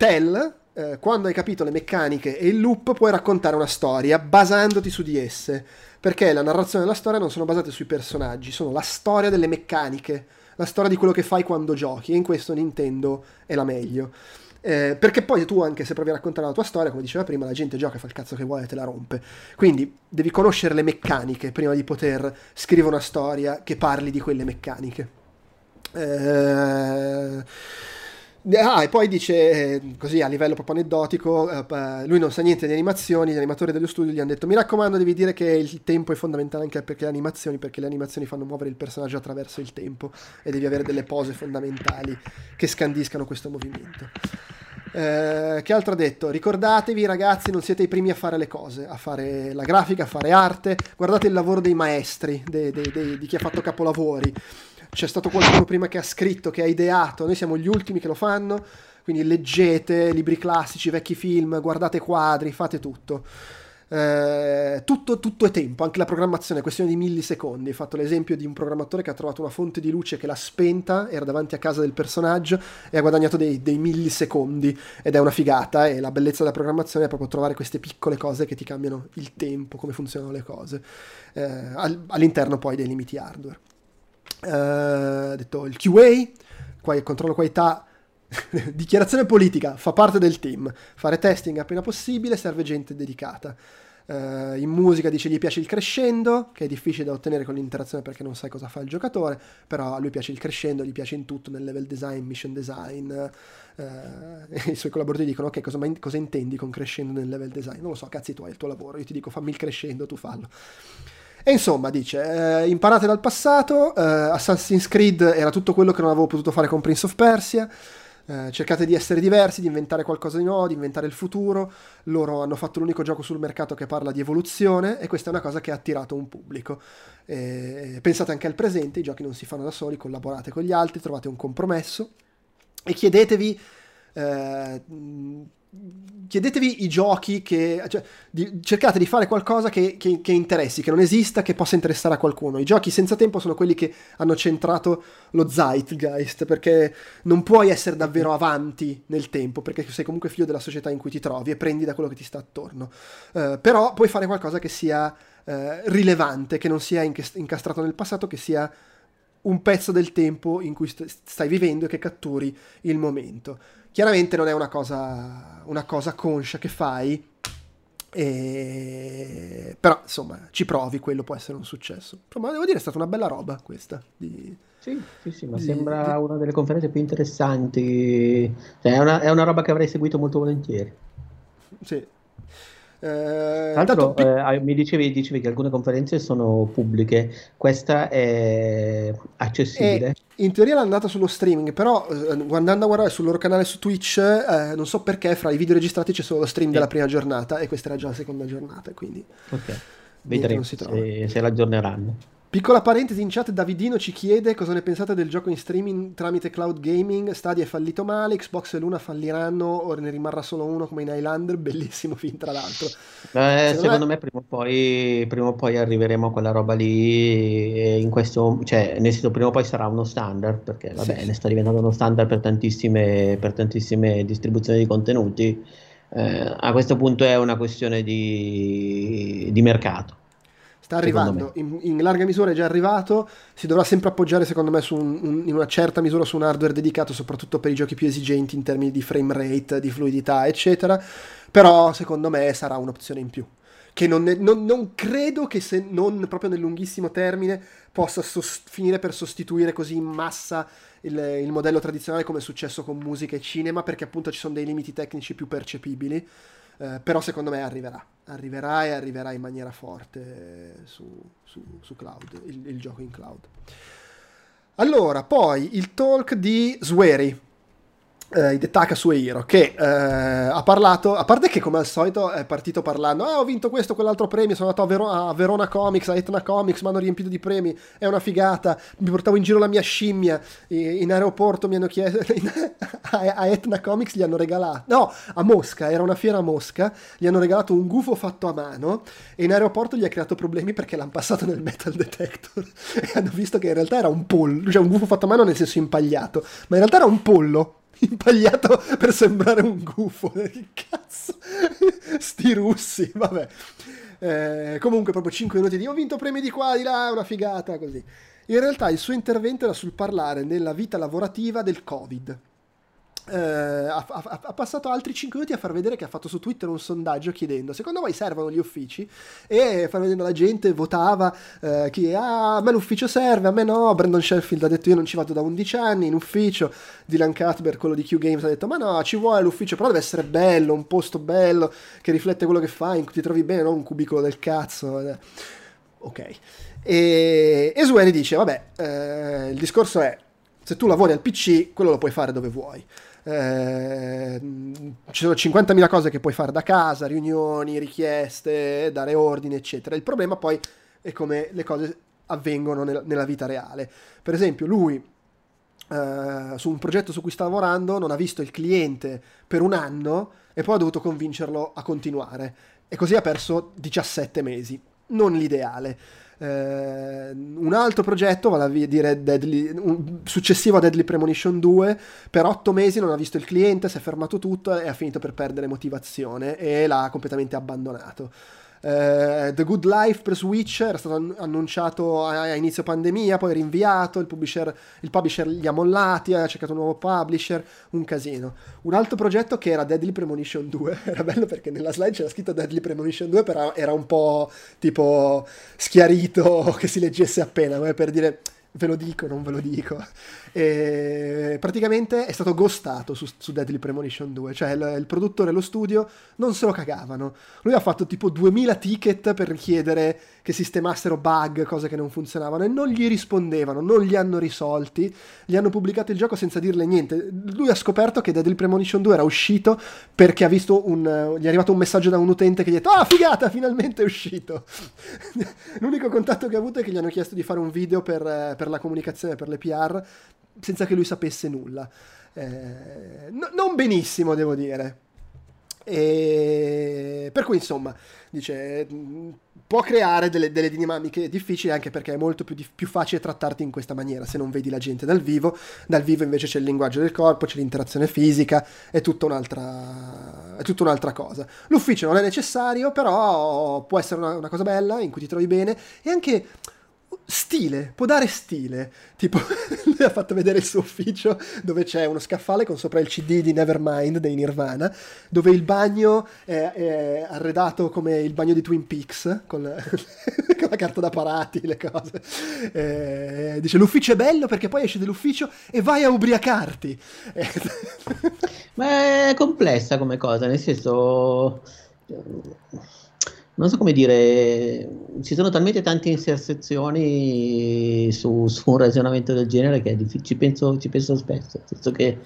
A: Tell, eh, quando hai capito le meccaniche e il loop, puoi raccontare una storia basandoti su di esse. Perché la narrazione e la storia non sono basate sui personaggi, sono la storia delle meccaniche, la storia di quello che fai quando giochi. E in questo Nintendo è la meglio. Eh, perché poi tu, anche se provi a raccontare la tua storia, come diceva prima, la gente gioca fa il cazzo che vuole e te la rompe. Quindi devi conoscere le meccaniche prima di poter scrivere una storia che parli di quelle meccaniche. Eh Ah, e poi dice, eh, così a livello proprio aneddotico, eh, lui non sa niente di animazioni, gli animatori dello studio gli hanno detto mi raccomando devi dire che il tempo è fondamentale anche perché le animazioni, perché le animazioni fanno muovere il personaggio attraverso il tempo e devi avere delle pose fondamentali che scandiscano questo movimento. Eh, che altro ha detto? Ricordatevi ragazzi, non siete i primi a fare le cose, a fare la grafica, a fare arte, guardate il lavoro dei maestri, de, de, de, di chi ha fatto capolavori c'è stato qualcuno prima che ha scritto, che ha ideato, noi siamo gli ultimi che lo fanno, quindi leggete libri classici, vecchi film, guardate quadri, fate tutto. Eh, tutto, tutto è tempo, anche la programmazione è questione di millisecondi. Ho fatto l'esempio di un programmatore che ha trovato una fonte di luce che l'ha spenta, era davanti a casa del personaggio e ha guadagnato dei, dei millisecondi ed è una figata e la bellezza della programmazione è proprio trovare queste piccole cose che ti cambiano il tempo, come funzionano le cose, eh, all'interno poi dei limiti hardware eh, detto il QA, qua il controllo qualità, dichiarazione politica, fa parte del team, fare testing appena possibile, serve gente dedicata. Uh, in musica dice gli piace il crescendo, che è difficile da ottenere con l'interazione perché non sai cosa fa il giocatore, però a lui piace il crescendo, gli piace in tutto, nel level design, mission design. Uh, I suoi collaboratori dicono: Ok, cosa, cosa, intendi con crescendo nel level design? Non lo so, cazzi tuoi, è il tuo lavoro. Io ti dico fammi il crescendo, tu fallo. E insomma, dice: eh, imparate dal passato. Eh, Assassin's Creed era tutto quello che non avevo potuto fare con Prince of Persia. Eh, cercate di essere diversi, di inventare qualcosa di nuovo, di inventare il futuro. Loro hanno fatto l'unico gioco sul mercato che parla di evoluzione e questa è una cosa che ha attirato un pubblico. Eh, pensate anche al presente, i giochi non si fanno da soli, collaborate con gli altri, trovate un compromesso e chiedetevi... Chiedetevi i giochi che... Cioè, di, cercate di fare qualcosa che, che, che, interessi, che non esista, che possa interessare a qualcuno. I giochi senza tempo sono quelli che hanno centrato lo zeitgeist, perché non puoi essere davvero avanti nel tempo, perché sei comunque figlio della società in cui ti trovi e prendi da quello che ti sta attorno. Uh, però puoi fare qualcosa che sia uh, rilevante, che non sia incastrato nel passato, che sia un pezzo del tempo in cui st- stai vivendo e che catturi il momento. Chiaramente non è una cosa, una cosa conscia che fai, e... però insomma ci provi, quello può essere un successo. Ma devo dire è stata una bella roba questa. Di...
B: Sì, sì, sì, ma di, sembra di... una delle conferenze più interessanti. Cioè, è, una, è una roba che avrei seguito molto volentieri.
A: Sì,
B: eh, Tra l'altro, eh, mi dicevi, dicevi, che alcune conferenze sono pubbliche, questa è accessibile?
A: E in teoria l'hanno andata sullo streaming, però eh, andando a guardare sul loro canale su Twitch, eh, non so perché fra i video registrati c'è solo lo stream della prima giornata e questa era già la seconda giornata, quindi...
B: Ok, vedremo se, se l'aggiorneranno.
A: Piccola parentesi in chat, Davidino ci chiede cosa ne pensate del gioco in streaming tramite cloud gaming. Stadia è fallito male, Xbox e Luna falliranno o ne rimarrà solo uno come in Highlander. Bellissimo film, tra l'altro.
B: Eh, secondo, secondo me... me, prima, o poi, prima o poi arriveremo a quella roba lì. In questo, cioè, nel senso, prima o poi sarà uno standard perché vabbè, sì. ne sta diventando uno standard per tantissime, per tantissime distribuzioni di contenuti. Eh, a questo punto è una questione di, di mercato
A: sta arrivando, in, in, larga misura è già arrivato, si dovrà sempre appoggiare secondo me un, un, in una certa misura su un hardware dedicato soprattutto per i giochi più esigenti in termini di frame rate, di fluidità eccetera, però secondo me sarà un'opzione in più, che non, è, non, non credo che se non proprio nel lunghissimo termine possa sost- finire per sostituire così in massa il, il modello tradizionale come è successo con musica e cinema perché appunto ci sono dei limiti tecnici più percepibili. Eh, però secondo me arriverà, arriverà e arriverà in maniera forte su, su, su cloud, il, il, gioco in cloud. Allora, poi il talk di Swery, eh, Takasu Hiro, che eh, ha parlato, a parte che come al solito è partito parlando, ah ho vinto questo, quell'altro premio, sono andato a, Vero- a Verona Comics, a Etna Comics, mi hanno riempito di premi, è una figata, mi portavo in giro la mia scimmia, in aeroporto mi hanno chiesto, a Etna Comics gli hanno regalato, no, a Mosca, era una fiera a Mosca, gli hanno regalato un gufo fatto a mano e in aeroporto gli ha creato problemi perché l'hanno passato nel metal detector e hanno visto che in realtà era un pollo, cioè un gufo fatto a mano nel senso impagliato, ma in realtà era un pollo impagliato per sembrare un gufo. Che cazzo? Sti russi, vabbè. Eh, comunque, proprio 5 minuti di ho vinto premi di qua, di là, una figata, così. In realtà il suo intervento era sul parlare nella vita lavorativa del Covid Uh, ha, ha, ha, passato altri 5 minuti a far vedere che ha fatto su Twitter un sondaggio chiedendo secondo voi servono gli uffici? E far vedere la gente votava uh, chi ah, a me l'ufficio serve a me no. Brandon Sheffield ha detto io non ci vado da 11 anni in ufficio. Dylan Cuthbert quello di Q Games ha detto ma no ci vuole l'ufficio però deve essere bello un posto bello che riflette quello che fai in cui ti trovi bene non un cubicolo del cazzo. Eh. ok. E, e Sueri dice vabbè eh, il discorso è se tu lavori al PC quello lo puoi fare dove vuoi eh, ci sono 50.000 cose che puoi fare da casa, riunioni, richieste, dare ordini, eccetera. Il problema poi è come le cose avvengono nel, nella vita reale. Per esempio, lui eh, su un progetto su cui sta lavorando non ha visto il cliente per un anno e poi ha dovuto convincerlo a continuare. E così ha perso 17 mesi. Non l'ideale. Eh, un altro progetto, vale a dire Deadly, un, successivo a Deadly Premonition 2, per otto mesi non ha visto il cliente, si è fermato tutto e ha finito per perdere motivazione e l'ha completamente abbandonato. Eh, The Good Life per Switch era stato annunciato a, a inizio pandemia, poi rinviato, il publisher, il publisher li ha mollati, ha cercato un nuovo publisher, un casino. Un altro progetto che era Deadly Premonition 2, era bello perché nella slide c'era scritto Deadly Premonition 2, però era un po' tipo schiarito che si leggesse appena, come per dire ve lo dico, non ve lo dico. E praticamente è stato ghostato su, su Deadly Premonition 2, cioè il, il, produttore e lo studio non se lo cagavano. Lui ha fatto tipo 2000 ticket per richiedere che sistemassero bug, cose che non funzionavano e non gli rispondevano, non li hanno risolti, gli hanno pubblicato il gioco senza dirle niente. Lui ha scoperto che Deadly Premonition 2 era uscito perché ha visto un, gli è arrivato un messaggio da un utente che gli ha detto "Ah, figata, finalmente è uscito". L'unico contatto che ha avuto è che gli hanno chiesto di fare un video per, per la comunicazione, per le PR senza che lui sapesse nulla. Eh, no, non benissimo, devo dire. E per cui, insomma, dice, può creare delle, delle dinamiche difficili anche perché è molto più, più, facile trattarti in questa maniera se non vedi la gente dal vivo. Dal vivo invece c'è il linguaggio del corpo, c'è l'interazione fisica, è tutta un'altra, è tutta un'altra cosa. L'ufficio non è necessario, però può essere una, una cosa bella in cui ti trovi bene e anche stile, può dare stile. Tipo, lui ha fatto vedere il suo ufficio dove c'è uno scaffale con sopra il CD di Nevermind dei Nirvana, dove il bagno è, è arredato come il bagno di Twin Peaks, con, con la carta da parati, le cose. Eh, dice, l'ufficio è bello perché poi esci dall'ufficio e vai a ubriacarti.
B: Ma è complessa come cosa, nel senso non so come dire, ci sono talmente tante intersezioni su, su un ragionamento del genere che ci penso, ci penso spesso, nel senso che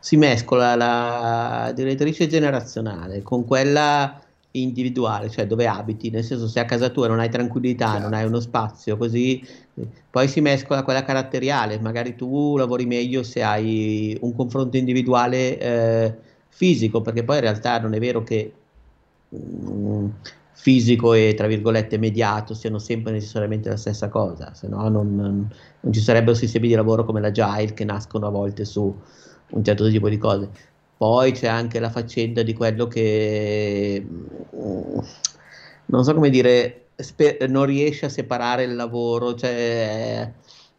B: si mescola la direttrice generazionale con quella individuale, cioè dove abiti, nel senso se a casa tua non hai tranquillità, certo. non hai uno spazio, così poi si mescola quella caratteriale, magari tu lavori meglio se hai un confronto individuale eh, fisico, perché poi in realtà non è vero che mm, fisico e tra virgolette mediato siano sempre necessariamente la stessa cosa, se no non, non, ci sarebbero sistemi di lavoro come l'agile che nascono a volte su un certo tipo di cose. Poi c'è anche la faccenda di quello che mm, non so come dire, spe- non riesce a separare il lavoro, cioè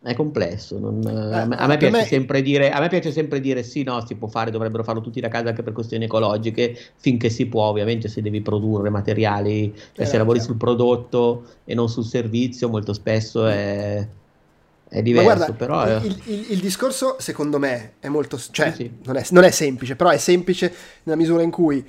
B: è complesso. Non, eh, a, me, a, me me... Sempre dire, a me piace sempre dire sì, no, si può fare, dovrebbero farlo tutti da casa anche per questioni ecologiche, finché si può, ovviamente se devi produrre materiali, cioè eh, se lavori sul prodotto e non sul servizio, molto spesso è, è diverso.
A: guarda,
B: però
A: è... il, il, il, discorso secondo me è molto, cioè sì, sì. Non, è, non è semplice, però è semplice nella misura in cui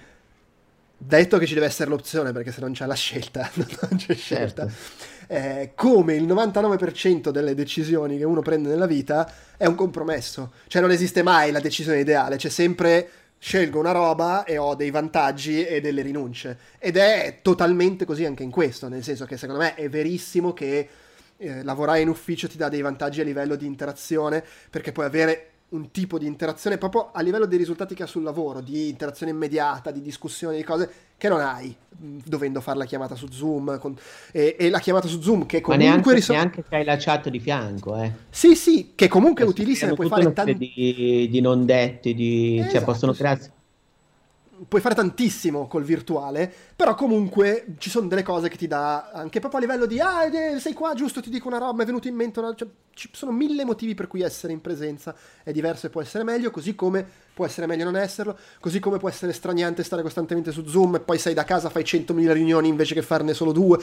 A: detto che ci deve essere l'opzione perché se non c'è la scelta non c'è scelta certo eh, come il 99% delle decisioni che uno prende nella vita è un compromesso. Cioè non esiste mai la decisione ideale, c'è sempre scelgo una roba e ho dei vantaggi e delle rinunce. Ed è totalmente così anche in questo, nel senso che secondo me è verissimo che eh, lavorare in ufficio ti dà dei vantaggi a livello di interazione, perché puoi avere un tipo di interazione proprio a livello dei risultati che ha sul lavoro, di interazione immediata, di discussione di cose che non hai dovendo fare la chiamata su Zoom con, e, e, la chiamata su Zoom che comunque
B: Ma neanche, risol- neanche se hai la chat di fianco eh.
A: sì sì che comunque è utilissima puoi fare
B: tanti di, di, non detti di, cioè, esatto, cioè possono crearsi
A: puoi fare tantissimo col virtuale, però comunque ci sono delle cose che ti dà anche proprio a livello di ah, eh, sei qua, giusto, ti dico una roba, mi è venuto in mente una... Cioè, ci sono mille motivi per cui essere in presenza. È diverso e può essere meglio, così come può essere meglio non esserlo, così come può essere straniante stare costantemente su Zoom e poi sei da casa, fai 100.000 riunioni invece che farne solo due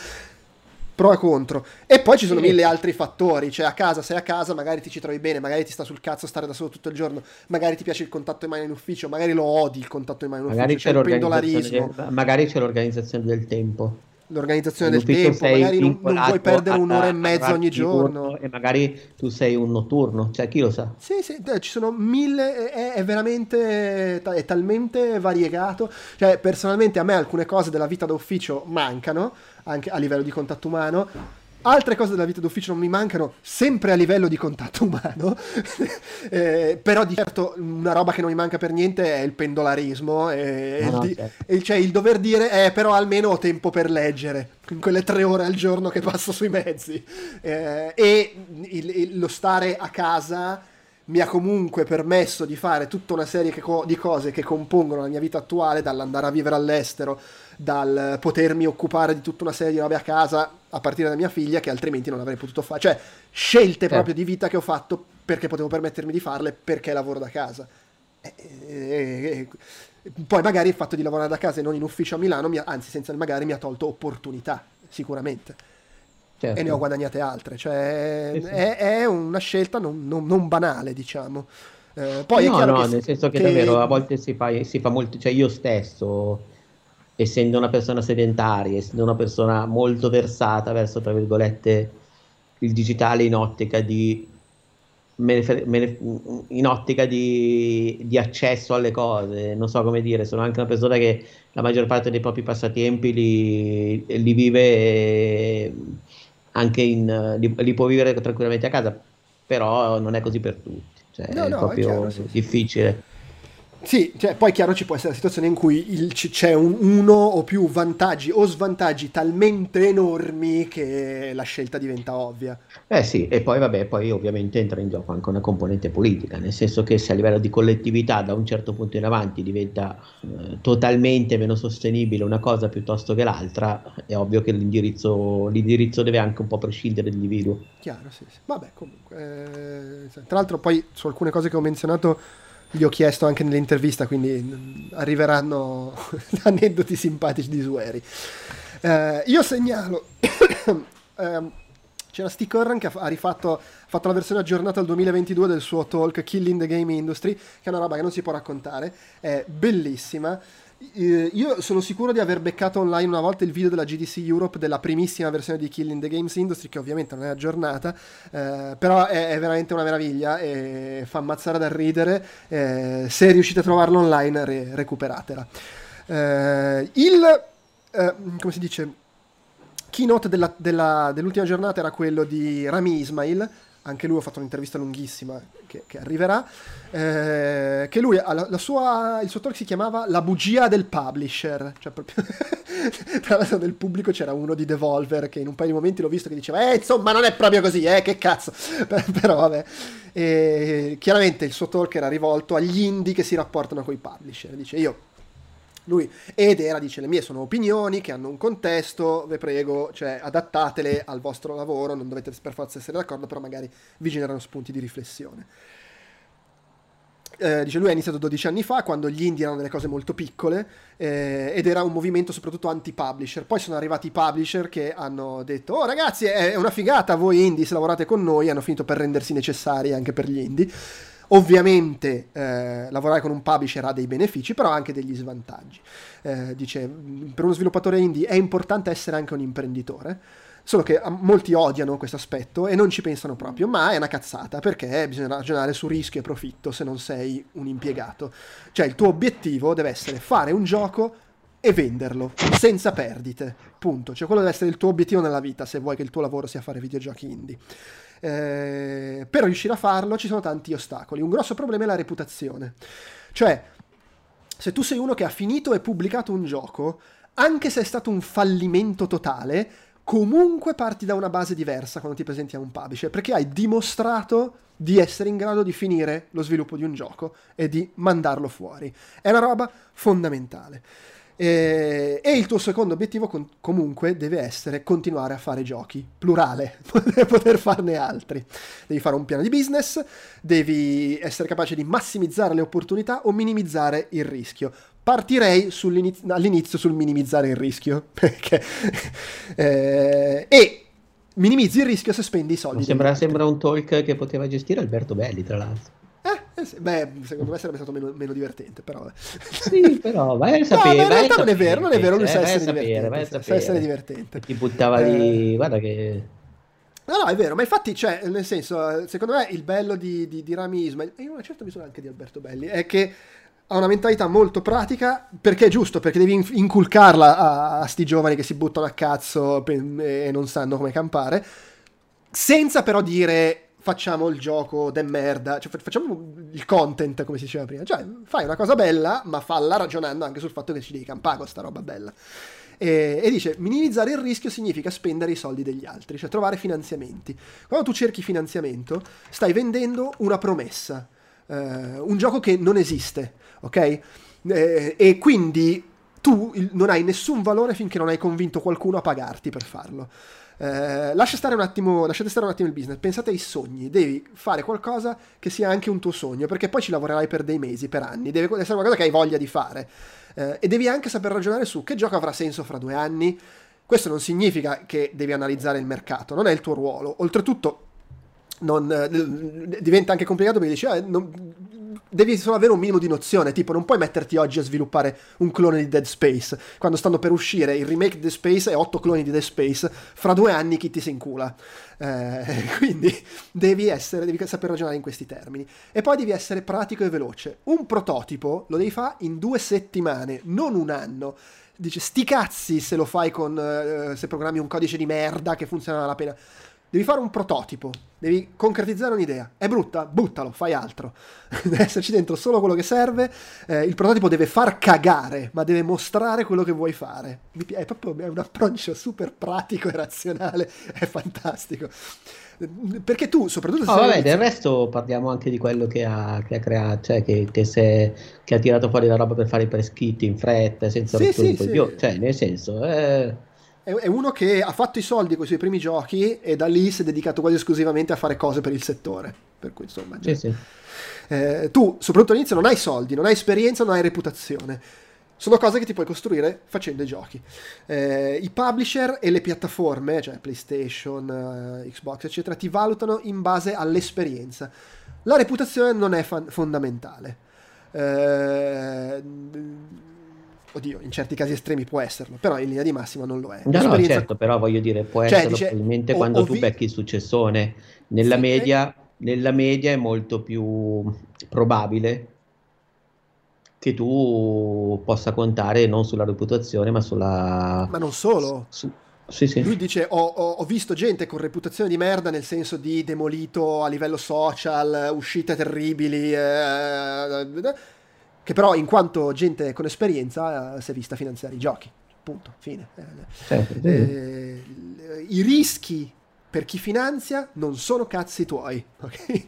A: pro e contro. E poi ci sono sì. mille altri fattori, cioè a casa, sei a casa, magari ti ci trovi bene, magari ti sta sul cazzo stare da solo tutto il giorno, magari ti piace il contatto in mano in ufficio, magari lo odi il contatto in mano in
B: magari
A: ufficio,
B: c'è, c'è il pendolarismo. magari c'è l'organizzazione del tempo.
A: L'organizzazione del tempo, magari non, non, vuoi perdere un'ora e mezza ogni giorno.
B: E magari tu sei un notturno, cioè chi lo sa?
A: Sì, sì, ci sono mille, è, è veramente, è talmente variegato. Cioè, personalmente a me alcune cose della vita d'ufficio mancano, anche a livello di contatto umano. Altre cose della vita d'ufficio non mi mancano, sempre a livello di contatto umano, eh, però di certo una roba che non mi manca per niente è il pendolarismo, e, no, il, no, certo. e, cioè il dover dire, eh, però almeno ho tempo per leggere, in quelle tre ore al giorno che passo sui mezzi, eh, e il, il, lo stare a casa mi ha comunque permesso di fare tutta una serie co- di cose che compongono la mia vita attuale, dall'andare a vivere all'estero, dal potermi occupare di tutta una serie di robe a casa, a partire da mia figlia, che altrimenti non avrei potuto fare. Cioè, scelte certo. proprio di vita che ho fatto perché potevo permettermi di farle, perché lavoro da casa. E, e, e, poi magari il fatto di lavorare da casa e non in ufficio a Milano, mi, anzi senza magari, mi ha tolto opportunità, sicuramente certo. e ne ho guadagnate altre. Cioè, sì, sì. È, è, una scelta non, non, non banale, diciamo.
B: Eh, poi no, no, nel senso che, che, davvero a volte si fa, si fa molto, cioè io stesso, essendo una persona sedentaria, essendo una persona molto versata verso, tra virgolette, il digitale in ottica di in ottica di, di, accesso alle cose, non so come dire, sono anche una persona che la maggior parte dei propri passatempi li, li vive anche in, li, li, può vivere tranquillamente a casa, però non è così per tutti, cioè no, è no, proprio è chiaro, sì, difficile.
A: Sì, cioè, poi chiaro ci può essere la situazione in cui il, c'è un, uno o più vantaggi o svantaggi talmente enormi che la scelta diventa ovvia.
B: Eh sì, e poi vabbè, poi ovviamente entra in gioco anche una componente politica, nel senso che se a livello di collettività da un certo punto in avanti diventa eh, totalmente meno sostenibile una cosa piuttosto che l'altra, è ovvio che l'indirizzo, l'indirizzo deve anche un po' prescindere dall'individuo.
A: Chiaro, sì, sì. Vabbè, comunque. Eh, tra l'altro poi su alcune cose che ho menzionato gli ho chiesto anche nell'intervista, quindi arriveranno aneddoti simpatici di Sueri. Eh, io segnalo, eh, c'era Steve Curran che ha rifatto, ha fatto la versione aggiornata al 2022 del suo talk Killing the Game Industry, che è una roba che non si può raccontare, è bellissima eh, io sono sicuro di aver beccato online una volta il video della GDC Europe della primissima versione di Killing the Games Industry, che ovviamente non è aggiornata, eh, però è, è, veramente una meraviglia e fa ammazzare dal ridere. Eh, se riuscite a trovarlo online, re- recuperatela. Eh, il eh, come si dice? Keynote della, della, dell'ultima giornata era quello di Rami Ismail, anche lui ha fatto un'intervista lunghissima che, che arriverà, eh, che lui, la, la sua, il suo talk si chiamava La bugia del publisher, cioè proprio, tra l'altro nel pubblico c'era uno di Devolver che in un paio di momenti l'ho visto che diceva, eh insomma non è proprio così, eh che cazzo, però vabbè, e, chiaramente il suo talk era rivolto agli indie che si rapportano con i publisher, dice io lui ed era dice le mie sono opinioni che hanno un contesto vi prego cioè adattatele al vostro lavoro non dovete per forza essere d'accordo però magari vi generano spunti di riflessione. Eh, dice lui ha iniziato 12 anni fa quando gli indie erano delle cose molto piccole eh, ed era un movimento soprattutto anti-publisher. Poi sono arrivati i publisher che hanno detto oh ragazzi è una figata voi indie se lavorate con noi hanno finito per rendersi necessari anche per gli indie Ovviamente eh, lavorare con un publisher ha dei benefici, però anche degli svantaggi. Eh, dice, per uno sviluppatore indie è importante essere anche un imprenditore, solo che molti odiano questo aspetto e non ci pensano proprio, ma è una cazzata perché bisogna ragionare su rischio e profitto se non sei un impiegato. Cioè il tuo obiettivo deve essere fare un gioco e venderlo senza perdite, punto. Cioè quello deve essere il tuo obiettivo nella vita se vuoi che il tuo lavoro sia fare videogiochi indie. Eh, per riuscire a farlo ci sono tanti ostacoli. Un grosso problema è la reputazione. Cioè, se tu sei uno che ha finito e pubblicato un gioco, anche se è stato un fallimento totale, comunque parti da una base diversa quando ti presenti a un publisher, perché hai dimostrato di essere in grado di finire lo sviluppo di un gioco e di mandarlo fuori. È una roba fondamentale. E, e, il tuo secondo obiettivo con, comunque deve essere continuare a fare giochi, plurale, poter farne altri. Devi fare un piano di business, devi essere capace di massimizzare le opportunità o minimizzare il rischio. Partirei all'inizio sul minimizzare il rischio, perché... eh, e minimizzi il rischio se spendi i soldi.
B: Sembra, sembra un talk che poteva gestire Alberto Belli, tra l'altro.
A: Eh sì, beh, secondo me sarebbe stato meno, meno divertente, però.
B: Sì, però vai a sapere.
A: No,
B: in realtà
A: non è vero, non è vero, lui
B: eh,
A: sa essere sapere, divertente. Sa essere divertente.
B: Ti buttava eh... lì, guarda che...
A: No, no, è vero, ma infatti, cioè, nel senso, secondo me il bello di, di, di Rami Ismail, e in una certa misura anche di Alberto Belli, è che ha una mentalità molto pratica, perché è giusto, perché devi inculcarla a, a sti giovani che si buttano a cazzo e non sanno come campare, senza però dire facciamo il gioco de merda, cioè facciamo il content come si diceva prima, cioè fai una cosa bella ma falla ragionando anche sul fatto che ci devi campare con sta roba bella. E, e, dice minimizzare il rischio significa spendere i soldi degli altri, cioè trovare finanziamenti. Quando tu cerchi finanziamento stai vendendo una promessa, eh, un gioco che non esiste, ok? Eh, e quindi tu non hai nessun valore finché non hai convinto qualcuno a pagarti per farlo. Eh, lascia stare un attimo, lasciate stare un attimo il business, pensate ai sogni, devi fare qualcosa che sia anche un tuo sogno, perché poi ci lavorerai per dei mesi, per anni, deve essere qualcosa che hai voglia di fare. Eh, e devi anche saper ragionare su che gioco avrà senso fra due anni. Questo non significa che devi analizzare il mercato, non è il tuo ruolo. Oltretutto, non, eh, diventa anche complicato perché dici, ah, non, devi solo avere un minimo di nozione, tipo non puoi metterti oggi a sviluppare un clone di Dead Space, quando stanno per uscire il remake di Dead Space e otto cloni di Dead Space, fra due anni chi ti si incula. Eh, quindi devi, essere, devi saper ragionare in questi termini. E poi devi essere pratico e veloce. Un prototipo lo devi fare in due settimane, non un anno. Dice, sti cazzi se lo fai con, uh, se programmi un codice di merda che funziona la pena. Devi fare un prototipo, devi concretizzare un'idea. È brutta? Buttalo, fai altro. deve esserci dentro solo quello che serve. Eh, il prototipo deve far cagare, ma deve mostrare quello che vuoi fare. È proprio un approccio super pratico e razionale, è fantastico. Perché tu, soprattutto...
B: Oh, vabbè, del resto parliamo anche di quello che ha, che ha creato, cioè che, che, se, che, ha tirato fuori la roba per fare i prescritti in fretta, senza
A: sì, sì, sì.
B: Più. Cioè, nel senso... Eh
A: è uno che ha fatto i soldi con i suoi primi giochi e da lì si è dedicato quasi esclusivamente a fare cose per il settore. Per cui insomma. Sì, sì. Eh, tu, soprattutto all'inizio, non hai soldi, non hai esperienza, non hai reputazione. Sono cose che ti puoi costruire facendo i giochi. Eh, I publisher e le piattaforme, cioè PlayStation, uh, Xbox, eccetera, ti valutano in base all'esperienza. La reputazione non è fan- fondamentale. Eh, Oddio, in certi casi estremi può esserlo, però in linea di massima non lo è.
B: No, no certo, però voglio dire, può cioè, esserlo dice, probabilmente quando o tu vi... becchi il successone. Nella, sì, media, è... nella media è molto più probabile che tu possa contare non sulla reputazione, ma sulla...
A: Ma non solo. Su... Sì, sì. Lui dice: ho, ho, ho, visto gente con reputazione di merda, nel senso di demolito a livello social, uscite terribili. Eh, che però in quanto gente con esperienza eh, si è vista finanziare i giochi. Punto, fine. Eh, eh, I rischi per chi finanzia non sono cazzi tuoi, ok?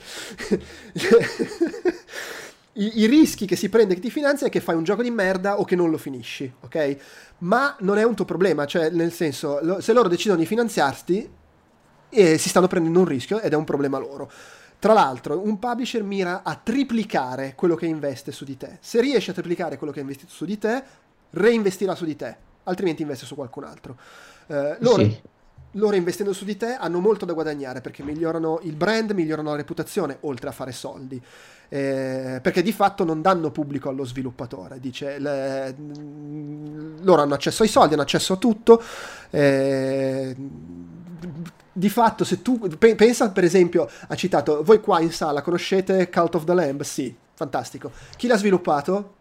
A: I, I, rischi che si prende che ti finanzia è che fai un gioco di merda o che non lo finisci, ok? Ma non è un tuo problema, cioè nel senso, lo, se loro decidono di finanziarti, eh, si stanno prendendo un rischio ed è un problema loro. Tra l'altro, un publisher mira a triplicare quello che investe su di te. Se riesce a triplicare quello che ha investito su di te, reinvestirà su di te, altrimenti investe su qualcun altro. Eh, loro, sì. loro, investendo su di te hanno molto da guadagnare perché migliorano il brand, migliorano la reputazione, oltre a fare soldi. Eh, perché di fatto non danno pubblico allo sviluppatore. Dice, le, loro hanno accesso ai soldi, hanno accesso a tutto. Eh, di fatto, se tu pe- pensa per esempio, ha citato, voi qua in sala conoscete Cult of the Lamb? Sì, fantastico. Chi l'ha sviluppato?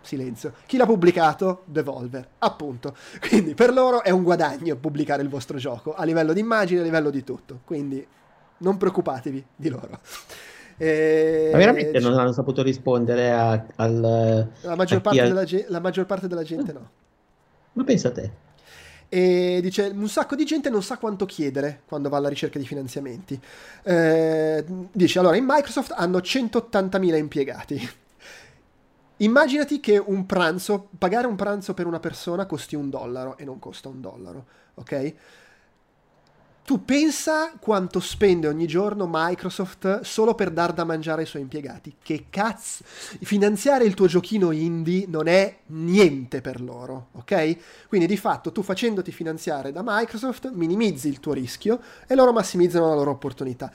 A: Silenzio. Chi l'ha pubblicato? Devolver, appunto. Quindi per loro è un guadagno pubblicare il vostro gioco, a livello di immagine, a livello di tutto. Quindi non preoccupatevi di loro.
B: E... Ma veramente non hanno saputo rispondere a, al...
A: La maggior, a della, la maggior parte della gente no.
B: Ma pensa a te.
A: E dice: Un sacco di gente non sa quanto chiedere quando va alla ricerca di finanziamenti. Eh, dice: Allora, in Microsoft hanno 180.000 impiegati. Immaginati che un pranzo, pagare un pranzo per una persona costi un dollaro e non costa un dollaro, ok? Tu pensa quanto spende ogni giorno Microsoft solo per dar da mangiare ai suoi impiegati. Che cazzo? Finanziare il tuo giochino indie non è niente per loro, ok? Quindi di fatto tu facendoti finanziare da Microsoft minimizzi il tuo rischio e loro massimizzano la loro opportunità.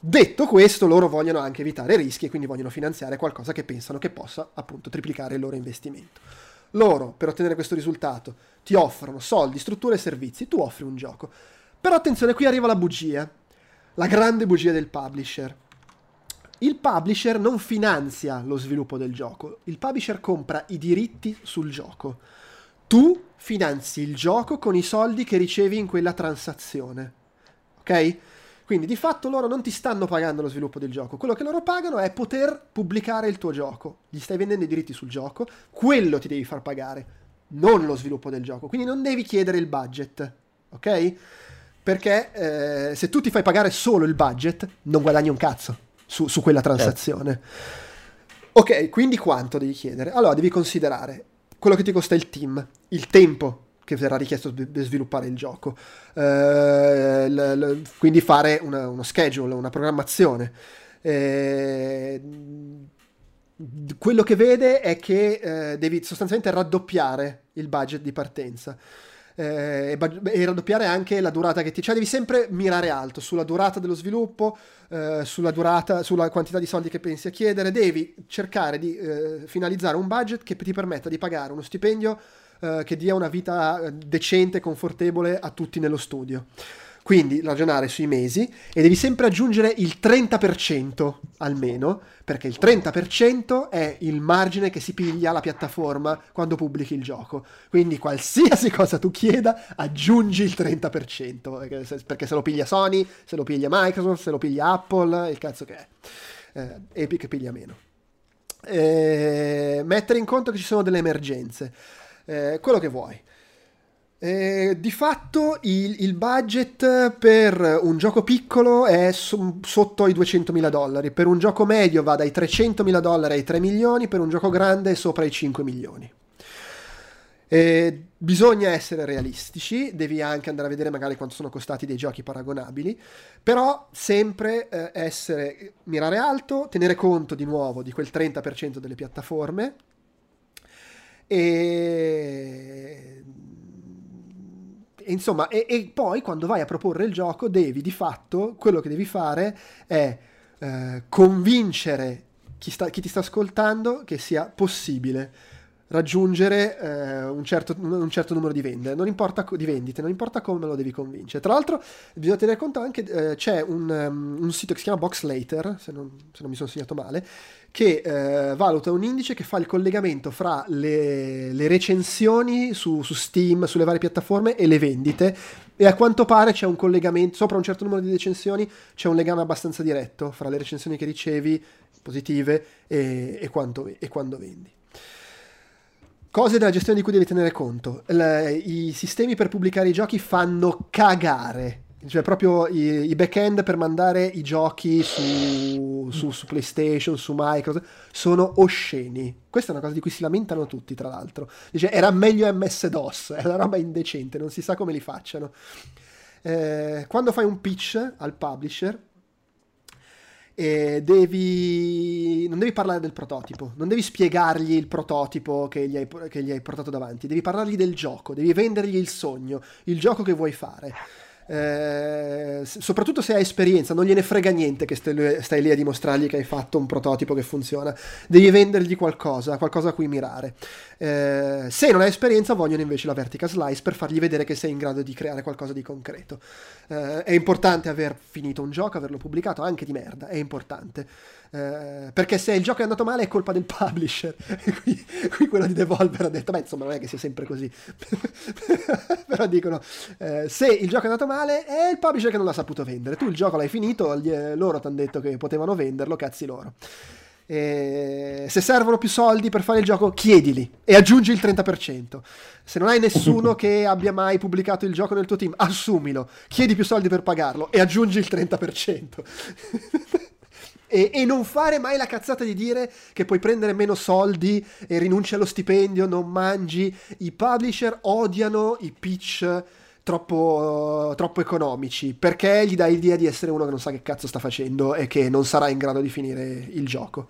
A: Detto questo, loro vogliono anche evitare rischi e quindi vogliono finanziare qualcosa che pensano che possa appunto triplicare il loro investimento. Loro, per ottenere questo risultato, ti offrono soldi, strutture e servizi, tu offri un gioco. Però attenzione, qui arriva la bugia, la grande bugia del publisher. Il publisher non finanzia lo sviluppo del gioco, il publisher compra i diritti sul gioco. Tu finanzi il gioco con i soldi che ricevi in quella transazione. Ok? Quindi di fatto loro non ti stanno pagando lo sviluppo del gioco, quello che loro pagano è poter pubblicare il tuo gioco, gli stai vendendo i diritti sul gioco, quello ti devi far pagare, non lo sviluppo del gioco, quindi non devi chiedere il budget, ok? Perché eh, se tu ti fai pagare solo il budget, non guadagni un cazzo su, su quella transazione. Ok, quindi quanto devi chiedere? Allora devi considerare quello che ti costa il team, il tempo che verrà richiesto per sviluppare il gioco. Eh, l- l- quindi fare una, uno schedule, una programmazione. Eh, quello che vede è che eh, devi sostanzialmente raddoppiare il budget di partenza. Eh, e, raddoppiare anche la durata che ti... Cioè devi sempre mirare alto sulla durata dello sviluppo, eh, sulla durata, sulla quantità di soldi che pensi a chiedere. Devi cercare di eh, finalizzare un budget che ti permetta di pagare uno stipendio eh, che dia una vita eh, decente, confortevole a tutti nello studio. Quindi ragionare sui mesi e devi sempre aggiungere il 30% almeno, perché il 30% è il margine che si piglia la piattaforma quando pubblichi il gioco. Quindi qualsiasi cosa tu chieda, aggiungi il 30%, perché se lo piglia Sony, se lo piglia Microsoft, se lo piglia Apple, il cazzo che è. Eh, Epic piglia meno. Eh, mettere in conto che ci sono delle emergenze eh, quello che vuoi. Eh, di fatto il, il, budget per un gioco piccolo è so, sotto i 200.000 dollari, per un gioco medio va dai 300.000 dollari ai 3 milioni, per un gioco grande è sopra i 5 milioni. Eh, bisogna essere realistici, devi anche andare a vedere magari quanto sono costati dei giochi paragonabili, però sempre eh, essere, mirare alto, tenere conto di nuovo di quel 30% delle piattaforme e insomma, e, e, poi quando vai a proporre il gioco devi di fatto, quello che devi fare è eh, convincere chi, sta, chi, ti sta ascoltando che sia possibile raggiungere eh, un, certo, un, certo, numero di vendite, non importa di vendite, non importa come lo devi convincere. Tra l'altro bisogna tenere conto anche, eh, c'è un, um, un, sito che si chiama Boxlater, se non, se non mi sono segnato male, che eh, valuta un indice che fa il collegamento fra le, le recensioni su, su, Steam, sulle varie piattaforme e le vendite e a quanto pare c'è un collegamento, sopra un certo numero di recensioni c'è un legame abbastanza diretto fra le recensioni che ricevi, positive, e, e, quanto, e quando vendi. Cose della gestione di cui devi tenere conto. Le, I sistemi per pubblicare i giochi fanno cagare cioè proprio i, i back-end per mandare i giochi su, su, su, PlayStation, su Microsoft, sono osceni. Questa è una cosa di cui si lamentano tutti, tra l'altro. Dice, era meglio MS-DOS, è una roba indecente, non si sa come li facciano. Eh, quando fai un pitch al publisher, eh, devi... non devi parlare del prototipo, non devi spiegargli il prototipo che gli, hai, che gli hai portato davanti, devi parlargli del gioco, devi vendergli il sogno, il gioco che vuoi fare eh, soprattutto se hai esperienza, non gliene frega niente che stai lì a dimostrargli che hai fatto un prototipo che funziona, devi vendergli qualcosa, qualcosa a cui mirare. Eh, se non hai esperienza, vogliono invece la vertical slice per fargli vedere che sei in grado di creare qualcosa di concreto. Eh, è importante aver finito un gioco, averlo pubblicato, anche di merda, è importante. Eh, perché se il gioco è andato male è colpa del publisher. qui, qui, quello di Devolver ha detto, beh insomma non è che sia sempre così. Però dicono, eh, se il gioco è andato male è il publisher che non l'ha saputo vendere. Tu il gioco l'hai finito, gli, loro ti hanno detto che potevano venderlo, cazzi loro. E se servono più soldi per fare il gioco, chiedili e aggiungi il 30%. Se non hai nessuno che abbia mai pubblicato il gioco nel tuo team, assumilo, chiedi più soldi per pagarlo e aggiungi il 30%. E, e, non fare mai la cazzata di dire che puoi prendere meno soldi e rinunci allo stipendio, non mangi. I publisher odiano i pitch troppo, troppo economici perché gli dai l'idea di essere uno che non sa che cazzo sta facendo e che non sarà in grado di finire il gioco.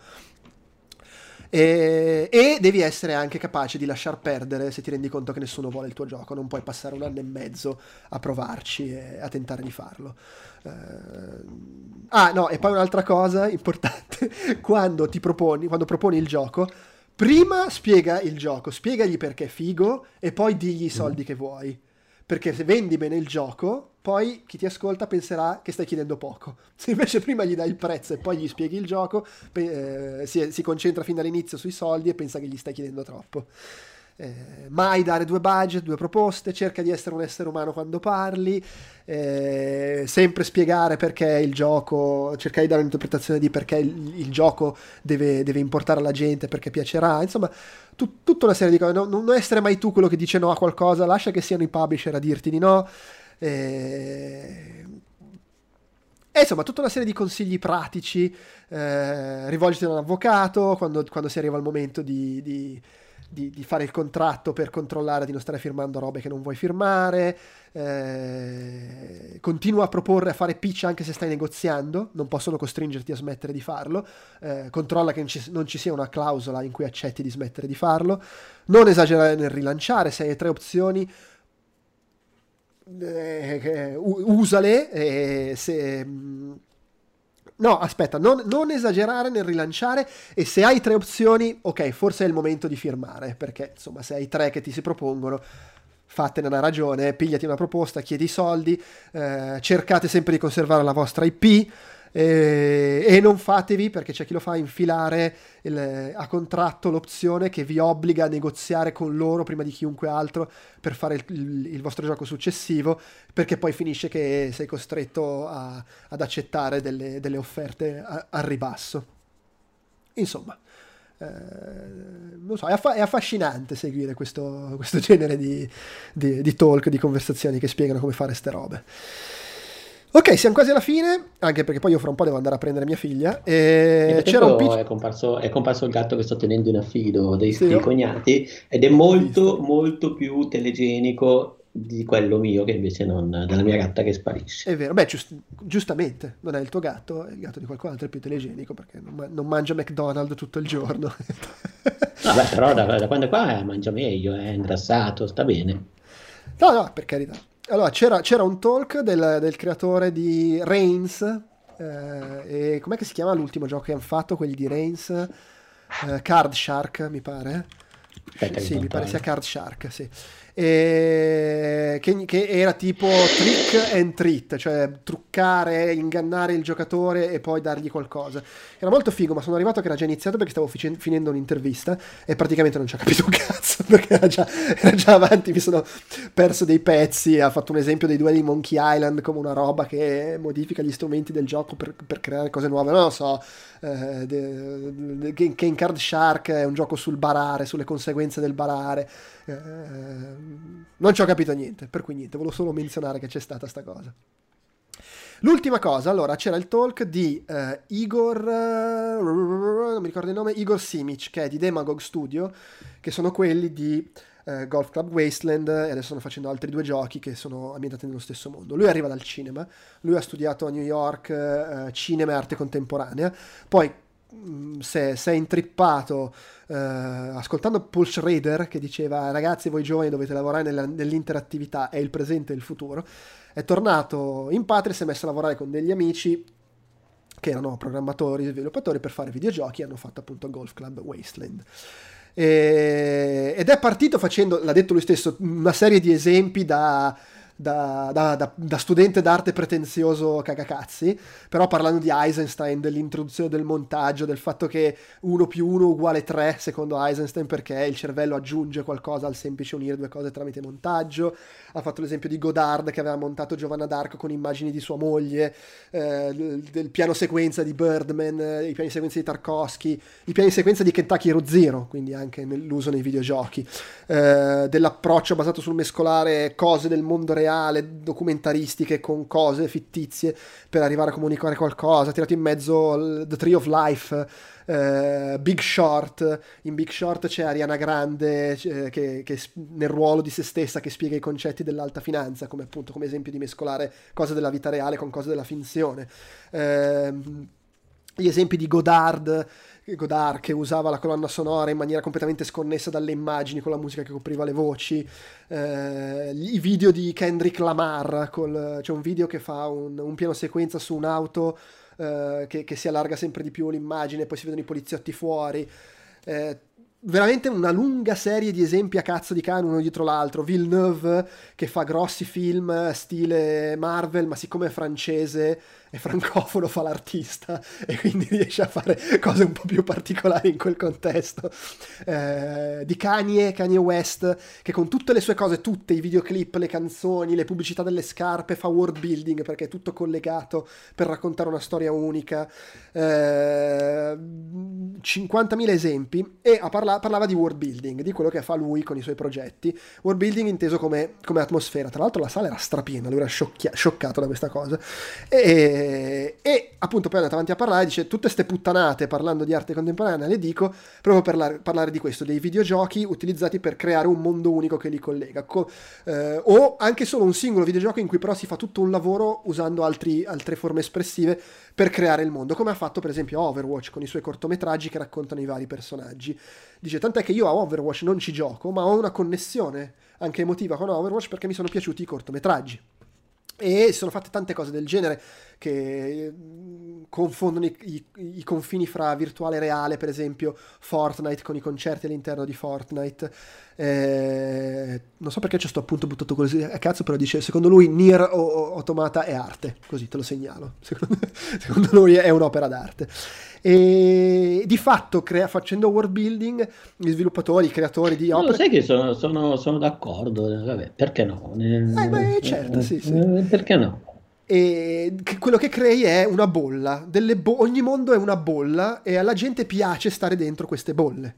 A: E, e, devi essere anche capace di lasciar perdere se ti rendi conto che nessuno vuole il tuo gioco. Non puoi passare un anno e mezzo a provarci e a tentare di farlo. Uh, ah, no, e poi un'altra cosa importante: quando ti proponi, quando proponi il gioco, prima spiega il gioco, spiegagli perché è figo e poi digli i soldi mm. che vuoi. Perché se vendi bene il gioco, poi chi ti ascolta penserà che stai chiedendo poco. Se invece prima gli dai il prezzo e poi gli spieghi il gioco, eh, si, si, concentra fin dall'inizio sui soldi e pensa che gli stai chiedendo troppo. eh, mai dare due budget, due proposte, cerca di essere un essere umano quando parli, eh, sempre spiegare perché il gioco, cercare di dare un'interpretazione di perché il, il gioco deve, deve, importare alla gente, perché piacerà, insomma, tu, tutta una serie di cose, no, non essere mai tu quello che dice no a qualcosa, lascia che siano i publisher a dirti di no. Eh, e insomma, tutta una serie di consigli pratici, eh, rivolgiti a un avvocato quando, quando, si arriva al momento di, di, di, di, fare il contratto per controllare di non stare firmando robe che non vuoi firmare, eh, continua a proporre a fare pitch anche se stai negoziando, non possono costringerti a smettere di farlo, eh, controlla che non ci, non ci, sia una clausola in cui accetti di smettere di farlo, non esagerare nel rilanciare, se hai tre opzioni eh, usale e se... Mm, no, aspetta, non, non, esagerare nel rilanciare e se hai tre opzioni, ok, forse è il momento di firmare, perché insomma se hai tre che ti si propongono, fatene una ragione, pigliati una proposta, chiedi i soldi, eh, cercate sempre di conservare la vostra IP, e, e, non fatevi, perché c'è chi lo fa, infilare il, a contratto l'opzione che vi obbliga a negoziare con loro prima di chiunque altro per fare il, il, il vostro gioco successivo, perché poi finisce che sei costretto a, ad accettare delle, delle offerte al ribasso. Insomma. Eh, so, è, aff- è, affascinante seguire questo, questo genere di, di, di talk, di conversazioni che spiegano come fare ste robe. Ok, siamo quasi alla fine, anche perché poi io fra un po' devo andare a prendere mia figlia. E
B: c'era un pic- è, comparso, è, comparso, il gatto che sto tenendo in affido dei, sì, dei cognati ed è molto, molto più telegenico di quello mio che invece non della mia gatta che sparisce.
A: È vero, beh, giust- giustamente, non è il tuo gatto, è il gatto di qualcun altro, è più telegenico perché non, ma- non mangia McDonald's tutto il giorno.
B: Vabbè, però da, da quando è qua mangia meglio, è ingrassato, sta bene.
A: No, no, per carità. Allora, c'era, c'era un talk del, del, creatore di Reigns, eh, e com'è che si chiama l'ultimo gioco che hanno fatto, quelli di Reigns? Eh, Card Shark, mi pare. Aspetta, sì, mi pare sia Card Shark, sì e che, che, era tipo trick and treat, cioè truccare, ingannare il giocatore e poi dargli qualcosa. Era molto figo, ma sono arrivato che era già iniziato perché stavo fic- finendo un'intervista e praticamente non ci ho capito un cazzo perché era già, era già, avanti, mi sono perso dei pezzi, ha fatto un esempio dei duelli Monkey Island come una roba che modifica gli strumenti del gioco per, per creare cose nuove, non lo so, eh, de, de, in Card Shark è un gioco sul barare, sulle conseguenze del barare. Eh, non ci ho capito niente, per cui niente, volevo solo menzionare che c'è stata sta cosa. L'ultima cosa, allora, c'era il talk di uh, Igor, uh, non mi ricordo il nome, Igor Simic, che è di Demagog Studio, che sono quelli di uh, Golf Club Wasteland e adesso stanno facendo altri due giochi che sono ambientati nello stesso mondo. Lui arriva dal cinema, lui ha studiato a New York cinema e arte contemporanea, poi Mm, se è intrippato eh, ascoltando Paul Schrader che diceva ragazzi voi giovani dovete lavorare nella, nell'interattività è il presente e il futuro è tornato in patria si è messo a lavorare con degli amici che erano programmatori sviluppatori per fare videogiochi e hanno fatto appunto Golf Club Wasteland ed è partito facendo l'ha detto lui stesso una serie di esempi da da, da, da, da, studente d'arte pretenzioso cagacazzi, però parlando di Eisenstein, dell'introduzione del montaggio, del fatto che 1 più 1 uguale 3 secondo Eisenstein perché il cervello aggiunge qualcosa al semplice unire due cose tramite montaggio, ha fatto l'esempio di Godard che aveva montato Giovanna d'Arco con immagini di sua moglie, eh, del piano sequenza di Birdman, eh, i piani sequenza di Tarkovsky, i piani sequenza di Kentucky Road Zero, quindi anche nell'uso nei videogiochi, eh, dell'approccio basato sul mescolare cose del mondo reale reale, documentaristiche con cose fittizie per arrivare a comunicare qualcosa, ha tirato in mezzo The Tree of Life, eh, Big Short, in Big Short c'è Ariana Grande eh, che, che, nel ruolo di se stessa che spiega i concetti dell'alta finanza, come appunto come esempio di mescolare cose della vita reale con cose della finzione. Eh, gli esempi di Godard Godard che usava la colonna sonora in maniera completamente sconnessa dalle immagini con la musica che copriva le voci, eh, i video di Kendrick Lamar, c'è un video che fa un, un piano sequenza su un'auto eh, che, che, si allarga sempre di più l'immagine, poi si vedono i poliziotti fuori. Eh, veramente una lunga serie di esempi a cazzo di cane uno dietro l'altro. Villeneuve che fa grossi film stile Marvel, ma siccome è francese e francofono fa l'artista e quindi riesce a fare cose un po' più particolari in quel contesto. Eh, di Kanye, Kanye West, che con tutte le sue cose, tutte i videoclip, le canzoni, le pubblicità delle scarpe, fa world building perché è tutto collegato per raccontare una storia unica. Eh, 50.000 esempi e parla- parlava di world building, di quello che fa lui con i suoi progetti. World building inteso come, come atmosfera. Tra l'altro la sala era strapiena, lui era sciocchia- scioccato da questa cosa. E eh, e appunto poi è andato avanti a parlare, dice tutte queste puttanate parlando di arte contemporanea le dico proprio per la, parlare di questo, dei videogiochi utilizzati per creare un mondo unico che li collega. Co- eh, o anche solo un singolo videogioco in cui però si fa tutto un lavoro usando altri, altre forme espressive per creare il mondo, come ha fatto per esempio Overwatch con i suoi cortometraggi che raccontano i vari personaggi. Dice tant'è che io a Overwatch non ci gioco, ma ho una connessione anche emotiva con Overwatch perché mi sono piaciuti i cortometraggi. E si sono fatte tante cose del genere che mm, confondono i, i, i, confini fra virtuale e reale, per esempio Fortnite con i concerti all'interno di Fortnite. Eh, non so perché ci sto appunto buttato così a cazzo, però dice secondo lui Nier Automata è arte, così te lo segnalo. Secondo, secondo lui è un'opera d'arte. E di fatto, crea, facendo world building, gli sviluppatori, i creatori di
B: opere... Lo sai che sono, sono, sono d'accordo, Vabbè, perché no?
A: Eh, beh, certo, sì, sì.
B: Eh, perché no?
A: e quello che crei è una bolla. Bo- ogni mondo è una bolla e alla gente piace stare dentro queste bolle.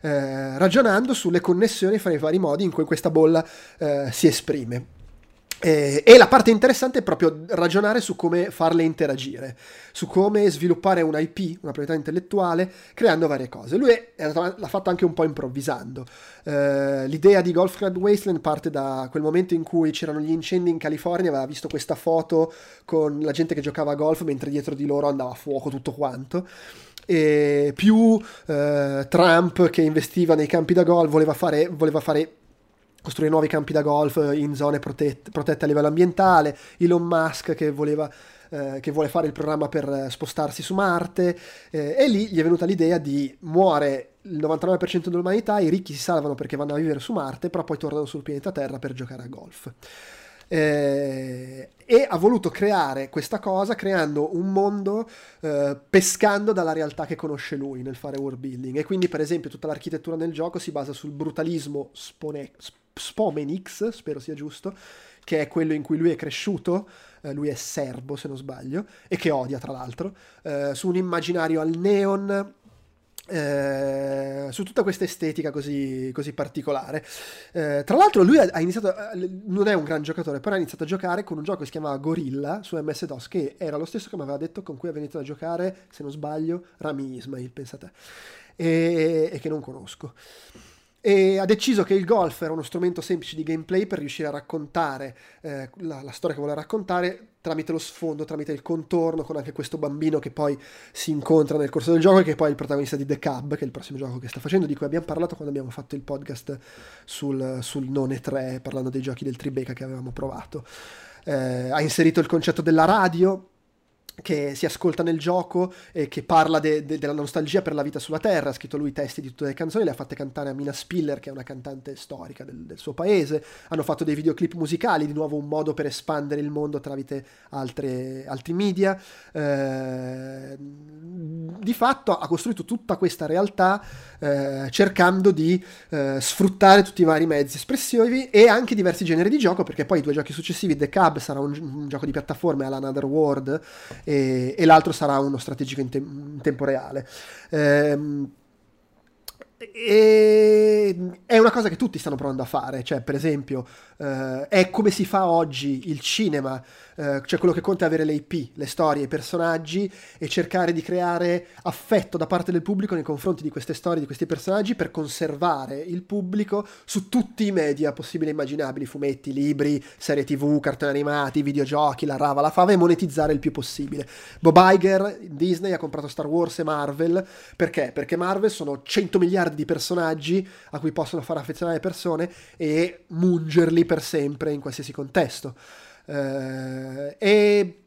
A: Eh, ragionando sulle connessioni fra i vari modi in cui questa bolla eh, si esprime. Eh, e la parte interessante è proprio ragionare su come farle interagire, su come sviluppare un IP, una proprietà intellettuale, creando varie cose. Lui è, l'ha fatto anche un po' improvvisando. Eh, l'idea di Golf Club Wasteland parte da quel momento in cui c'erano gli incendi in California, aveva visto questa foto con la gente che giocava a golf mentre dietro di loro andava a fuoco tutto quanto e più eh, Trump che investiva nei campi da golf voleva fare, voleva fare costruire nuovi campi da golf in zone protette, protette a livello ambientale, Elon Musk che voleva eh, che vuole fare il programma per spostarsi su Marte eh, e lì gli è venuta l'idea di muore il 99% dell'umanità, i ricchi si salvano perché vanno a vivere su Marte, però poi tornano sul pianeta Terra per giocare a golf. Eh, e ha voluto creare questa cosa creando un mondo eh, pescando dalla realtà che conosce lui nel fare world building. E quindi per esempio tutta l'architettura nel gioco si basa sul brutalismo spone- Spomenix, spero sia giusto, che è quello in cui lui è cresciuto, eh, lui è serbo se non sbaglio, e che odia tra l'altro, eh, su un immaginario al neon, eh, su tutta questa estetica così, così particolare. Eh, tra l'altro, lui ha, iniziato, non è un gran giocatore, però ha iniziato a giocare con un gioco che si chiamava Gorilla su MS-DOS, che era lo stesso che mi aveva detto con cui aveva iniziato a giocare, se non sbaglio, Rami Ismail, pensate, e, e che non conosco e ha deciso che il golf era uno strumento semplice di gameplay per riuscire a raccontare eh, la, la, storia che vuole raccontare tramite lo sfondo, tramite il contorno, con anche questo bambino che poi si incontra nel corso del gioco e che poi è il protagonista di The Cab, che è il prossimo gioco che sta facendo, di cui abbiamo parlato quando abbiamo fatto il podcast sul, sul None 3, parlando dei giochi del Tribeca che avevamo provato. Eh, ha inserito il concetto della radio, che si ascolta nel gioco e che parla de- de- della nostalgia per la vita sulla Terra, ha scritto lui i testi di tutte le canzoni, le ha fatte cantare a Mina Spiller, che è una cantante storica del, del, suo paese, hanno fatto dei videoclip musicali, di nuovo un modo per espandere il mondo tramite altre, altri media. Eh, di fatto ha costruito tutta questa realtà eh, cercando di eh, sfruttare tutti i vari mezzi espressivi e anche diversi generi di gioco, perché poi i due giochi successivi, The Cab sarà un, un gioco di piattaforme all'Another World, e, e l'altro sarà uno strategico in, te- in tempo reale. Ehm, e è una cosa che tutti stanno provando a fare, cioè per esempio eh, è come si fa oggi il cinema, eh, cioè quello che conta è avere le IP, le storie, i personaggi e cercare di creare affetto da parte del pubblico nei confronti di queste storie, di questi personaggi per conservare il pubblico su tutti i media possibili e immaginabili, fumetti, libri, serie tv, cartoni animati, videogiochi, la rava, la fava e monetizzare il più possibile. Bob Iger, Disney, ha comprato Star Wars e Marvel, perché? Perché Marvel sono 100 miliardi di personaggi a cui possono far affezionare le persone e mungerli per sempre in qualsiasi contesto. Uh, e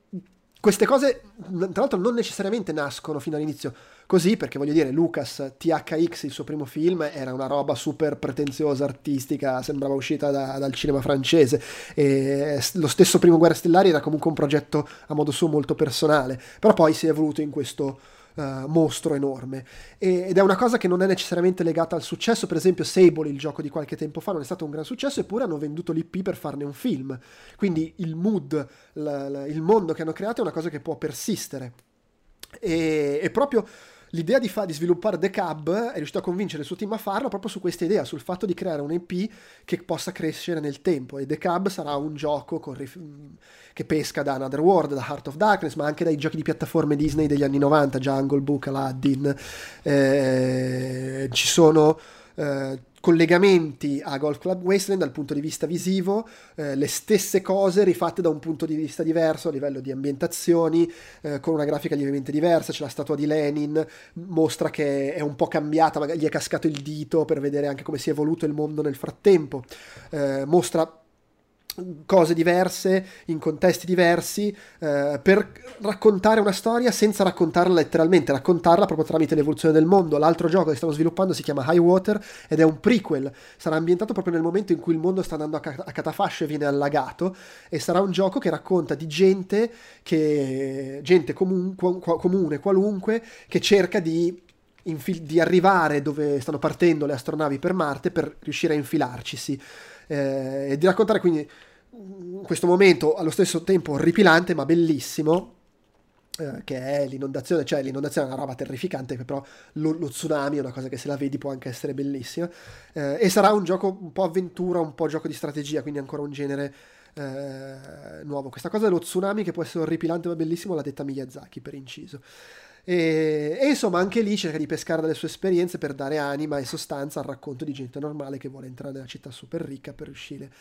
A: queste cose, tra l'altro, non necessariamente nascono fino all'inizio così, perché voglio dire, Lucas THX, il suo primo film, era una roba super pretenziosa, artistica, sembrava uscita da, dal cinema francese. E lo stesso primo Guerre Stellari era comunque un progetto a modo suo molto personale, però poi si è evoluto in questo uh, mostro enorme. E, ed è una cosa che non è necessariamente legata al successo. Per esempio, Sable, il gioco di qualche tempo fa, non è stato un gran successo, eppure hanno venduto l'IP per farne un film. Quindi il mood, la, la, il mondo che hanno creato è una cosa che può persistere. E, e proprio l'idea di, fa- di, sviluppare The Cub è riuscito a convincere il suo team a farlo proprio su questa idea, sul fatto di creare un EP che possa crescere nel tempo e The Cub sarà un gioco rif- che pesca da Another World, da Heart of Darkness, ma anche dai giochi di piattaforme Disney degli anni 90, Jungle Book, Aladdin. Eh, ci sono... Eh, collegamenti a Golf Club Wasteland dal punto di vista visivo, eh, le stesse cose rifatte da un punto di vista diverso a livello di ambientazioni, eh, con una grafica lievemente diversa, c'è la statua di Lenin, mostra che è un po' cambiata, magari gli è cascato il dito per vedere anche come si è evoluto il mondo nel frattempo, eh, mostra cose diverse, in contesti diversi, eh, per raccontare una storia senza raccontarla letteralmente, raccontarla proprio tramite l'evoluzione del mondo. L'altro gioco che stiamo sviluppando si chiama High Water ed è un prequel, sarà ambientato proprio nel momento in cui il mondo sta andando a, ca- a catafascio e viene allagato e sarà un gioco che racconta di gente, che, gente comun- comune, qualunque, che cerca di Infil- di arrivare dove stanno partendo le astronavi per Marte per riuscire a infilarcisi eh, e di raccontare quindi questo momento allo stesso tempo orripilante ma bellissimo eh, che è l'inondazione, cioè l'inondazione è una roba terrificante, però lo, lo, tsunami è una cosa che se la vedi può anche essere bellissima. Eh, e sarà un gioco un po' avventura, un po' gioco di strategia, quindi ancora un genere eh, nuovo. Questa cosa dello tsunami che può essere orripilante ma bellissimo l'ha detta Miyazaki per inciso. E, e, insomma anche lì cerca di pescare dalle sue esperienze per dare anima e sostanza al racconto di gente normale che vuole entrare nella città super ricca per riuscire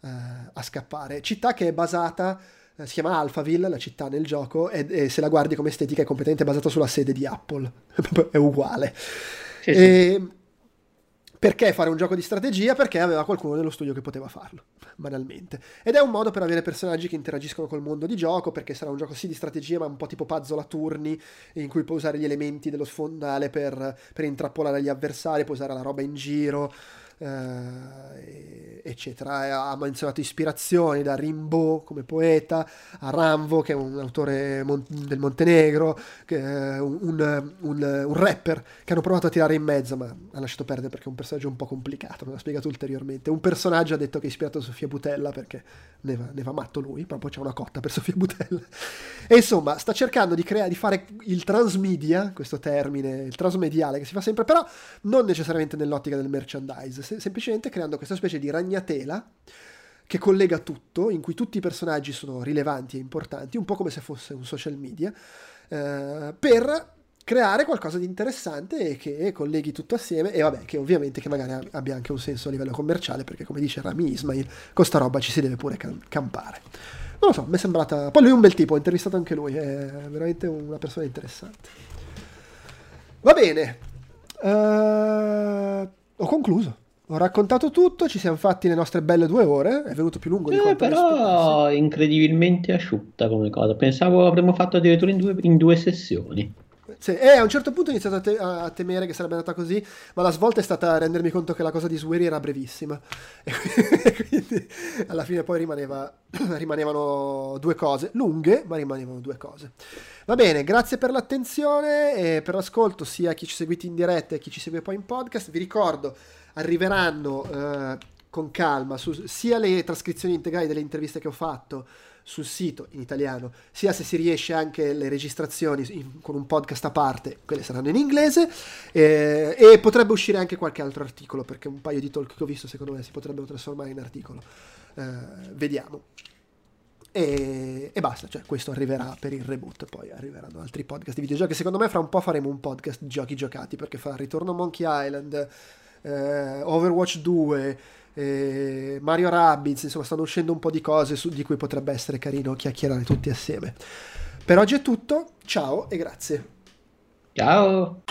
A: uh, a scappare. Città che è basata, uh, si chiama Alphaville, la città nel gioco, e, e, se la guardi come estetica è completamente basata sulla sede di Apple, è uguale. Sì, sì. E, perché fare un gioco di strategia? Perché aveva qualcuno nello studio che poteva farlo, banalmente. Ed è un modo per avere personaggi che interagiscono col mondo di gioco, perché sarà un gioco sì di strategia, ma un po' tipo puzzle a turni, in cui puoi usare gli elementi dello sfondale per, per intrappolare gli avversari, puoi usare la roba in giro eh, eccetera. Ha menzionato ispirazioni da Rimbaud come poeta, a Ramvo che è un autore mon- del Montenegro, che, un, un, un, rapper che hanno provato a tirare in mezzo ma ha lasciato perdere perché è un personaggio un po' complicato, non l'ha spiegato ulteriormente. Un personaggio ha detto che è ispirato a Sofia Butella perché ne va, ne va matto lui, proprio c'è una cotta per Sofia Butella. E insomma sta cercando di, crea- di fare il transmedia, questo termine, il transmediale che si fa sempre, però non necessariamente nell'ottica del merchandise se- semplicemente creando questa specie di ragnatela che collega tutto, in cui tutti i personaggi sono rilevanti e importanti, un po' come se fosse un social media, eh, per creare qualcosa di interessante e che colleghi tutto assieme e vabbè che ovviamente che magari abbia anche un senso a livello commerciale perché come dice Rami Ismail con sta roba ci si deve pure campare. Non lo so mi è sembrata poi lui è un bel tipo ho intervistato anche lui è veramente una persona interessante. Va bene uh, ho concluso ho raccontato tutto, ci siamo fatti le nostre belle due ore, è venuto più lungo di
B: eh,
A: quanto
B: però incredibilmente asciutta come cosa, pensavo avremmo fatto addirittura in due, in due sessioni.
A: Sì, e a un certo punto ho iniziato a, te- a, temere che sarebbe andata così, ma la svolta è stata rendermi conto che la cosa di Swery era brevissima. E quindi alla fine poi rimaneva, rimanevano due cose, lunghe, ma rimanevano due cose. Va bene, grazie per l'attenzione e per l'ascolto, sia a chi ci seguite in diretta e chi ci segue poi in podcast. Vi ricordo arriveranno eh, con calma su, sia le trascrizioni integrali delle interviste che ho fatto sul sito in italiano, sia se si riesce anche le registrazioni in, con un podcast a parte, quelle saranno in inglese, eh, e potrebbe uscire anche qualche altro articolo, perché un paio di talk che ho visto secondo me si potrebbero trasformare in articolo. Eh, vediamo. E, e, basta, cioè questo arriverà per il reboot, poi arriveranno altri podcast di videogiochi. Secondo me fra un po' faremo un podcast giochi giocati, perché fa ritorno Monkey Island, eh, Overwatch 2, eh, Mario Rabbids, insomma stanno uscendo un po' di cose su, di cui potrebbe essere carino chiacchierare tutti assieme. Per oggi è tutto, ciao e grazie.
B: Ciao.